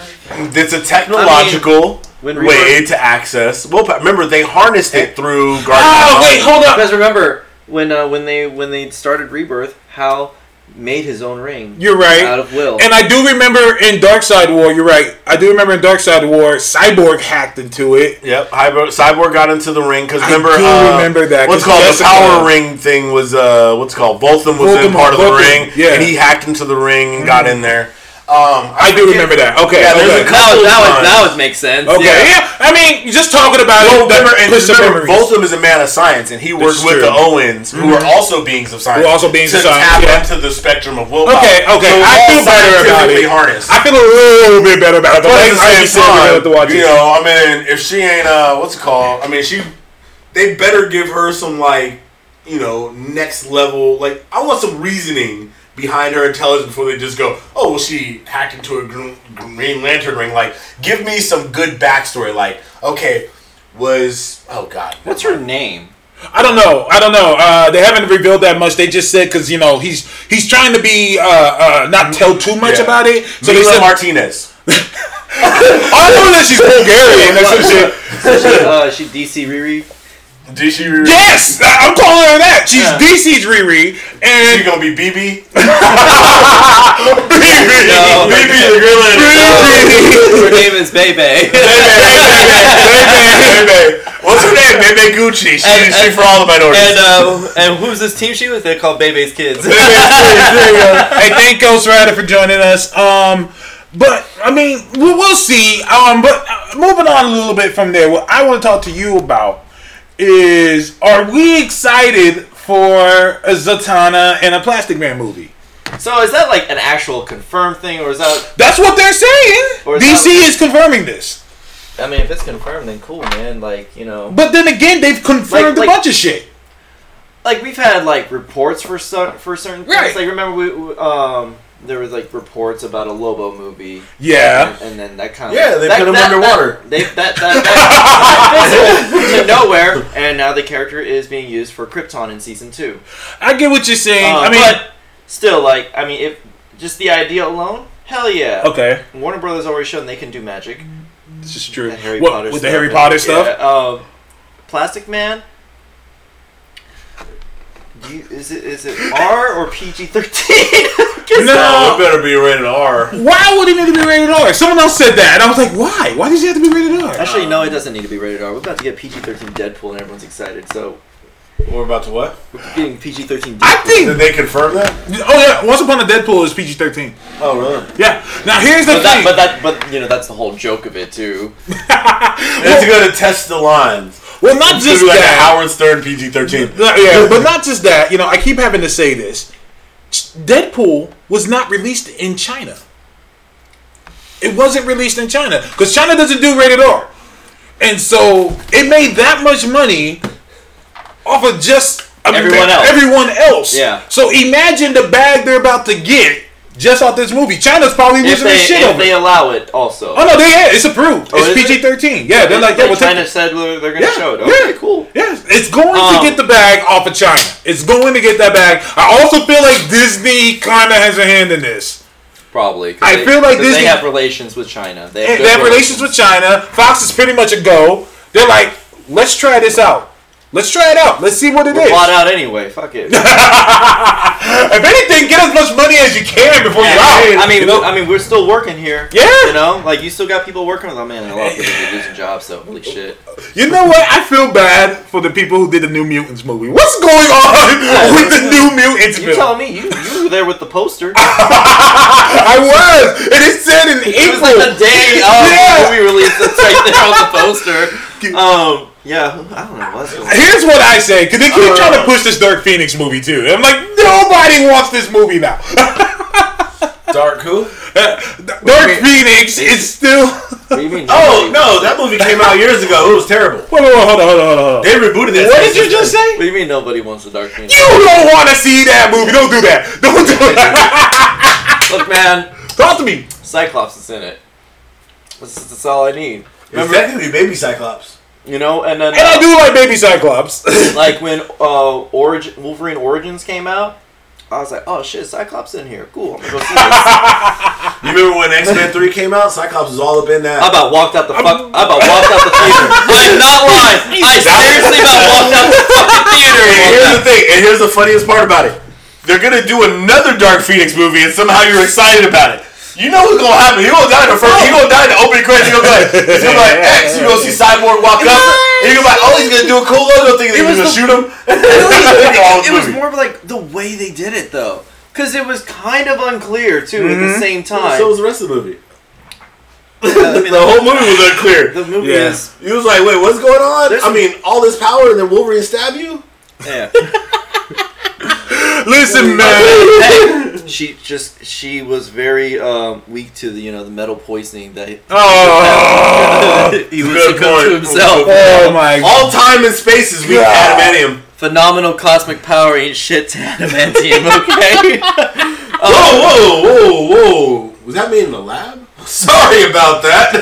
Speaker 1: it's a technological
Speaker 3: when
Speaker 1: way to access. Well, remember they harnessed it through Guardians.
Speaker 2: Oh wait, hold up.
Speaker 3: Because remember when uh, when they when they started Rebirth, Hal made his own ring
Speaker 2: You're right.
Speaker 3: out of will.
Speaker 2: And I do remember in Darkseid War. You're right. I do remember in Darkseid War, Cyborg hacked into it.
Speaker 1: Yep, Cyborg, Cyborg got into the ring because
Speaker 2: I
Speaker 1: remember,
Speaker 2: do
Speaker 1: uh,
Speaker 2: remember that,
Speaker 1: What's
Speaker 2: 'cause
Speaker 1: called
Speaker 2: Jessica-
Speaker 1: the power ring thing was uh, what's it called Volthoom was in
Speaker 2: Volthoom-
Speaker 1: part of the ring,
Speaker 2: yeah.
Speaker 1: and he hacked into the ring and got in there. Um,
Speaker 2: I do remember that. Okay,
Speaker 1: Yeah, there's
Speaker 2: okay.
Speaker 1: a
Speaker 3: Now,
Speaker 1: couple
Speaker 3: now, it,
Speaker 1: times.
Speaker 3: now it makes sense.
Speaker 2: Okay,
Speaker 3: Yeah.
Speaker 2: yeah. I mean, just talking about
Speaker 1: Well,
Speaker 2: it, that
Speaker 1: remember, and
Speaker 2: puts some
Speaker 1: remember,
Speaker 2: memories.
Speaker 1: Volthoom is a man of science, and he works with the Oans, who are also beings of science.
Speaker 2: Who are also beings
Speaker 1: to
Speaker 2: of science,
Speaker 1: tap
Speaker 2: yeah.
Speaker 1: into the spectrum of willpower.
Speaker 2: Okay, okay.
Speaker 1: So
Speaker 2: I feel better about
Speaker 1: scientifically
Speaker 2: it.
Speaker 1: Harnessed.
Speaker 2: I feel a little bit better about it. But
Speaker 1: But
Speaker 2: like,
Speaker 1: at the
Speaker 2: like you
Speaker 1: same
Speaker 2: said, we're gonna have to watch
Speaker 1: time, you know, I mean, if she ain't, uh, what's it called? I mean, she, they better give her some like, you know, next level. Like, I want some reasoning behind her intelligence before they just go, oh, well, she hacked into a Green, green Lantern ring. Like, give me some good backstory. Like, okay, was oh god,
Speaker 3: What's her name?
Speaker 2: I don't know. I don't know. Uh, they haven't revealed that much. They just said because you know he's he's trying to be uh, uh, not tell too much
Speaker 1: Yeah.
Speaker 2: about it. So
Speaker 1: So
Speaker 2: they said,
Speaker 1: Martinez.
Speaker 2: I know that she's Bulgarian or some shit.
Speaker 3: She, uh, she DC Riri.
Speaker 1: Did she?
Speaker 2: Yes, I- I'm calling her that. She's
Speaker 3: Yeah.
Speaker 2: DC's Riri,
Speaker 1: She
Speaker 2: and
Speaker 1: gonna be BB.
Speaker 3: No.
Speaker 1: BB the Green Lantern.
Speaker 3: Her name is Bebe.
Speaker 1: Bebe. What's her name? Bebe Gucci. She,
Speaker 3: And-
Speaker 1: she
Speaker 3: and-
Speaker 1: for all the minorities.
Speaker 3: and uh, and who's this team she was? They're called Bebe's Kids.
Speaker 2: hey, thank Ghost Rider for joining us. Um, but I mean, we'll, we'll see. Um, but uh, moving on a little bit from there, what I want to talk to you about is: Are we excited for a Zatanna and a Plastic Man movie?
Speaker 3: so is that like an actual confirmed thing, or is that?
Speaker 2: That's what they're saying.
Speaker 3: Or is
Speaker 2: DC
Speaker 3: that-
Speaker 2: is confirming this.
Speaker 3: I mean, if it's confirmed, then cool, man. Like you know,
Speaker 2: But then again, they've confirmed
Speaker 3: Like-
Speaker 2: a bunch of shit.
Speaker 3: like we've had like reports for certain for certain things.
Speaker 2: Right.
Speaker 3: Like remember we, we um there was like reports about a Lobo movie.
Speaker 2: Yeah.
Speaker 3: And, and then that kind of
Speaker 1: Yeah, they
Speaker 3: that,
Speaker 1: put him
Speaker 3: that-
Speaker 1: underwater.
Speaker 3: That, they that that, that, to nowhere, and now the character is being used for Krypton in season two.
Speaker 2: I get what you're saying.
Speaker 3: Uh,
Speaker 2: I mean,
Speaker 3: but still, like I mean, if just the idea alone, hell yeah.
Speaker 2: okay,
Speaker 3: Warner Brothers already shown they can do magic.
Speaker 2: this is true.
Speaker 3: Harry
Speaker 2: What,
Speaker 3: Potter
Speaker 2: with the Harry Potter stuff?
Speaker 3: Yeah, um, Plastic Man. You, is it is it R or PG thirteen?
Speaker 2: No.
Speaker 1: it better be rated R.
Speaker 2: Why would it need to be rated R? Someone else said that, and I was like, why? Why does it have to be rated R?
Speaker 3: Actually, no, it doesn't need to be rated R. We're about to get PG thirteen Deadpool, and everyone's excited. So
Speaker 1: We're about to what?
Speaker 3: we're getting PG thirteen.
Speaker 2: I think.
Speaker 1: Did they confirm that?
Speaker 2: Oh yeah, Once Upon a Deadpool is PG thirteen.
Speaker 1: Oh, really?
Speaker 2: Yeah. Now here's the
Speaker 3: But that,
Speaker 2: thing.
Speaker 3: but that, but you know, that's the whole joke of it too.
Speaker 1: It's going to test the lines.
Speaker 2: well, not
Speaker 1: It's
Speaker 2: just
Speaker 1: gonna be like
Speaker 2: that.
Speaker 1: Howard Stern PG thirteen.
Speaker 2: Yeah, but not just that. You know, I keep having to say this. Deadpool was not released in China. It wasn't released in China because China doesn't do rated R, and so it made that much money off of just
Speaker 3: Everyone else.
Speaker 2: Everyone else.
Speaker 3: Yeah.
Speaker 2: So imagine the bag they're about to get just off this movie. China's probably losing
Speaker 3: they
Speaker 2: their shit
Speaker 3: if
Speaker 2: over.
Speaker 3: they allow it, also.
Speaker 2: Oh no, they yeah, it's approved.
Speaker 3: Oh,
Speaker 2: it's
Speaker 3: it?
Speaker 2: PG thirteen. Yeah, they're like, yeah, we'll take
Speaker 3: China said they're, gonna
Speaker 2: Yeah,
Speaker 3: show it.
Speaker 2: yeah.
Speaker 3: Cool.
Speaker 2: Yes, it's going to
Speaker 3: Um,
Speaker 2: get the bag off of China. It's going to get that bag. I also feel like Disney kind of has a hand in this.
Speaker 3: Probably.
Speaker 2: I
Speaker 3: they-
Speaker 2: feel like Disney-
Speaker 3: they have relations with China. They have,
Speaker 2: they have relations with China. Fox is pretty much a go. They're like, let's try this out. Let's try it out. Let's see what it
Speaker 3: We're
Speaker 2: is.
Speaker 3: bought out anyway. Fuck it.
Speaker 2: if anything, get as much money as you can before you're out.
Speaker 3: I mean,
Speaker 2: You know?
Speaker 3: I mean, we're still working here.
Speaker 2: Yeah.
Speaker 3: You know, like you still got people working with them, man. A lot of people are losing jobs. So holy shit.
Speaker 2: You know what? I feel bad for the people who did the New Mutants movie. What's going on with the New Mutants
Speaker 3: You
Speaker 2: film?
Speaker 3: telling me you you were there with the poster?
Speaker 2: I was, and it said in
Speaker 3: It was
Speaker 2: April.
Speaker 3: like the day of
Speaker 2: Yeah.
Speaker 3: the movie release. That's right there on the poster. Um, yeah, I don't know what's going on.
Speaker 2: Here's what I say, because they keep
Speaker 3: Uh.
Speaker 2: trying to push this Dark Phoenix movie too. I'm like, nobody wants this movie now.
Speaker 1: Dark who?
Speaker 2: Dark Phoenix is still.
Speaker 3: What do you mean?
Speaker 1: Oh
Speaker 3: nobody-
Speaker 1: no, that movie came out years ago. It was terrible.
Speaker 2: Wait, wait, wait, hold on, hold on, hold on, hold on.
Speaker 1: They rebooted it.
Speaker 2: What did you just say?
Speaker 3: What do you mean nobody wants the Dark Phoenix?
Speaker 2: You don't want to see that movie. Don't do that. Don't do that.
Speaker 3: Look, man,
Speaker 2: Talk to me.
Speaker 3: Cyclops is in it. That's, that's all I need.
Speaker 1: It's technically Baby Cyclops.
Speaker 3: You know, and then
Speaker 2: And I
Speaker 3: uh,
Speaker 2: do like Baby Cyclops.
Speaker 3: like when uh, Origin Wolverine Origins came out, I was like, oh shit, Cyclops in here. Cool, I'm gonna go see this.
Speaker 1: You remember when X Men Three came out? Cyclops was all up in that.
Speaker 3: I about walked out the fuck. I about walked out the theater. I'm not lying. I seriously about walked out the fucking theater.
Speaker 1: And here's the thing, and here's the funniest part about it. They're gonna do another Dark Phoenix movie, and somehow you're excited about it. You know what's gonna happen? He gonna die in the first. He gonna die in the opening credits. He gonna be like, he's gonna be like X. You gonna see Cyborg walk up, and you gonna be like, oh, he's gonna do a cool logo thing. And he's gonna
Speaker 3: the-
Speaker 1: shoot him.
Speaker 3: it,
Speaker 1: All
Speaker 3: it was more of like the way they did it though. because it was kind of unclear too at the mm-hmm. same time.
Speaker 1: So was the rest of the movie.
Speaker 3: I mean,
Speaker 1: The whole movie was unclear.
Speaker 3: the movie
Speaker 2: Yeah.
Speaker 3: is
Speaker 1: He was like, "Wait, what's going on?"
Speaker 3: There's
Speaker 1: I mean, all this power, and then Wolverine stab you.
Speaker 3: yeah.
Speaker 2: Listen, man.
Speaker 3: She just she was very um, weak to the you know the metal poisoning that
Speaker 2: Oh,
Speaker 3: he was
Speaker 1: Good
Speaker 3: succumb to himself.
Speaker 2: oh my.
Speaker 1: All time and space is weak
Speaker 2: God.
Speaker 1: adamantium.
Speaker 3: Phenomenal cosmic power ain't shit to adamantium. Okay.
Speaker 1: Whoa, whoa, whoa, whoa! Was that made in the lab? Sorry about that.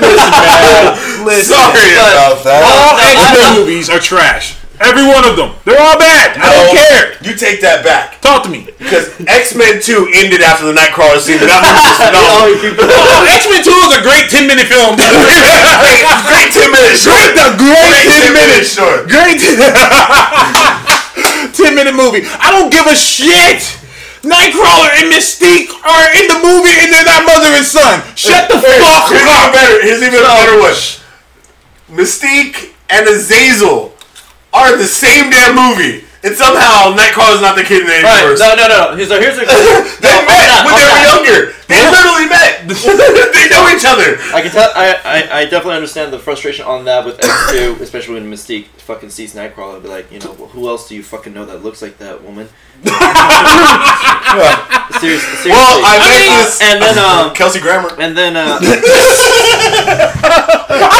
Speaker 1: Sorry
Speaker 3: but-
Speaker 1: about that.
Speaker 2: All
Speaker 3: No, I-
Speaker 2: X Men movies are trash. Every one of them. They're all bad. I don't care.
Speaker 1: You take that back
Speaker 2: Talk to me.
Speaker 1: because X Men Two ended after the Nightcrawler scene. But that was.
Speaker 2: Oh, X Men Two is a great ten minute film.
Speaker 1: great, great 10 minute short.
Speaker 2: Great, the great,
Speaker 1: Great
Speaker 2: 10 minutes.
Speaker 1: short.
Speaker 2: Great 10 minute movie. I don't give a shit. Nightcrawler and Mystique are in the movie and they're not mother and son. Shut the fuck
Speaker 1: here's even
Speaker 2: up.
Speaker 1: better. Here's even better one. Mystique and Azazel are in the same damn movie, and somehow Nightcrawler's not the kid in the
Speaker 3: Right.
Speaker 1: universe.
Speaker 3: No, no, no. Here's a here's a.
Speaker 1: They
Speaker 3: no,
Speaker 1: met when they were younger. They literally met. they know each other.
Speaker 3: I can tell. I, I, I definitely understand the frustration on that with X two, especially when Mystique fucking sees Nightcrawler. Be like, you know, well, who else do you fucking know that looks like that woman? seriously, seriously.
Speaker 1: Well, I
Speaker 3: mean,
Speaker 1: met this.
Speaker 3: and then um,
Speaker 1: Kelsey Grammer.
Speaker 3: and then uh,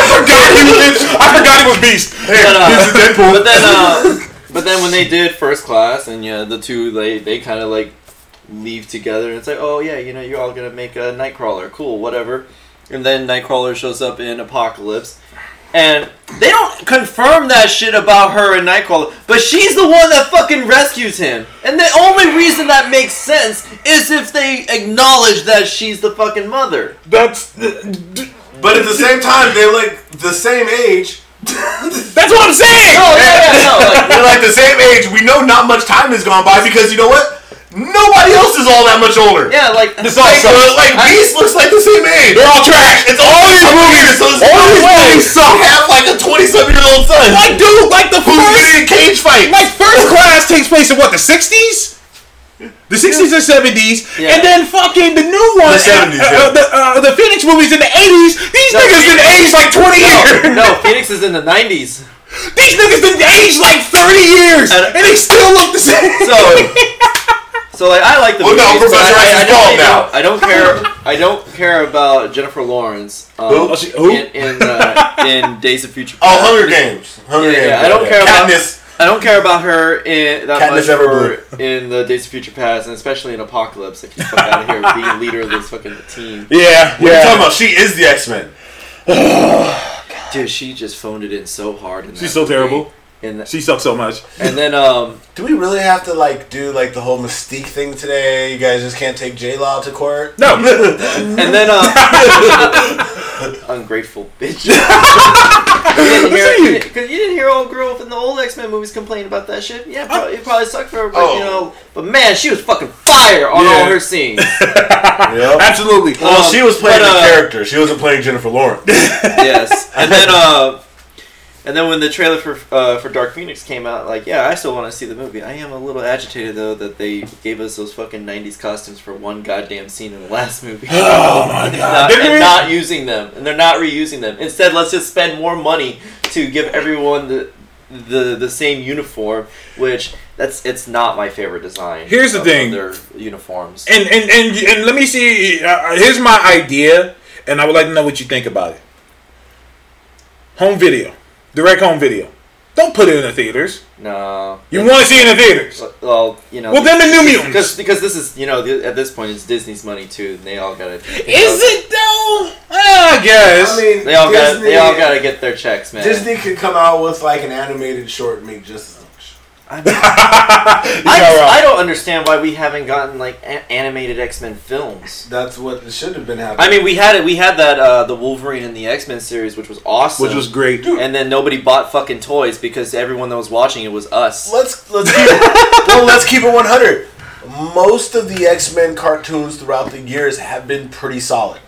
Speaker 2: forgot he was I forgot he was Beast.
Speaker 3: but, uh,
Speaker 1: He's Deadpool.
Speaker 3: but then uh, but then when they did First Class, and yeah, the two they they kind of like leave together, and it's like, oh yeah, you know, you're all gonna make a Nightcrawler, cool, whatever. And then Nightcrawler shows up in Apocalypse. And they don't confirm that shit about her and Nightcrawler, but she's the one that fucking rescues him. And the only reason that makes sense is if they acknowledge that she's the fucking mother.
Speaker 2: That's
Speaker 1: But at the same time, they're like the same age.
Speaker 2: that's what I'm saying.
Speaker 3: Oh yeah, yeah, no, like,
Speaker 1: They're like the same age. We know not much time has gone by because you know what? Nobody else is all that much older.
Speaker 3: yeah, like
Speaker 2: This
Speaker 1: Like,
Speaker 2: all sucks.
Speaker 1: like Beast looks like the same age.
Speaker 2: They're all trash.
Speaker 1: It's all these movies. So it's
Speaker 2: all
Speaker 1: no
Speaker 2: these
Speaker 1: way
Speaker 2: movies suck.
Speaker 1: Have like a twenty-seven year old son
Speaker 2: Like dude, like the
Speaker 1: who's
Speaker 2: first
Speaker 1: getting in cage fight.
Speaker 2: like first class takes place in what the sixties. The sixties and seventies,
Speaker 3: Yeah.
Speaker 2: and then fucking the new one,
Speaker 1: The 70s,
Speaker 2: uh, uh, the, uh, the Phoenix movies in the eighties. These
Speaker 3: No,
Speaker 2: niggas didn't age like twenty years.
Speaker 3: no, Phoenix is in the '90s.
Speaker 2: These niggas didn't age like thirty years,
Speaker 3: And-
Speaker 2: and, they still look the same.
Speaker 3: So, so like I like the
Speaker 1: Well,
Speaker 3: movies, but
Speaker 1: Professor
Speaker 3: I,
Speaker 1: X
Speaker 3: I,
Speaker 1: is
Speaker 3: I, don't,
Speaker 1: now.
Speaker 3: I don't care. I don't care about Jennifer Lawrence. Um,
Speaker 1: Who?
Speaker 2: Oh, she- who?
Speaker 3: In in, uh, in Days of Future.
Speaker 1: Oh,
Speaker 3: Past.
Speaker 1: Hunger Games. Hunger
Speaker 3: Yeah,
Speaker 1: Games.
Speaker 3: yeah, I don't care about-
Speaker 1: Katniss.
Speaker 3: I don't care about her in that
Speaker 1: Katniss
Speaker 3: much
Speaker 1: Everblue.
Speaker 3: for in the Days of Future Past, and especially in Apocalypse. Like, get fuck out of here, being leader of this fucking team.
Speaker 2: yeah,
Speaker 1: What are you talking about? She is the X Men.
Speaker 3: Oh, Dude, she just phoned it in so hard. In
Speaker 2: She's
Speaker 3: that
Speaker 2: so
Speaker 3: movie.
Speaker 2: terrible.
Speaker 3: And,
Speaker 2: She sucks so much.
Speaker 3: and then um,
Speaker 1: Do we really have to like do like the whole Mystique thing today? You guys just can't take J Law to court.
Speaker 2: No,
Speaker 3: And then, uh, ungrateful bitch. you didn't hear because you didn't hear old girl in the old X Men movies complain about that shit. Yeah, probably, it probably sucked for her, but
Speaker 1: Oh.
Speaker 3: you know, but man, she was fucking fire on
Speaker 2: Yeah.
Speaker 3: all her scenes.
Speaker 1: Yep.
Speaker 2: absolutely.
Speaker 1: Well,
Speaker 3: Um,
Speaker 1: she was playing
Speaker 3: but,
Speaker 1: the
Speaker 3: uh,
Speaker 1: character. She wasn't playing Jennifer Lawrence.
Speaker 3: yes, and then uh, and then when the trailer for uh, for Dark Phoenix came out, like yeah, I still want to see the movie. I am a little agitated though that they gave us those fucking '90s costumes for one goddamn scene in the last movie.
Speaker 2: Oh my
Speaker 3: and,
Speaker 2: god!
Speaker 3: not, and not using them, and they're not reusing them. Instead, let's just spend more money to give everyone the the the same uniform, which that's it's not my favorite design.
Speaker 2: Here's the thing.
Speaker 3: their uniforms.
Speaker 2: and and and and let me see. Uh, here's my idea, and I would like to know what you think about it. Home video, direct home video. Don't put it in the theaters.
Speaker 3: no,
Speaker 2: You want to see it in the theaters?
Speaker 3: well, you know,
Speaker 2: Well, then the New
Speaker 3: because
Speaker 2: Mutants.
Speaker 3: because because this is you know the, at this point it's Disney's money too, and they all gotta.
Speaker 2: Is it though? Ah, I guess.
Speaker 1: I mean,
Speaker 3: They all got they all gotta get their checks, man.
Speaker 1: Disney could come out with like an animated short and make just as much.
Speaker 3: I, mean, I, just- I don't understand why we haven't gotten like a- animated X Men films.
Speaker 1: That's what should have been happening.
Speaker 3: I mean, we had it. We had that uh, the Wolverine and the X Men series, which was awesome.
Speaker 2: which was great.
Speaker 3: and then nobody bought fucking toys because everyone that was watching it was us.
Speaker 1: let's let's keep it, well, let's keep it one hundred. Most of the X Men cartoons throughout the years have been pretty solid.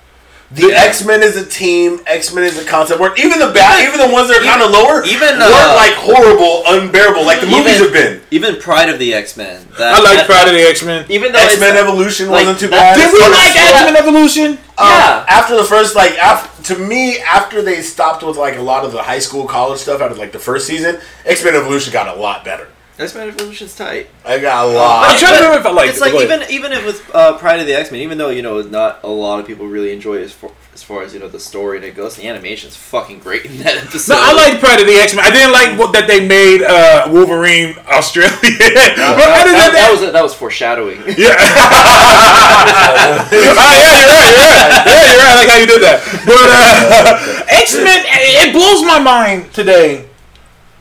Speaker 1: The X Men is a team. X Men is a concept. Where even the bad, even the ones that are kind of lower,
Speaker 3: even,
Speaker 1: weren't
Speaker 3: uh,
Speaker 1: like horrible, unbearable, like the movies have been.
Speaker 3: Even Pride of the X Men.
Speaker 2: I like Pride of the X Men.
Speaker 3: Even though
Speaker 1: X Men Evolution
Speaker 3: like,
Speaker 1: wasn't too bad.
Speaker 2: Did we like X Men Evolution?
Speaker 1: Um,
Speaker 3: Yeah.
Speaker 1: After the first, like, after, to me, after they stopped with like a lot of the high school, college stuff out of like the first season, X Men Evolution got a lot better.
Speaker 3: X Men Evolution's tight.
Speaker 1: I got a
Speaker 2: I'm
Speaker 1: lot.
Speaker 2: trying to remember if I liked
Speaker 3: It's like even even if with uh, Pride of the X Men, even though you know not a lot of people really enjoy it as far, as far as you know the story and it goes, the animation's fucking great in that episode.
Speaker 2: No, I like Pride of the X Men. I didn't like what, that they made uh, Wolverine Australian.
Speaker 3: that,
Speaker 2: But other than
Speaker 3: that, that
Speaker 2: that-
Speaker 3: was that was foreshadowing.
Speaker 2: Yeah. Ah, yeah, you're right. You're right. You're right. Yeah, you're right. I like how you did that. But uh, X Men, it blows my mind today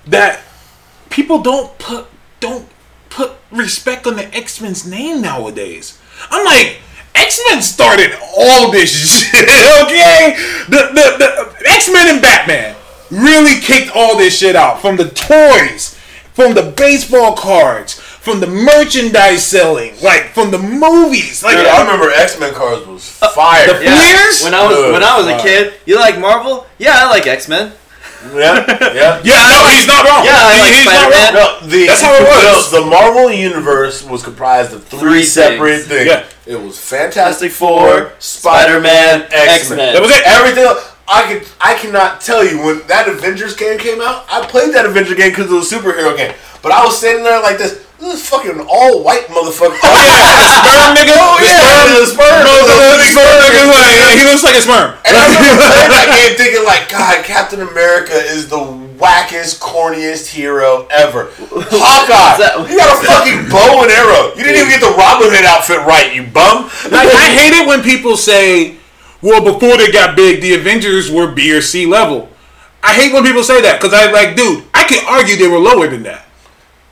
Speaker 2: that people don't put don't put respect on the X Men's name nowadays. I'm like. X Men started all this shit, okay? The, the, the X Men and Batman really kicked all this shit out from the toys, from the baseball cards, from the merchandise selling, like from the movies. Like,
Speaker 1: Dude, I remember X Men cards was fire.
Speaker 2: the- Years?
Speaker 3: When I was
Speaker 1: Ugh,
Speaker 3: when I was a kid, you like Marvel? Yeah, I like X Men.
Speaker 1: yeah, yeah.
Speaker 2: yeah, no, he's not wrong.
Speaker 3: Yeah, I
Speaker 2: He-
Speaker 3: like
Speaker 2: he's not
Speaker 3: Spider-Man.
Speaker 2: wrong.
Speaker 1: No, the,
Speaker 2: That's how it was.
Speaker 1: The, the Marvel universe was comprised of three,
Speaker 3: Three
Speaker 1: separate
Speaker 3: things.
Speaker 1: things.
Speaker 2: Yeah.
Speaker 1: It was Fantastic
Speaker 3: Fantastic
Speaker 1: Four,
Speaker 3: Four,
Speaker 1: Spider-Man,
Speaker 3: Spider-Man,
Speaker 1: X-Men.
Speaker 3: X-Men.
Speaker 2: That was it.
Speaker 1: Everything. else- I could. I cannot tell you when that Avengers game came out. I played that Avengers game because it was a superhero game. But I was sitting there like this. This is fucking all white motherfucker.
Speaker 2: Oh yeah, sperm nigga.
Speaker 1: Oh,
Speaker 2: The
Speaker 1: yeah,
Speaker 2: sperm,
Speaker 1: the sperm.
Speaker 2: No, the, the, the sperm nigga. Like, he looks like a sperm.
Speaker 1: And I remember playing that game thinking like, God, Captain America is the wackest, corniest hero ever. Hawkeye,
Speaker 3: Is
Speaker 1: you got a fucking bow and arrow. You didn't even get the Robin Hood outfit right, you bum.
Speaker 2: Like, I hate it when people say, "Well, before they got big, the Avengers were B or C level." I hate when people say that because I like, dude, I can argue they were lower than that.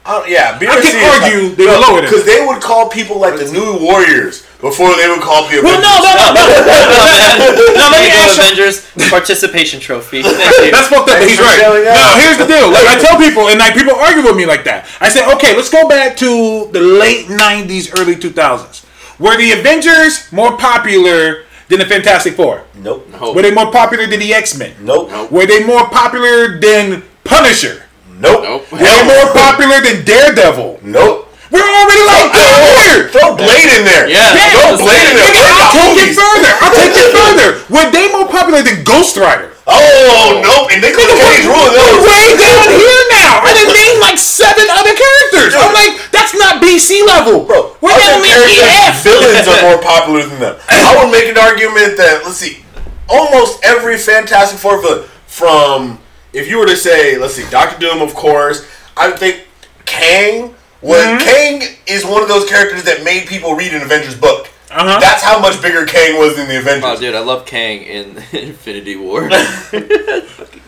Speaker 1: Oh, yeah, BRC
Speaker 2: I can
Speaker 1: is
Speaker 2: argue
Speaker 1: like-
Speaker 2: they were lower
Speaker 1: because they would call people like the New Warriors before they would call people.
Speaker 2: Well, no, no, no, no. no, let me
Speaker 3: Lego
Speaker 2: ask you.
Speaker 3: Avengers participation trophy.
Speaker 2: That's fucked up. but He's
Speaker 1: for
Speaker 2: right.
Speaker 1: showing up.
Speaker 2: Now here's the deal. Like I tell people, and like people argue with me like that. I say, okay, let's go back to the late '90s, early 2000s. Were the Avengers more popular than the Fantastic Four?
Speaker 1: Nope.
Speaker 3: No.
Speaker 2: Were they more popular than the X Men?
Speaker 1: Nope.
Speaker 3: Nope.
Speaker 2: Were they more popular than Punisher?
Speaker 1: Nope.
Speaker 3: Nope.
Speaker 2: Were they more popular than Daredevil?
Speaker 1: Nope.
Speaker 2: We're already like down here.
Speaker 1: Throw Blade in there.
Speaker 3: Yeah.
Speaker 2: Yeah,
Speaker 1: Throw Blade in there.
Speaker 2: Nigga,
Speaker 1: Blade
Speaker 2: I'll take it further. I'll take it further. Were they more popular than Ghost Rider?
Speaker 1: Oh, nope. And Nicolas Cage ruined
Speaker 2: We're
Speaker 1: those.
Speaker 2: way down here now. I didn't name like seven other characters. I'm like, that's not BC level.
Speaker 1: Bro,
Speaker 2: We're down in
Speaker 1: characters,
Speaker 2: EF.
Speaker 1: villains are more popular than them. I would make an argument that let's see, almost every Fantastic Four villain, from if you were to say, let's see, Doctor Doom, of course, I would think Kang. When
Speaker 2: Mm-hmm.
Speaker 1: Kang is one of those characters that made people read an Avengers book.
Speaker 2: Uh-huh.
Speaker 1: That's how much bigger Kang was than the Avengers.
Speaker 3: Oh, dude, I love Kang in Infinity War.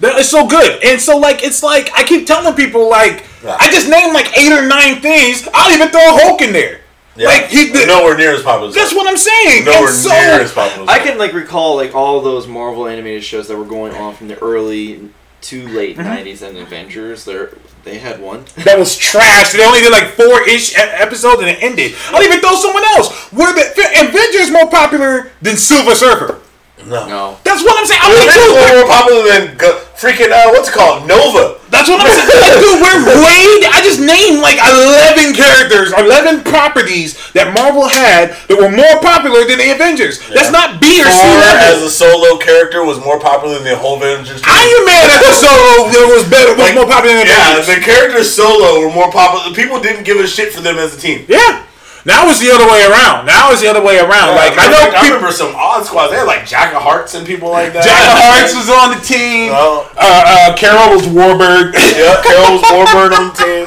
Speaker 2: That is so good. And so like it's like I keep telling people like
Speaker 1: Yeah.
Speaker 2: I just named like eight or nine things. I'll even throw a Hulk in there.
Speaker 1: Yeah.
Speaker 2: Like he the,
Speaker 1: nowhere near as popular. as
Speaker 2: That's what I'm saying.
Speaker 1: nowhere
Speaker 2: so,
Speaker 1: near as popular. as
Speaker 3: I can like recall like all those Marvel animated shows that were going on from the early to late
Speaker 2: Mm-hmm.
Speaker 3: '90s and Avengers. They they had one.
Speaker 2: that was trash. They only did like four ish episodes and it ended. I'll even throw someone else. Were the Avengers more popular than Silver Surfer?
Speaker 1: No.
Speaker 3: No.
Speaker 2: That's what I'm saying. I'm
Speaker 1: The
Speaker 2: like,
Speaker 1: Avengers
Speaker 2: dude,
Speaker 1: were
Speaker 2: we're-
Speaker 1: more popular than go- freaking uh, what's it called Nova.
Speaker 2: That's what I'm saying. Like, dude, we're way. I just named like eleven characters, eleven properties that Marvel had that were more popular than the Avengers. That's not B or C
Speaker 1: Thor as a solo character was more popular than the whole Avengers. team.
Speaker 2: Iron Man as a solo that was better, was
Speaker 1: Like,
Speaker 2: more popular than the
Speaker 1: Yeah,
Speaker 2: Avengers.
Speaker 1: the characters solo were more popular. People didn't give a shit for them as a team.
Speaker 2: Yeah. Now it's the other way around. Now it's the other way around. like I know
Speaker 1: I
Speaker 2: people.
Speaker 1: remember some odd squads. They had like Jack of Hearts and people like that.
Speaker 2: Jack of Hearts was on the team.
Speaker 1: Oh.
Speaker 2: Uh, uh, Carol was Warbird.
Speaker 1: Yeah, Carol was Warbird on the team.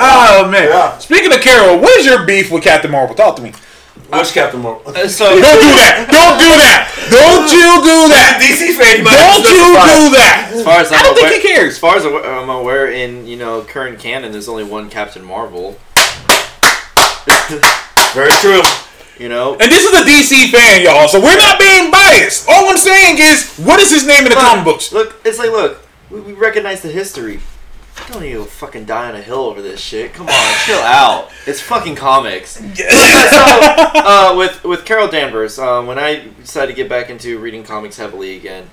Speaker 2: oh man.
Speaker 1: Yeah.
Speaker 2: Speaking of Carol, what is your beef with Captain Marvel? Talk to me.
Speaker 1: Which Captain Marvel?
Speaker 3: Uh, So
Speaker 2: Don't do that. Don't do that. Don't you do that.
Speaker 1: DC fan,
Speaker 2: Don't you do that.
Speaker 3: as far as I'm
Speaker 2: I don't think he cares.
Speaker 3: As far as I'm aware, in you know current canon, there's only one Captain Marvel.
Speaker 1: Very true.
Speaker 3: You know.
Speaker 2: And this is a DC fan, y'all, so we're not being biased. All I'm saying is, what is his name in the comic books?
Speaker 3: Look, it's like look, we, we recognize the history. don't need to fucking die on a hill over this shit. Come on, chill out. It's fucking comics. so, uh, with with Carol Danvers, um, when I decided to get back into reading comics heavily again,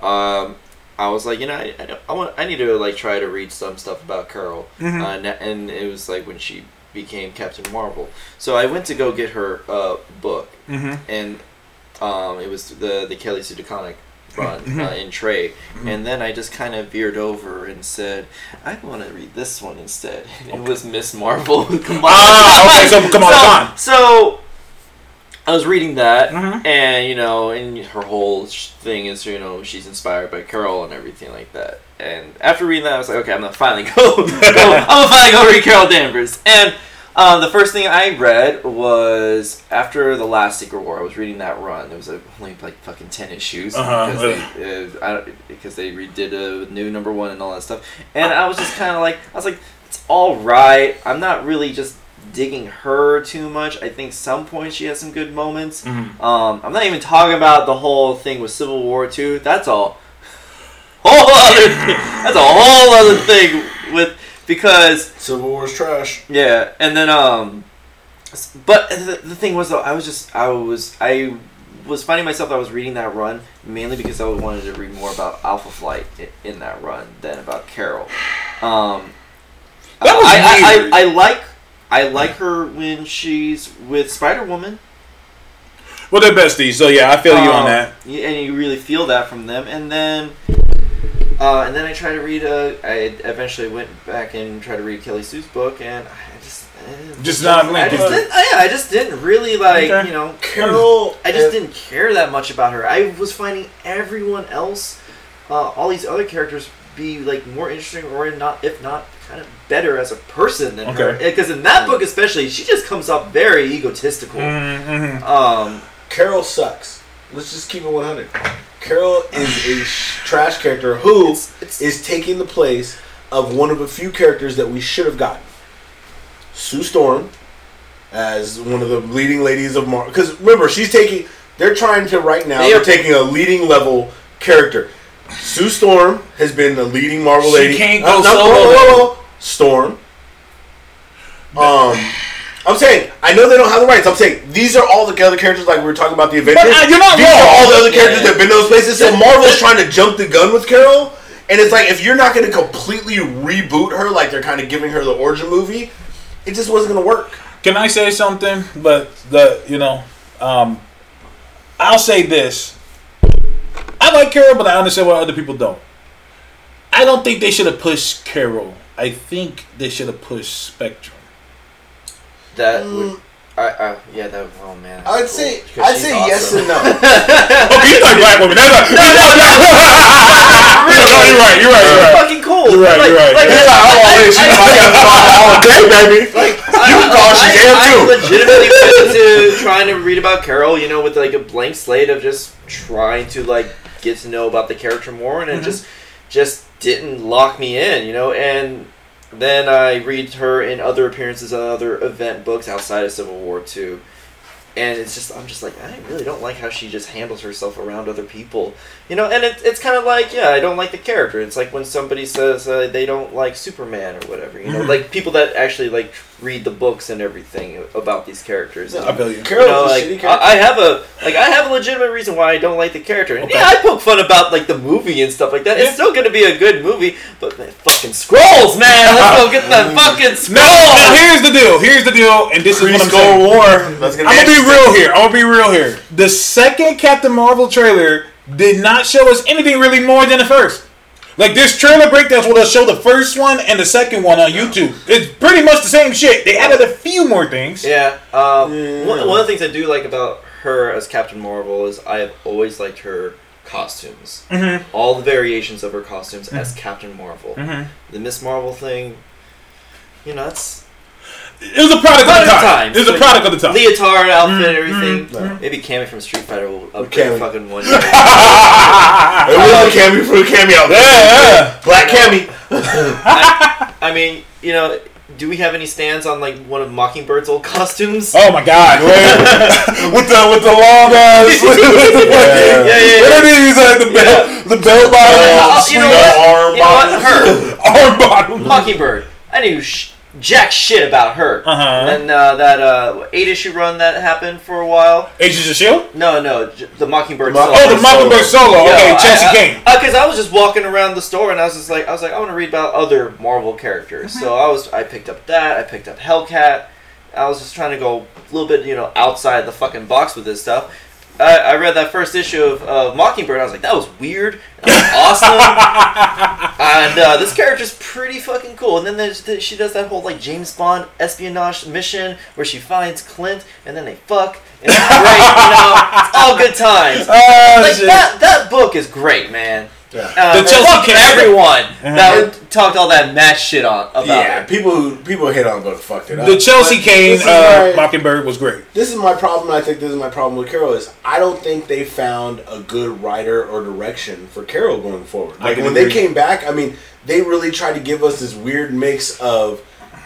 Speaker 3: um, I was like, you know, I, I, I want, I need to like try to read some stuff about Carol, uh, and, and it was like when she became Captain Marvel. So I went to go get her uh, book, and um, it was the the Kelly Sue DeConnick run uh, in Trey, and then I just kind of veered over and said, I want to read this one instead. It was Miss Marvel. Come on.
Speaker 2: Ah, okay, so Kamala
Speaker 3: so,
Speaker 2: Khan.
Speaker 3: so I was reading that,
Speaker 2: Mhm.
Speaker 3: and you know, and her whole sh- thing is, you know, she's inspired by Carol and everything like that. And after reading that, I was like, okay, I'm gonna finally go. go I'm gonna finally go read Carol Danvers. And uh, the first thing I read was after the last Secret War. I was reading that run. It was like, only like fucking ten issues
Speaker 2: Uh-huh.
Speaker 3: because they, uh, because they redid a new number one and all that stuff. And I was just kind of like, I was like, it's all right. I'm not really just digging her too much. I think some point she has some good moments.
Speaker 2: Mhm.
Speaker 3: Um, I'm not even talking about the whole thing with Civil War two. That's all. Whole other thing. That's a whole other thing with because
Speaker 1: Civil War's trash.
Speaker 3: yeah, and then um, but the, the thing was though, I was just I was I was finding myself I was reading that run mainly because I wanted to read more about Alpha Flight in, in that run than about Carol. Um,
Speaker 2: That was
Speaker 3: I, I,
Speaker 2: weird.
Speaker 3: I, I like I like her when she's with Spider Woman.
Speaker 2: Well, they're besties, so yeah, I feel you on
Speaker 3: Um,
Speaker 2: that.
Speaker 3: and you really feel that from them. And then, uh, and then I tried to read. Uh, I eventually went back and tried to read Kelly Sue's book, and I just eh,
Speaker 2: Just not
Speaker 3: I just didn't. Yeah, I just didn't really like.
Speaker 2: Okay.
Speaker 3: You know,
Speaker 1: Carol.
Speaker 3: I just didn't care that much about her. I was finding everyone else, uh, all these other characters, be like more interesting, or not, if not, kind of better as a person than her. Because in that book, especially, she just comes off very egotistical.
Speaker 2: Mm-hmm.
Speaker 3: Um,
Speaker 1: Carol sucks. Let's just keep it 100. Carol is a trash character who is
Speaker 3: It's- it's-
Speaker 1: taking the place of one of a few characters that we should have gotten. Sue Storm as one of the leading ladies of Marvel. Because remember, she's taking. They're trying to right now.
Speaker 3: They
Speaker 1: They're taking a leading level character. Sue Storm has been the leading Marvel
Speaker 2: She
Speaker 1: lady.
Speaker 2: can't
Speaker 1: Uh,
Speaker 2: go
Speaker 1: no,
Speaker 2: solo,
Speaker 1: whoa, whoa,
Speaker 2: though.
Speaker 1: Storm. Um, I'm saying I know they don't have the rights. I'm saying these are all the other characters like we were talking about the Avengers.
Speaker 2: But, uh, you're not
Speaker 1: these
Speaker 2: wrong.
Speaker 1: are all the other characters
Speaker 3: Yeah.
Speaker 1: that have been those places. So Marvel's trying to jump the gun with Carol, and it's like if you're not going to completely reboot her, like they're kind of giving her the origin movie, it just wasn't going to work.
Speaker 2: Can I say something? But the you know, um, I'll say this. I like Carol, but I understand why other people don't. I don't think they should have pushed Carol. I think they should have pushed Spectrum.
Speaker 3: That would, I, I, yeah, that. would- Oh man.
Speaker 1: I'd
Speaker 3: that's
Speaker 1: say I'd
Speaker 3: she's
Speaker 1: say yes
Speaker 3: awesome.
Speaker 1: and no.
Speaker 2: Okay, you like black women. That's not, no, no, no. you're right. You're right. You're right.
Speaker 3: fucking cool.
Speaker 2: You're right,
Speaker 3: Like,
Speaker 2: you're right.
Speaker 3: like,
Speaker 2: Yeah,
Speaker 3: I,
Speaker 1: all
Speaker 3: I,
Speaker 1: this.
Speaker 3: I,
Speaker 1: I got all day, baby.
Speaker 3: like,
Speaker 1: You can call
Speaker 3: I,
Speaker 1: Shazam,
Speaker 3: I,
Speaker 1: too.
Speaker 3: I legitimately went into trying to read about Carol, you know, with like a blank slate of just trying to like get to know about the character more, and it
Speaker 1: Mm-hmm.
Speaker 3: just just didn't lock me in, you know. And then I read her in other appearances on other event books outside of Civil War too. And it's just, I'm just like, I really don't like how she just handles herself around other people, you know. And it, it's kind of like, yeah, I don't like the character. It's like when somebody says uh, they don't like Superman or whatever, you know,
Speaker 1: Mm-hmm.
Speaker 3: like people that actually like read the books and everything about these characters.
Speaker 2: I feel you.
Speaker 3: You know,
Speaker 1: a
Speaker 3: like
Speaker 1: shitty.
Speaker 3: I, I have a like I have a legitimate reason why I don't like the character. And
Speaker 2: Okay.
Speaker 3: yeah, I poke fun about like the movie and stuff like that.
Speaker 2: Yeah.
Speaker 3: It's still gonna be a good movie, but man, fucking Skrulls, man. Let's go get that fucking
Speaker 2: No,
Speaker 3: Skrull.
Speaker 2: now here's the deal. Here's the deal, and this is what I'm
Speaker 1: Kree-Skrull
Speaker 2: saying.
Speaker 1: War. Gonna
Speaker 2: I'm gonna be real here. I'm gonna be real here. The second Captain Marvel trailer did not show us anything really more than the first. Like this trailer breakdowns will show the first one and the second one on YouTube. It's pretty much the same shit. They added a few more things.
Speaker 3: Yeah. Um,
Speaker 1: Yeah.
Speaker 3: One, one of the things I do like about her as Captain Marvel is I have always liked her costumes.
Speaker 2: Mhm.
Speaker 3: All the variations of her costumes as Captain Marvel.
Speaker 2: Mhm.
Speaker 3: The Miss Marvel thing, you know, that's
Speaker 2: It was a product of
Speaker 3: Product
Speaker 2: the
Speaker 3: of
Speaker 2: time.
Speaker 3: time.
Speaker 2: It was a product of the time.
Speaker 3: leotard outfit and everything. Maybe Cammy from Street Fighter will upgrade
Speaker 1: Cammy.
Speaker 3: fucking one year.
Speaker 1: It was a cameo for a cameo.
Speaker 2: Yeah, yeah.
Speaker 1: Black Cammy.
Speaker 3: I, I mean, you know, do we have any stands on like one of Mockingbird's old costumes?
Speaker 2: Oh my god! With the with the long ass.
Speaker 3: yeah, yeah,
Speaker 2: What
Speaker 3: yeah.
Speaker 2: are these? Like the belt, the belt line.
Speaker 3: Uh, you know
Speaker 1: Swing
Speaker 3: what?
Speaker 1: arm
Speaker 3: You know what?
Speaker 1: bottoms.
Speaker 3: Her.
Speaker 2: Arm bottom.
Speaker 3: Mockingbird. I knew sh- jack shit about her.
Speaker 2: Uh-huh.
Speaker 3: And uh, that uh, eight issue run that happened for a while.
Speaker 2: Agents of Shield.
Speaker 3: No, no, j- the Mockingbird.
Speaker 1: Mo-
Speaker 3: solo.
Speaker 2: Oh, the Mockingbird solo. Okay,
Speaker 3: Yo,
Speaker 2: Chelsea
Speaker 3: I,
Speaker 2: Cain.
Speaker 3: Because I was just walking around the store and I was just like, I was like, I want to read about other Marvel characters. So I was, I picked up that. I picked up Hellcat. I was just trying to go a little bit, you know, outside the fucking box with this stuff. I, I read that first issue of uh, Mockingbird. I was like, that was weird. That was awesome. and uh, this character's pretty fucking cool. And then there's, th- she does that whole like James Bond espionage mission where she finds Clint and then they fuck. And it's great, you know. It's all good times.
Speaker 2: Oh,
Speaker 3: Like that, that book is great, man.
Speaker 1: Yeah.
Speaker 3: Uh,
Speaker 2: The Chelsea
Speaker 3: fuck
Speaker 2: Cain-
Speaker 3: everyone
Speaker 2: Uh-huh.
Speaker 3: that talked all that mad shit on about
Speaker 1: Yeah,
Speaker 3: it.
Speaker 1: people who people hit on but fucked it up.
Speaker 2: The Chelsea
Speaker 1: But
Speaker 2: Cain
Speaker 1: this
Speaker 2: uh,
Speaker 1: my-
Speaker 2: Mockingbird was great.
Speaker 1: this is my problem. I think this is my problem with Carol is I don't think they found a good writer or direction for Carol going forward. Like when
Speaker 2: agree.
Speaker 1: they came back, I mean, they really tried to give us this weird mix of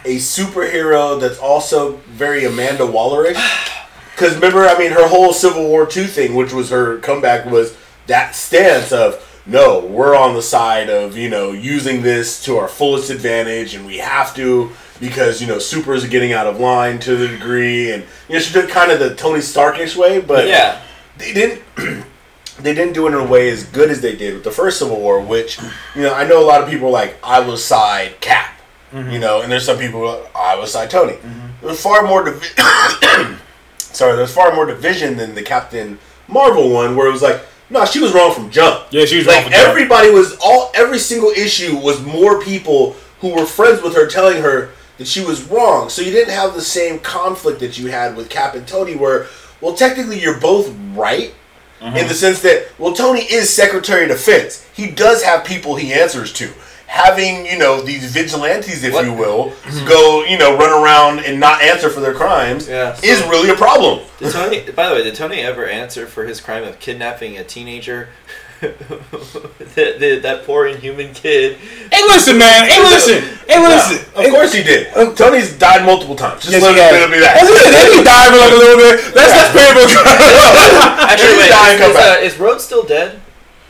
Speaker 1: a superhero that's also very Amanda Wallerish. Because remember, I mean, her whole Civil War two thing, which was her comeback, was that stance of no, we're on the side of you know using this to our fullest advantage, and we have to because you know supers are getting out of line to the degree, and you know she did kind of the Tony Starkish way, but
Speaker 3: Yeah.
Speaker 1: they didn't. They didn't do it in a way as good as they did with the first Civil War, which you know I know a lot of people are like I was side Cap, mm-hmm. you know, and there's some people like, I was side Tony. Mm-hmm. There was far more divi- sorry, there's far more division than the Captain Marvel one, where it was like, no, she was wrong from jump.
Speaker 2: Yeah, she was wrong
Speaker 1: like
Speaker 2: jump.
Speaker 1: everybody was all every single issue was more people who were friends with her telling her that she was wrong. So you didn't have the same conflict that you had with Cap and Tony, where well, technically you're both right. In mm-hmm. the sense that, well, Tony is Secretary of Defense. He does have people he answers to. Having, you know, these vigilantes, if
Speaker 3: What?
Speaker 1: you will, go, you know, run around and not answer for their crimes
Speaker 3: Yeah, so-
Speaker 1: is really a problem.
Speaker 3: Did Tony? By the way, did Tony ever answer for his crime of kidnapping a teenager? that, that, that poor inhuman kid.
Speaker 2: Hey, listen, man. Hey, listen. Hey, listen.
Speaker 1: Of course he did. Tony's died multiple times. Just
Speaker 2: Yes,
Speaker 1: let
Speaker 2: he has.
Speaker 1: it be that.
Speaker 2: That's it. Then he died for like a little bit. That's that's painful.
Speaker 3: Actually,
Speaker 1: He's
Speaker 3: wait,
Speaker 1: dying,
Speaker 3: is,
Speaker 1: come
Speaker 3: is,
Speaker 1: back.
Speaker 3: uh, is Rhodes still dead?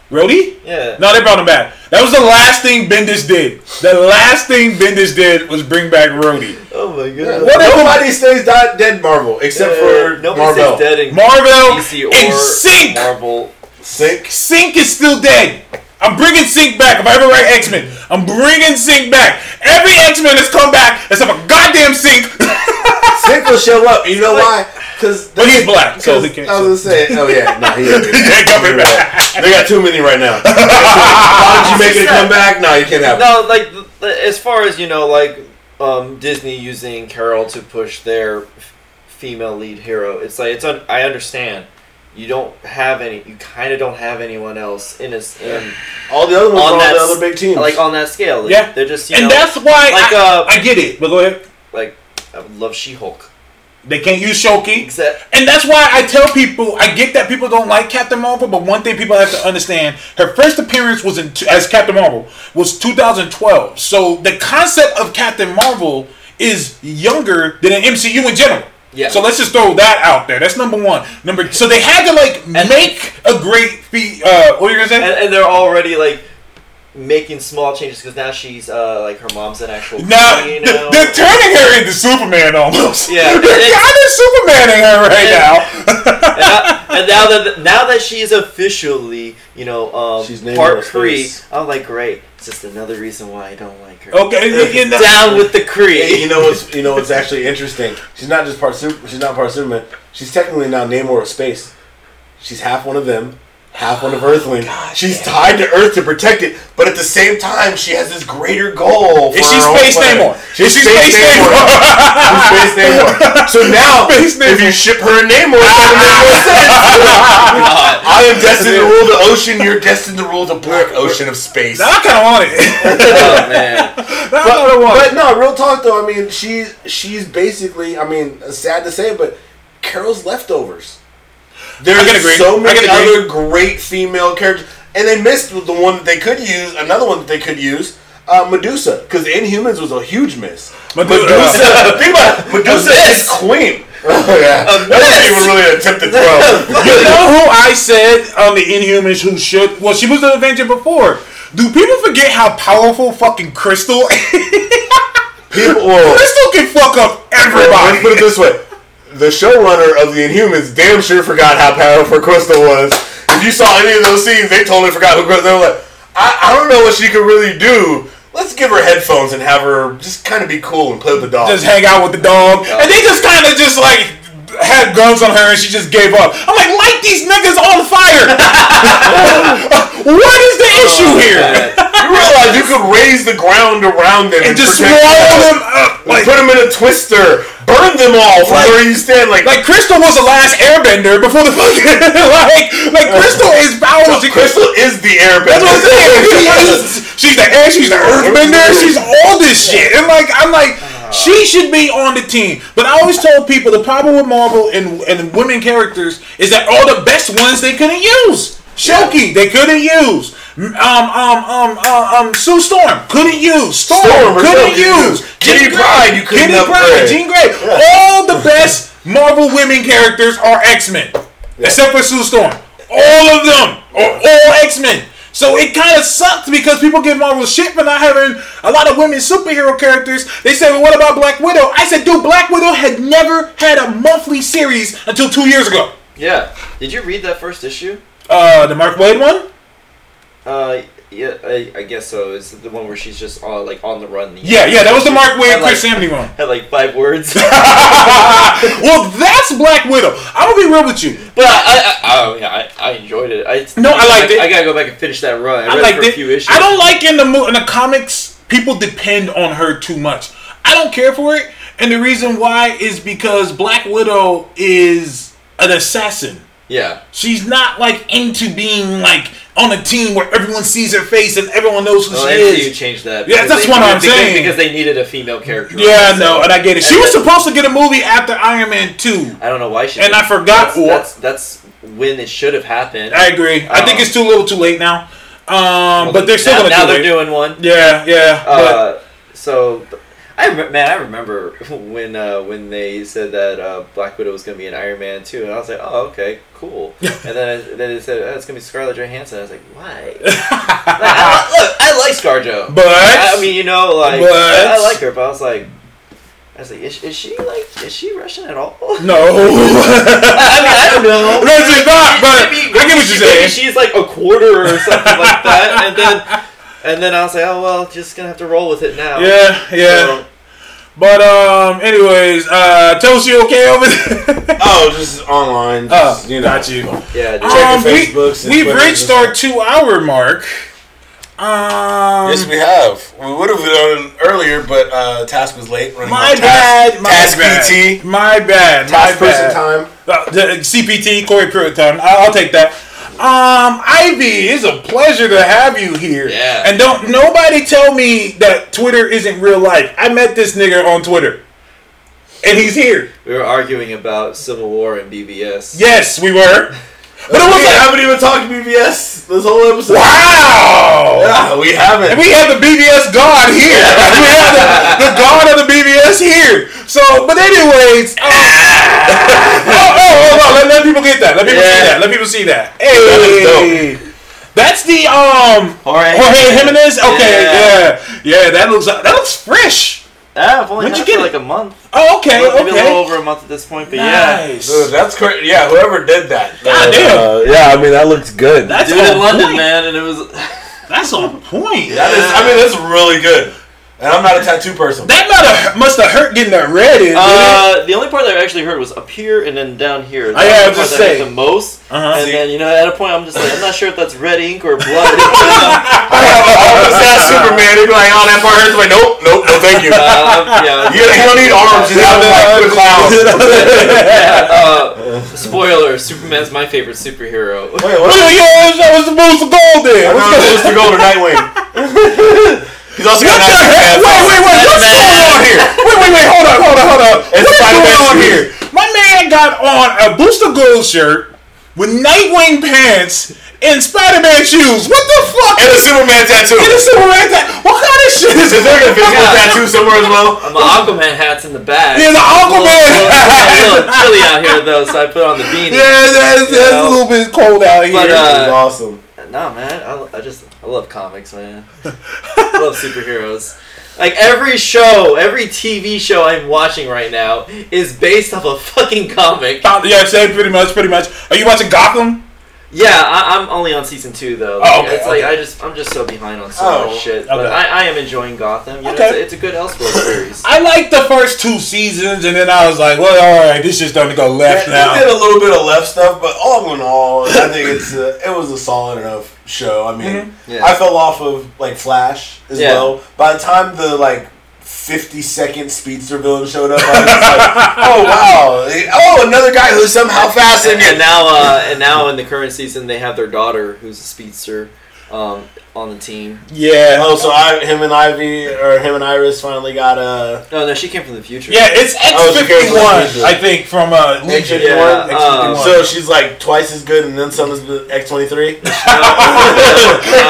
Speaker 2: Rhodey?
Speaker 3: Yeah.
Speaker 2: No, they brought him back. That was the last thing Bendis did. The last thing Bendis did was bring back Rhodey.
Speaker 3: Oh my god.
Speaker 2: What if-
Speaker 1: Nobody stays di- dead Marvel except for
Speaker 3: nobody
Speaker 1: Marvel.
Speaker 3: stays dead in
Speaker 2: Marvel
Speaker 3: DC or
Speaker 2: and Synch.
Speaker 3: Marvel.
Speaker 1: Synch.
Speaker 2: Synch is still dead. I'm bringing Synch back. If I ever write X Men, I'm bringing Synch back. Every X Men has come back except for goddamn Synch.
Speaker 1: Synch will show up. You know why? Because
Speaker 2: But he's black, so he can't-
Speaker 1: I was gonna say, oh yeah, no, he ain't
Speaker 2: ain't coming back.
Speaker 1: They got too many right now. Why don't you make it come back? No, you can't have.
Speaker 3: No, like th- th- as far as you know, like um, Disney using Carol to push their female lead hero. It's like it's un- I understand. You don't have any. You kind of don't have anyone else in this in
Speaker 1: All the other ones
Speaker 3: on
Speaker 1: are all
Speaker 3: that
Speaker 1: the other big teams.
Speaker 3: like on that scale. Like,
Speaker 2: Yeah.
Speaker 3: they're just you
Speaker 2: and
Speaker 3: know
Speaker 2: that's why
Speaker 3: like,
Speaker 2: I,
Speaker 3: uh,
Speaker 2: I get it. But go ahead.
Speaker 3: like I love She Hulk.
Speaker 2: They can't use Shoki.
Speaker 3: Except
Speaker 2: And that's why I tell people, I get that people don't like Captain Marvel, but one thing people have to understand, her first appearance was in as Captain Marvel was 2012. So the concept of Captain Marvel is younger than an MCU in general.
Speaker 3: Yeah.
Speaker 2: So let's just throw that out there. That's number one. Number so they had to like make a great feat. Uh, what are you gonna say?
Speaker 3: and, and they're already like making small changes because now she's uh like her mom's an actual
Speaker 2: now
Speaker 3: queen, you
Speaker 2: th-
Speaker 3: know.
Speaker 2: they're turning her into Superman almost.
Speaker 3: Yeah,
Speaker 2: they're
Speaker 3: it's-
Speaker 2: kind of Supermaning her right
Speaker 3: Yeah.
Speaker 2: now.
Speaker 3: and, now, and now that now that she's officially, you know, um,
Speaker 1: She's named
Speaker 3: part
Speaker 1: her
Speaker 3: Kree,
Speaker 1: face.
Speaker 3: I'm like, great. It's just another reason why I don't like her.
Speaker 2: okay, you know-
Speaker 3: Down with the
Speaker 1: Kree.
Speaker 3: Cree.
Speaker 1: you know what's you know what's actually interesting? She's not just part super. She's not part Superman. She's technically now Namor of space. She's half one of them, half one of Earthling. she's tied to Earth to protect it, but at the same time, she has this greater goal. For
Speaker 2: Is she
Speaker 1: her own
Speaker 2: Space
Speaker 1: planet.
Speaker 2: Namor?
Speaker 1: She's
Speaker 2: Is she
Speaker 1: Space,
Speaker 2: Space
Speaker 1: Namor.
Speaker 2: Namor?
Speaker 1: She's Space Namor. So now,
Speaker 2: Space
Speaker 1: if
Speaker 2: Namor.
Speaker 1: you ship her and Namor, it's gonna make more sense. I am destined to rule the ocean. You're destined to rule the black ocean of space.
Speaker 2: Now I kind of want it.
Speaker 3: oh man.
Speaker 2: Now I want
Speaker 1: But
Speaker 2: it.
Speaker 1: no, real talk though. I mean, she's she's basically. I mean, sad to say, but Carol's leftovers. There's
Speaker 2: can agree.
Speaker 1: so many
Speaker 2: can agree.
Speaker 1: other great female characters, and they missed the one that they could use. Another one that they could use. Uh, Medusa, because Inhumans was a huge miss.
Speaker 2: Medusa-
Speaker 1: Medusa, think about it. Medusa is
Speaker 3: miss.
Speaker 1: queen. Oh yeah, that wasn't even really an attempt to throw.
Speaker 2: You know who I said on the Inhumans who should? Well, she was an Avenger before, Do people forget how powerful fucking Crystal?
Speaker 1: People, well,
Speaker 2: Crystal can fuck up everybody.
Speaker 1: let's
Speaker 2: everybody.
Speaker 1: put it this way: the showrunner of the Inhumans damn sure forgot how powerful Crystal was. If you saw any of those scenes, they totally forgot who Crystal. They were like, I, I don't know what she could really do. Let's give her headphones and have her just kind of be cool and play with the dog.
Speaker 2: just hang out with the dog, and they just kind of just like had guns on her, and she just gave up. I'm like, light these niggas on fire. what is the issue oh, here?
Speaker 1: you realize you could raise the ground around them
Speaker 2: And just swallow them up.
Speaker 1: Like,
Speaker 2: Like,
Speaker 1: put them in a twister, burn them all from
Speaker 2: Like-
Speaker 1: where you stand. Like,
Speaker 2: like Crystal was the last airbender before the fucking like like Crystal is powerful. She-
Speaker 1: Crystal is the airbender.
Speaker 2: That's what I'm saying. She is- she's the air, she's the earthbender, she's all this shit. And like I'm like, she should be on the team. But I always told people the problem with Marvel and, and women characters is that all the best ones they couldn't use. Shoki, they couldn't use. Um, um, um, uh, um, Sue Storm couldn't use. Storm,
Speaker 1: Storm
Speaker 2: couldn't use.
Speaker 1: Kitty Pryde, you couldn't
Speaker 2: Kitty Pryde. Jean Grey. All the best Marvel women characters are X Men, except for Sue Storm. All of them are all X Men. So it kind of sucked because people give Marvel shit for not having a lot of women superhero characters. They said, well, what about Black Widow? I said, dude, Black Widow had never had a monthly series until two years ago.
Speaker 3: Yeah. Did you read that first issue?
Speaker 2: Uh, the Mark Waid one?
Speaker 3: Uh, yeah, I, I guess so. It's the one where she's just uh, like on the run. the
Speaker 2: Yeah, yeah, that was the Mark Waid,
Speaker 3: Had, like-
Speaker 2: Chris Samnee one.
Speaker 3: Had like five words.
Speaker 2: well, that's Black Widow. I'm gonna be real with you.
Speaker 3: But I, I, I, oh yeah, I, I enjoyed it. I,
Speaker 2: No, I liked it.
Speaker 3: I gotta go back and finish that run. I,
Speaker 2: I
Speaker 3: read
Speaker 2: like
Speaker 3: it a few issues.
Speaker 2: I don't like in the mo- in the comics people depend on her too much. I don't care for it, and the reason why is because Black Widow is an assassin.
Speaker 3: Yeah.
Speaker 2: She's not like into being like on a team where everyone sees her face and everyone knows who
Speaker 3: Well,
Speaker 2: she
Speaker 3: MCU
Speaker 2: is.
Speaker 3: changed that.
Speaker 2: Yeah, that's
Speaker 3: they-
Speaker 2: what I'm saying.
Speaker 3: Because they needed a female character.
Speaker 2: Yeah,
Speaker 3: So-
Speaker 2: no, and I get it. She
Speaker 3: and
Speaker 2: was
Speaker 3: then-
Speaker 2: supposed to get a movie after Iron Man two.
Speaker 3: I don't know why she.
Speaker 2: And I
Speaker 3: didn't.
Speaker 2: forgot
Speaker 3: That's,
Speaker 2: what-
Speaker 3: that's that's when it should have happened.
Speaker 2: I agree. I think
Speaker 3: Um,
Speaker 2: it's too little, too late now. Um,
Speaker 3: Well,
Speaker 2: but they're still
Speaker 3: now,
Speaker 2: gonna
Speaker 3: now
Speaker 2: do
Speaker 3: they're
Speaker 2: it.
Speaker 3: doing one.
Speaker 2: Yeah, yeah. but
Speaker 3: Uh, so, I rem- man, I remember when uh, when they said that uh, Black Widow was gonna be an Iron Man too, and I was like, oh, okay, cool. and then then they said oh, it's gonna be Scarlett Johansson. I was like, why? like, I, look, I like ScarJo.
Speaker 2: But-
Speaker 3: I, I mean, you know, like
Speaker 2: But-
Speaker 3: I, I like her, but I was like. I was like, is, is she like, is she Russian at all?
Speaker 2: no.
Speaker 3: I mean, I don't know.
Speaker 2: No, she's not, but
Speaker 3: Maybe-
Speaker 2: I get what you're saying.
Speaker 3: she's like a quarter or something like that, and then, and then I was like, oh well, just gonna have to roll with it now.
Speaker 2: Yeah, yeah.
Speaker 3: So,
Speaker 2: But um, anyways, uh, Toast, you okay over there?
Speaker 1: oh, just online.
Speaker 2: Oh,
Speaker 1: you know.
Speaker 2: got you.
Speaker 3: yeah.
Speaker 1: Check
Speaker 2: Um,
Speaker 1: your
Speaker 2: we,
Speaker 1: Facebooks
Speaker 2: we've
Speaker 1: Twitters
Speaker 2: reached our two-hour mark. Um,
Speaker 1: Yes, we have. We would have done it earlier, but uh, task was late. Running
Speaker 2: my
Speaker 1: on
Speaker 2: bad.
Speaker 1: Task,
Speaker 2: My
Speaker 1: task
Speaker 2: bad.
Speaker 1: PT.
Speaker 2: My bad.
Speaker 1: Task
Speaker 2: my
Speaker 1: person
Speaker 2: bad.
Speaker 1: time.
Speaker 2: Uh, CPT, Corey Pruitt time. I- I'll take that. Um, Ivy, it's a pleasure to have you here.
Speaker 3: Yeah.
Speaker 2: And don't nobody tell me that Twitter isn't real life. I met this nigga on Twitter, and he's here.
Speaker 3: We were arguing about Civil War and BBS.
Speaker 2: Yes, we were. But it
Speaker 1: we
Speaker 2: was like,
Speaker 1: haven't even talked to BBS this whole episode.
Speaker 2: wow.
Speaker 1: Yeah, we haven't.
Speaker 2: And we have the BBS God here. we have the, the God of the BBS here. So, but anyways, um, oh, oh, oh, oh, let, let people get that. Let people see that. Let people see that.
Speaker 1: That
Speaker 2: Hey, that's the um
Speaker 3: Jorge,
Speaker 2: Jorge Jimenez. Okay,
Speaker 3: Yeah.
Speaker 2: yeah, yeah, that looks that looks fresh.
Speaker 3: Ah, I've only
Speaker 2: When'd
Speaker 3: had
Speaker 2: you
Speaker 3: it for
Speaker 2: get
Speaker 3: like a month.
Speaker 2: Oh, okay,
Speaker 3: Well, Maybe a little over a month at this point, but yeah.
Speaker 1: Dude, that's great. Yeah, whoever did that.
Speaker 2: God damn.
Speaker 1: Uh, yeah, I mean that looks good.
Speaker 2: That's
Speaker 3: Dude in London,
Speaker 2: point.
Speaker 3: man, and it was.
Speaker 2: That's on point.
Speaker 1: That is. I mean that's really good. And I'm not a tattoo person.
Speaker 2: That might have must have hurt getting that red in. didn't it?
Speaker 3: Uh, the only part that I actually heard was up here and then down here.
Speaker 2: I
Speaker 3: That
Speaker 2: have
Speaker 3: was
Speaker 2: to
Speaker 3: the
Speaker 2: say.
Speaker 3: the most.
Speaker 2: Uh-huh.
Speaker 3: And then you know, at a point, I'm just like, I'm not sure if that's red ink or blood.
Speaker 1: I have all this ass Superman. They'd be like, "Oh, that part hurts." I'm like, nope, nope, no, thank you.
Speaker 3: uh, yeah.
Speaker 1: You, you don't need arms. You have like the clown.
Speaker 3: uh, spoiler: Superman's my favorite superhero.
Speaker 1: Wait, what?
Speaker 2: Well, yeah, that was the Booster Gold there.
Speaker 1: I
Speaker 2: What's
Speaker 1: know
Speaker 2: going
Speaker 1: Mr. Gold or Nightwing. He's also got
Speaker 2: What
Speaker 1: a
Speaker 2: the heck?
Speaker 1: Superman
Speaker 2: Wait, wait, wait. What's
Speaker 3: Man.
Speaker 2: going on here? Wait, wait, wait. Hold on, hold on, hold on.
Speaker 1: It's
Speaker 2: What is going on
Speaker 1: shoes.
Speaker 2: here? My man got on a Booster Gold shirt with Nightwing pants and Spider-Man shoes. What the fuck?
Speaker 1: And a Superman tattoo.
Speaker 2: And a Superman ta- What kind of shit is this?
Speaker 1: Is there a
Speaker 2: this?
Speaker 1: physical tattoo somewhere as well?
Speaker 3: My Aquaman hat's in the back.
Speaker 2: Yeah, the Aquaman
Speaker 3: It's a little,
Speaker 2: hat.
Speaker 3: a chilly out here though, so I put on the beanie.
Speaker 2: Yeah, that's, that's
Speaker 3: You
Speaker 2: a little bit cold out here.
Speaker 3: But,
Speaker 1: This
Speaker 3: uh,
Speaker 1: awesome.
Speaker 3: Nah, man. I, I just I love comics, man. I love superheroes. Like every show, every TV show I'm watching right now is based off a fucking comic.
Speaker 2: Yeah, say pretty much, pretty much. Are you watching Gotham?
Speaker 3: Yeah, I, I'm only on season two though.
Speaker 2: Oh, okay,
Speaker 3: it's like. I just I'm just so behind on so
Speaker 1: Oh,
Speaker 3: much shit. But
Speaker 2: okay.
Speaker 3: I, I am enjoying Gotham. You know,
Speaker 2: Okay.
Speaker 3: it's, a, it's a good Elseworld series.
Speaker 2: I liked the first two seasons, and then I was like, well, all right, this is starting to go left
Speaker 1: Yeah, they did a little bit of left stuff, but all in all, I think it's a, it was a solid enough show. I mean, mm-hmm.
Speaker 3: Yeah.
Speaker 1: I fell off of like Flash as
Speaker 3: Yeah.
Speaker 1: well. By the time the like fifty second speedster villain showed up, like, oh wow, oh another guy who's somehow faster
Speaker 3: and, and now, uh, and now in the current season, they have their daughter, who's a speedster, um, on the team.
Speaker 2: Yeah.
Speaker 1: Oh, so I, him and Ivy or him and Iris finally got a.
Speaker 3: No, no, she came from the future.
Speaker 2: Yeah, it's
Speaker 1: Oh, it's okay,
Speaker 2: X51, I think, from uh, Legion.
Speaker 1: X51?
Speaker 3: Yeah,
Speaker 2: X51.
Speaker 3: uh,
Speaker 1: so she's like twice as good, and then some is X twenty three.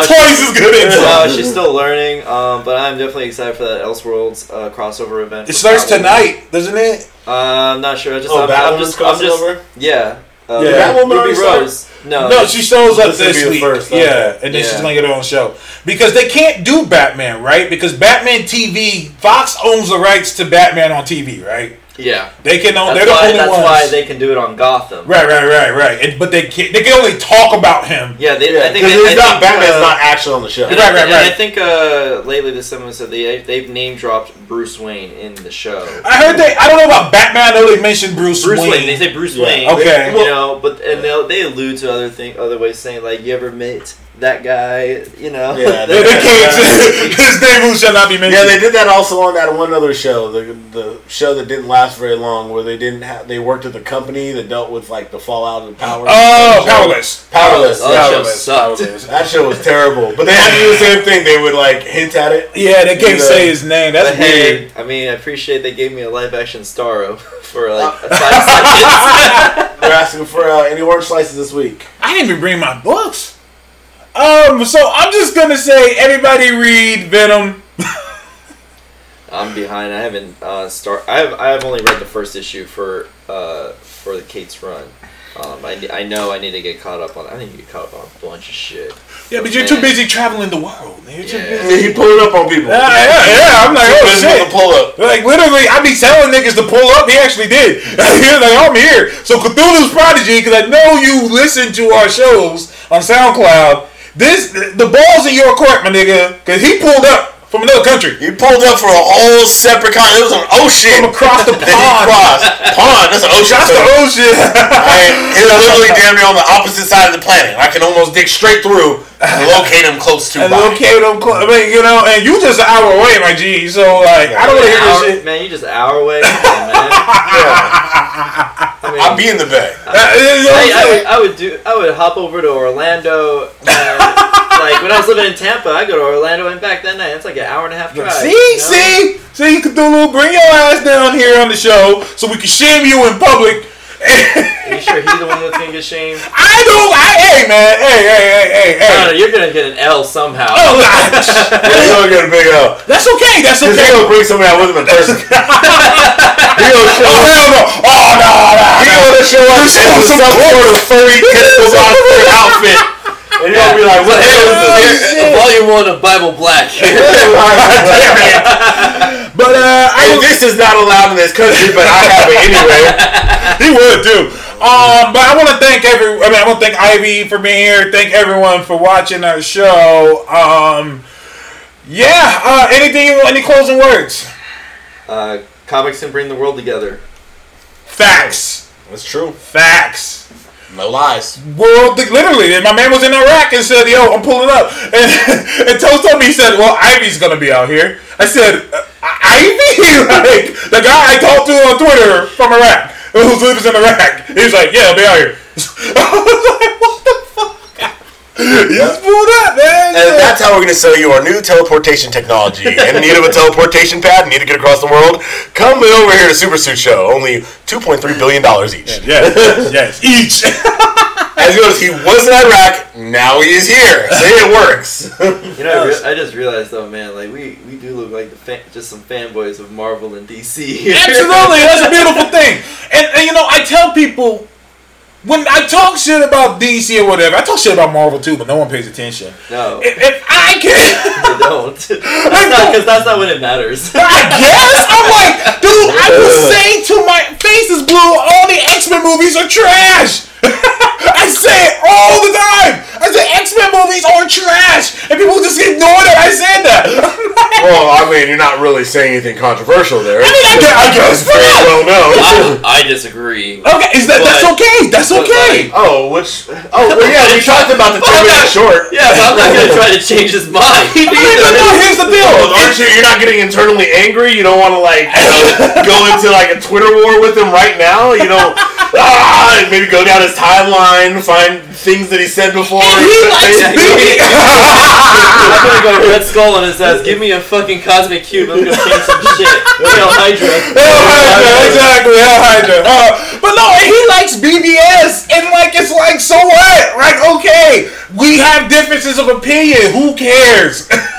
Speaker 2: Twice as good as
Speaker 3: no, she's still learning, um, but I'm definitely excited for that Elseworlds uh, crossover event.
Speaker 2: It starts
Speaker 3: Batwoman.
Speaker 2: tonight, doesn't it?
Speaker 3: Uh, I'm not sure. I just,
Speaker 1: Oh,
Speaker 3: I'm, I'm
Speaker 1: Batwoman's
Speaker 3: just, I'm just,
Speaker 1: crossover.
Speaker 3: yeah. Uh,
Speaker 2: Yeah.
Speaker 1: Batwoman
Speaker 3: Ruby
Speaker 1: already started?
Speaker 3: Rose. No,
Speaker 2: No, she shows up
Speaker 1: This will
Speaker 2: this
Speaker 1: be the
Speaker 2: week.
Speaker 1: first,
Speaker 2: yeah,
Speaker 1: okay.
Speaker 2: and then she's gonna get her own show because they can't do Batman, right? Because Batman TV, Fox owns the rights to Batman on TV, right?
Speaker 3: Yeah.
Speaker 2: They can.
Speaker 3: That's,
Speaker 2: they're the
Speaker 3: why,
Speaker 2: only
Speaker 3: that's
Speaker 2: ones.
Speaker 3: why they can do it on Gotham.
Speaker 2: right, right, right, right. And, but they can they can only talk about him.
Speaker 3: Yeah, they,
Speaker 1: Yeah,
Speaker 3: I think
Speaker 1: because
Speaker 3: they,
Speaker 1: it's
Speaker 3: I
Speaker 1: not
Speaker 3: think,
Speaker 1: Batman's
Speaker 3: uh,
Speaker 1: not actually on the show.
Speaker 3: And
Speaker 2: Right,
Speaker 3: I,
Speaker 2: right,
Speaker 3: and I think uh, lately this someone said they they've name dropped Bruce Wayne in the show.
Speaker 2: I heard they. I don't know about Batman. I know they mentioned Bruce,
Speaker 3: Bruce
Speaker 2: Wayne.
Speaker 3: Wayne. They say Bruce
Speaker 1: Yeah.
Speaker 3: Wayne.
Speaker 2: Okay.
Speaker 3: You know, but and they they allude to other thing, other ways saying like you ever met that guy? You know.
Speaker 1: Yeah,
Speaker 2: They, they can't. His name shall not be mentioned.
Speaker 1: Yeah, they did that also on that one other show, the the show that didn't last very long, where they didn't have they worked at the company that dealt with like the fallout of power.
Speaker 2: oh, powerless.
Speaker 1: Powerless.
Speaker 3: Oh, that show
Speaker 2: Powerless.
Speaker 3: sucked.
Speaker 2: Powerless.
Speaker 1: That show was terrible, but they had to do the same thing. They would like hint at it.
Speaker 2: Yeah, they can't
Speaker 1: Yeah.
Speaker 2: say his name. That's
Speaker 3: But
Speaker 2: weird.
Speaker 3: hey, I mean, I appreciate they gave me a live action Starro for
Speaker 1: Uh,
Speaker 3: like five seconds.
Speaker 1: They're asking for uh, any orange slices this week.
Speaker 2: I didn't even bring my books. Um, so I'm just gonna say, everybody read Venom.
Speaker 3: I'm behind. I haven't uh, start. I have. I have only read the first issue for uh, for the Cates' Run. Um, I, I know I need to get caught up on. I need to get caught up on a bunch of shit.
Speaker 2: Yeah, but you're too busy traveling the world. man. You're too
Speaker 3: Yeah.
Speaker 2: busy.
Speaker 1: He pulled it up on people.
Speaker 2: Yeah, yeah, yeah. I'm like,
Speaker 1: Too
Speaker 2: oh
Speaker 1: busy
Speaker 2: shit.
Speaker 1: the pull up.
Speaker 2: Like literally, I be telling niggas to pull up. He actually did. He was like, I'm here. So Cthulhu's Prodigy, because I know you listen to our shows on SoundCloud. This the ball's in your court, my nigga, because he pulled up from another country,
Speaker 1: He pulled up for a whole separate con. It was an ocean.
Speaker 2: from across the
Speaker 1: that he
Speaker 2: pond.
Speaker 1: crossed. Pond. That's an ocean.
Speaker 2: That's the ocean.
Speaker 1: I, it was literally damn near on the opposite side of the planet. I can almost dig straight through and locate him close to.
Speaker 2: and
Speaker 1: by.
Speaker 2: locate him. cl- I mean, you know, and you just an hour away, my G. So like, I don't want to hear this shit.
Speaker 3: Man, you just an hour away, Come on, man. I mean,
Speaker 1: I'll be in the bay.
Speaker 2: Uh, you know what I'm
Speaker 3: I, I, would, I would do. I would hop over to Orlando. And, like when I was living in Tampa, I go to Orlando and back that night. It's like an hour and a half drive.
Speaker 2: See, See?
Speaker 3: See, you know?
Speaker 2: see, see, Cthulhu, bring your ass down here on the show so we can shame you in public.
Speaker 3: Are you sure he's the one that's gonna get shamed?
Speaker 2: I don't. I, hey man, hey, hey, hey, hey,
Speaker 3: I don't You're gonna get an L somehow.
Speaker 2: Oh,
Speaker 1: He's gonna get a big L.
Speaker 2: that's okay. That's okay.
Speaker 1: he gonna bring somebody out with him in person. he gonna show
Speaker 2: Oh
Speaker 1: up.
Speaker 2: hell no! Oh no! no,
Speaker 1: He
Speaker 2: no.
Speaker 1: gonna show up in
Speaker 2: This is
Speaker 1: some
Speaker 2: some
Speaker 1: sort of furry tentacle monster outfit, and you're gonna be like, "What the hell is this?"
Speaker 3: Volume one of Bible Black.
Speaker 2: But uh, I
Speaker 1: And
Speaker 2: was,
Speaker 1: this is not allowed in this country, but I have it anyway.
Speaker 2: he would too. Um, but I want to thank every. I mean, I want to thank Ivy for being here. Thank everyone for watching our show. Um, yeah. Uh, anything? Any closing words?
Speaker 3: uh, comics can bring the world together.
Speaker 2: Facts.
Speaker 1: That's true.
Speaker 2: Facts.
Speaker 1: No lies.
Speaker 2: World, literally, my man was in Iraq and said, "Yo, I'm pulling up." And, and Toast told me, he said, "Well, Ivy's gonna be out here." I said, "Ivy, like the guy I talked to on Twitter from Iraq, who lives in Iraq." He was like, "Yeah, I'll be out here." I was like, "What the fuck?" You just pulled up, man.
Speaker 1: And that's how we're going to sell you our new teleportation technology. In need of a teleportation pad, need to get across the world? Come over here to Super Suit Show. Only $2.3 billion each.
Speaker 2: yes, yes, each.
Speaker 1: As he goes, he was in Iraq, now he is here. Say it works.
Speaker 3: You know, I, re- I just realized though, man, like we, we do look like the fan- just some fanboys of Marvel and DC.
Speaker 2: Absolutely, that's a beautiful thing. And, and you know, I tell people, when I talk shit about DC or whatever, I talk shit about Marvel too, but no one pays attention.
Speaker 3: No,
Speaker 2: If, if I can,
Speaker 3: don't. That's not because that's not when it matters.
Speaker 2: I guess I'm like, dude, I was saying to my face is blue. All the X Men movies are trash. I say it all the time. I say X Men movies are trash, and people just ignore that I said that.
Speaker 1: Well, I mean, you're not really saying anything controversial there.
Speaker 2: I mean, I guess, I guess
Speaker 1: Very well known.
Speaker 3: I, I disagree.
Speaker 2: Okay, is that that's okay? That's
Speaker 3: but,
Speaker 2: okay.
Speaker 1: Oh, which? Oh, well, yeah, we talked about the
Speaker 3: But
Speaker 1: ten
Speaker 3: I'm
Speaker 1: minute
Speaker 3: not-
Speaker 1: short.
Speaker 3: Yeah, but I'm not gonna try to change his mind.
Speaker 2: I mean, but no, here's the deal.
Speaker 1: Oh, aren't you? You're not getting internally angry. You don't want to like you know, go into like a Twitter war with him right now. You know, ah, maybe go down his timeline, find things that he said before.
Speaker 2: He likes
Speaker 3: Yeah,
Speaker 2: BB.
Speaker 3: I'm gonna go Red Skull on his ass. Give me a fucking cosmic cube. I'm gonna change some shit. Hail Hydra.
Speaker 2: Hell Hydra, exactly, Hell Hydra. Uh, but no, he likes BBS, and like it's like, so what? Like, okay, we have differences of opinion. Who cares?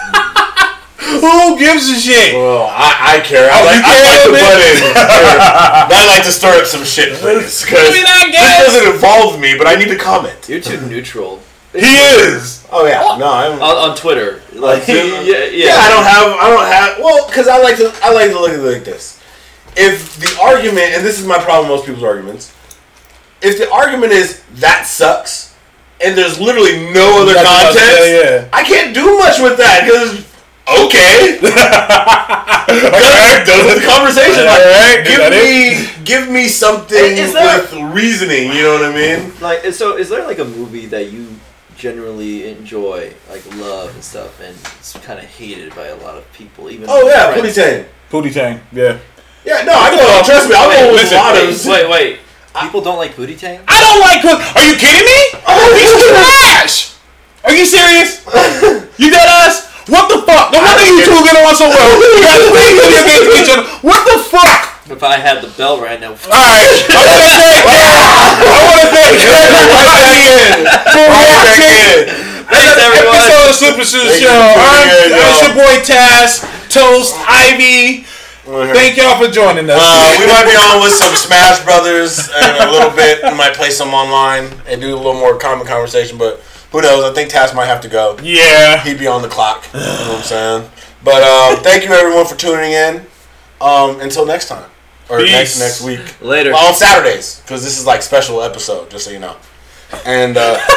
Speaker 2: Who gives a shit?
Speaker 1: Well, I, I care. I
Speaker 2: Oh,
Speaker 1: like,
Speaker 2: you
Speaker 1: I
Speaker 2: care
Speaker 1: like
Speaker 2: a
Speaker 1: to
Speaker 2: bit?
Speaker 1: butt in. I like to stir up some shit, please. Because
Speaker 2: I mean, I
Speaker 1: this doesn't involve me, but I need to comment.
Speaker 3: You're too neutral.
Speaker 2: He is.
Speaker 1: Oh yeah, oh. no, I'm.
Speaker 3: On, on Twitter. Like,
Speaker 1: Twitter?
Speaker 3: yeah, yeah.
Speaker 1: Yeah, I don't have. I don't have. Well, because I like to. I like to look at it like this. If the argument, and this is my problem, with most people's arguments. If the argument is that sucks, and there's literally no other
Speaker 2: That's what I
Speaker 1: context,
Speaker 2: saying, yeah.
Speaker 1: I can't do much with that because okay, done with the conversation. Like,
Speaker 2: Alright, is
Speaker 1: give
Speaker 2: that
Speaker 1: me, give me something
Speaker 3: Is there-
Speaker 1: with reasoning. You know what I mean?
Speaker 3: Like, so is there like a movie that you generally enjoy, like love and stuff, and it's kind of hated by a lot of people? Even
Speaker 1: Oh yeah,
Speaker 3: friends?
Speaker 1: Pootie Tang.
Speaker 2: Pootie Tang, yeah.
Speaker 1: Yeah, no, I don't know. Trust me, I'll
Speaker 3: Wait,
Speaker 1: go with
Speaker 2: listen,
Speaker 1: a lot
Speaker 3: Wait,
Speaker 1: of.
Speaker 3: wait, wait. People don't like Booty Tang?
Speaker 2: I don't like Pootie. Are you kidding me? Oh, he's trash. Are you serious? You dead ass? What the fuck? No wonder you two get on so well. You guys play video games with each other. What the fuck?
Speaker 3: If I had the belt right now,
Speaker 2: Alright, I want to thank I want to thank everybody for watching
Speaker 3: thanks everyone.
Speaker 2: episode of Super Super
Speaker 1: Thank you
Speaker 2: Show.
Speaker 1: for
Speaker 2: I'm,
Speaker 1: tuning in,
Speaker 2: I'm
Speaker 1: y'all.
Speaker 2: your boy Task, Toast, Ivy. Thank y'all for joining us.
Speaker 1: Uh, we might be on with some Smash Brothers in a little bit. We might play some online and do a little more common conversation, but who knows? I think Task might have to go.
Speaker 2: yeah.
Speaker 1: He'd be on the clock. You know what I'm saying? But um, thank you everyone for tuning in. Um, until next time. Or next next week.
Speaker 3: Later.
Speaker 1: Well, on Saturdays, because this is like special episode, just so you know. And uh,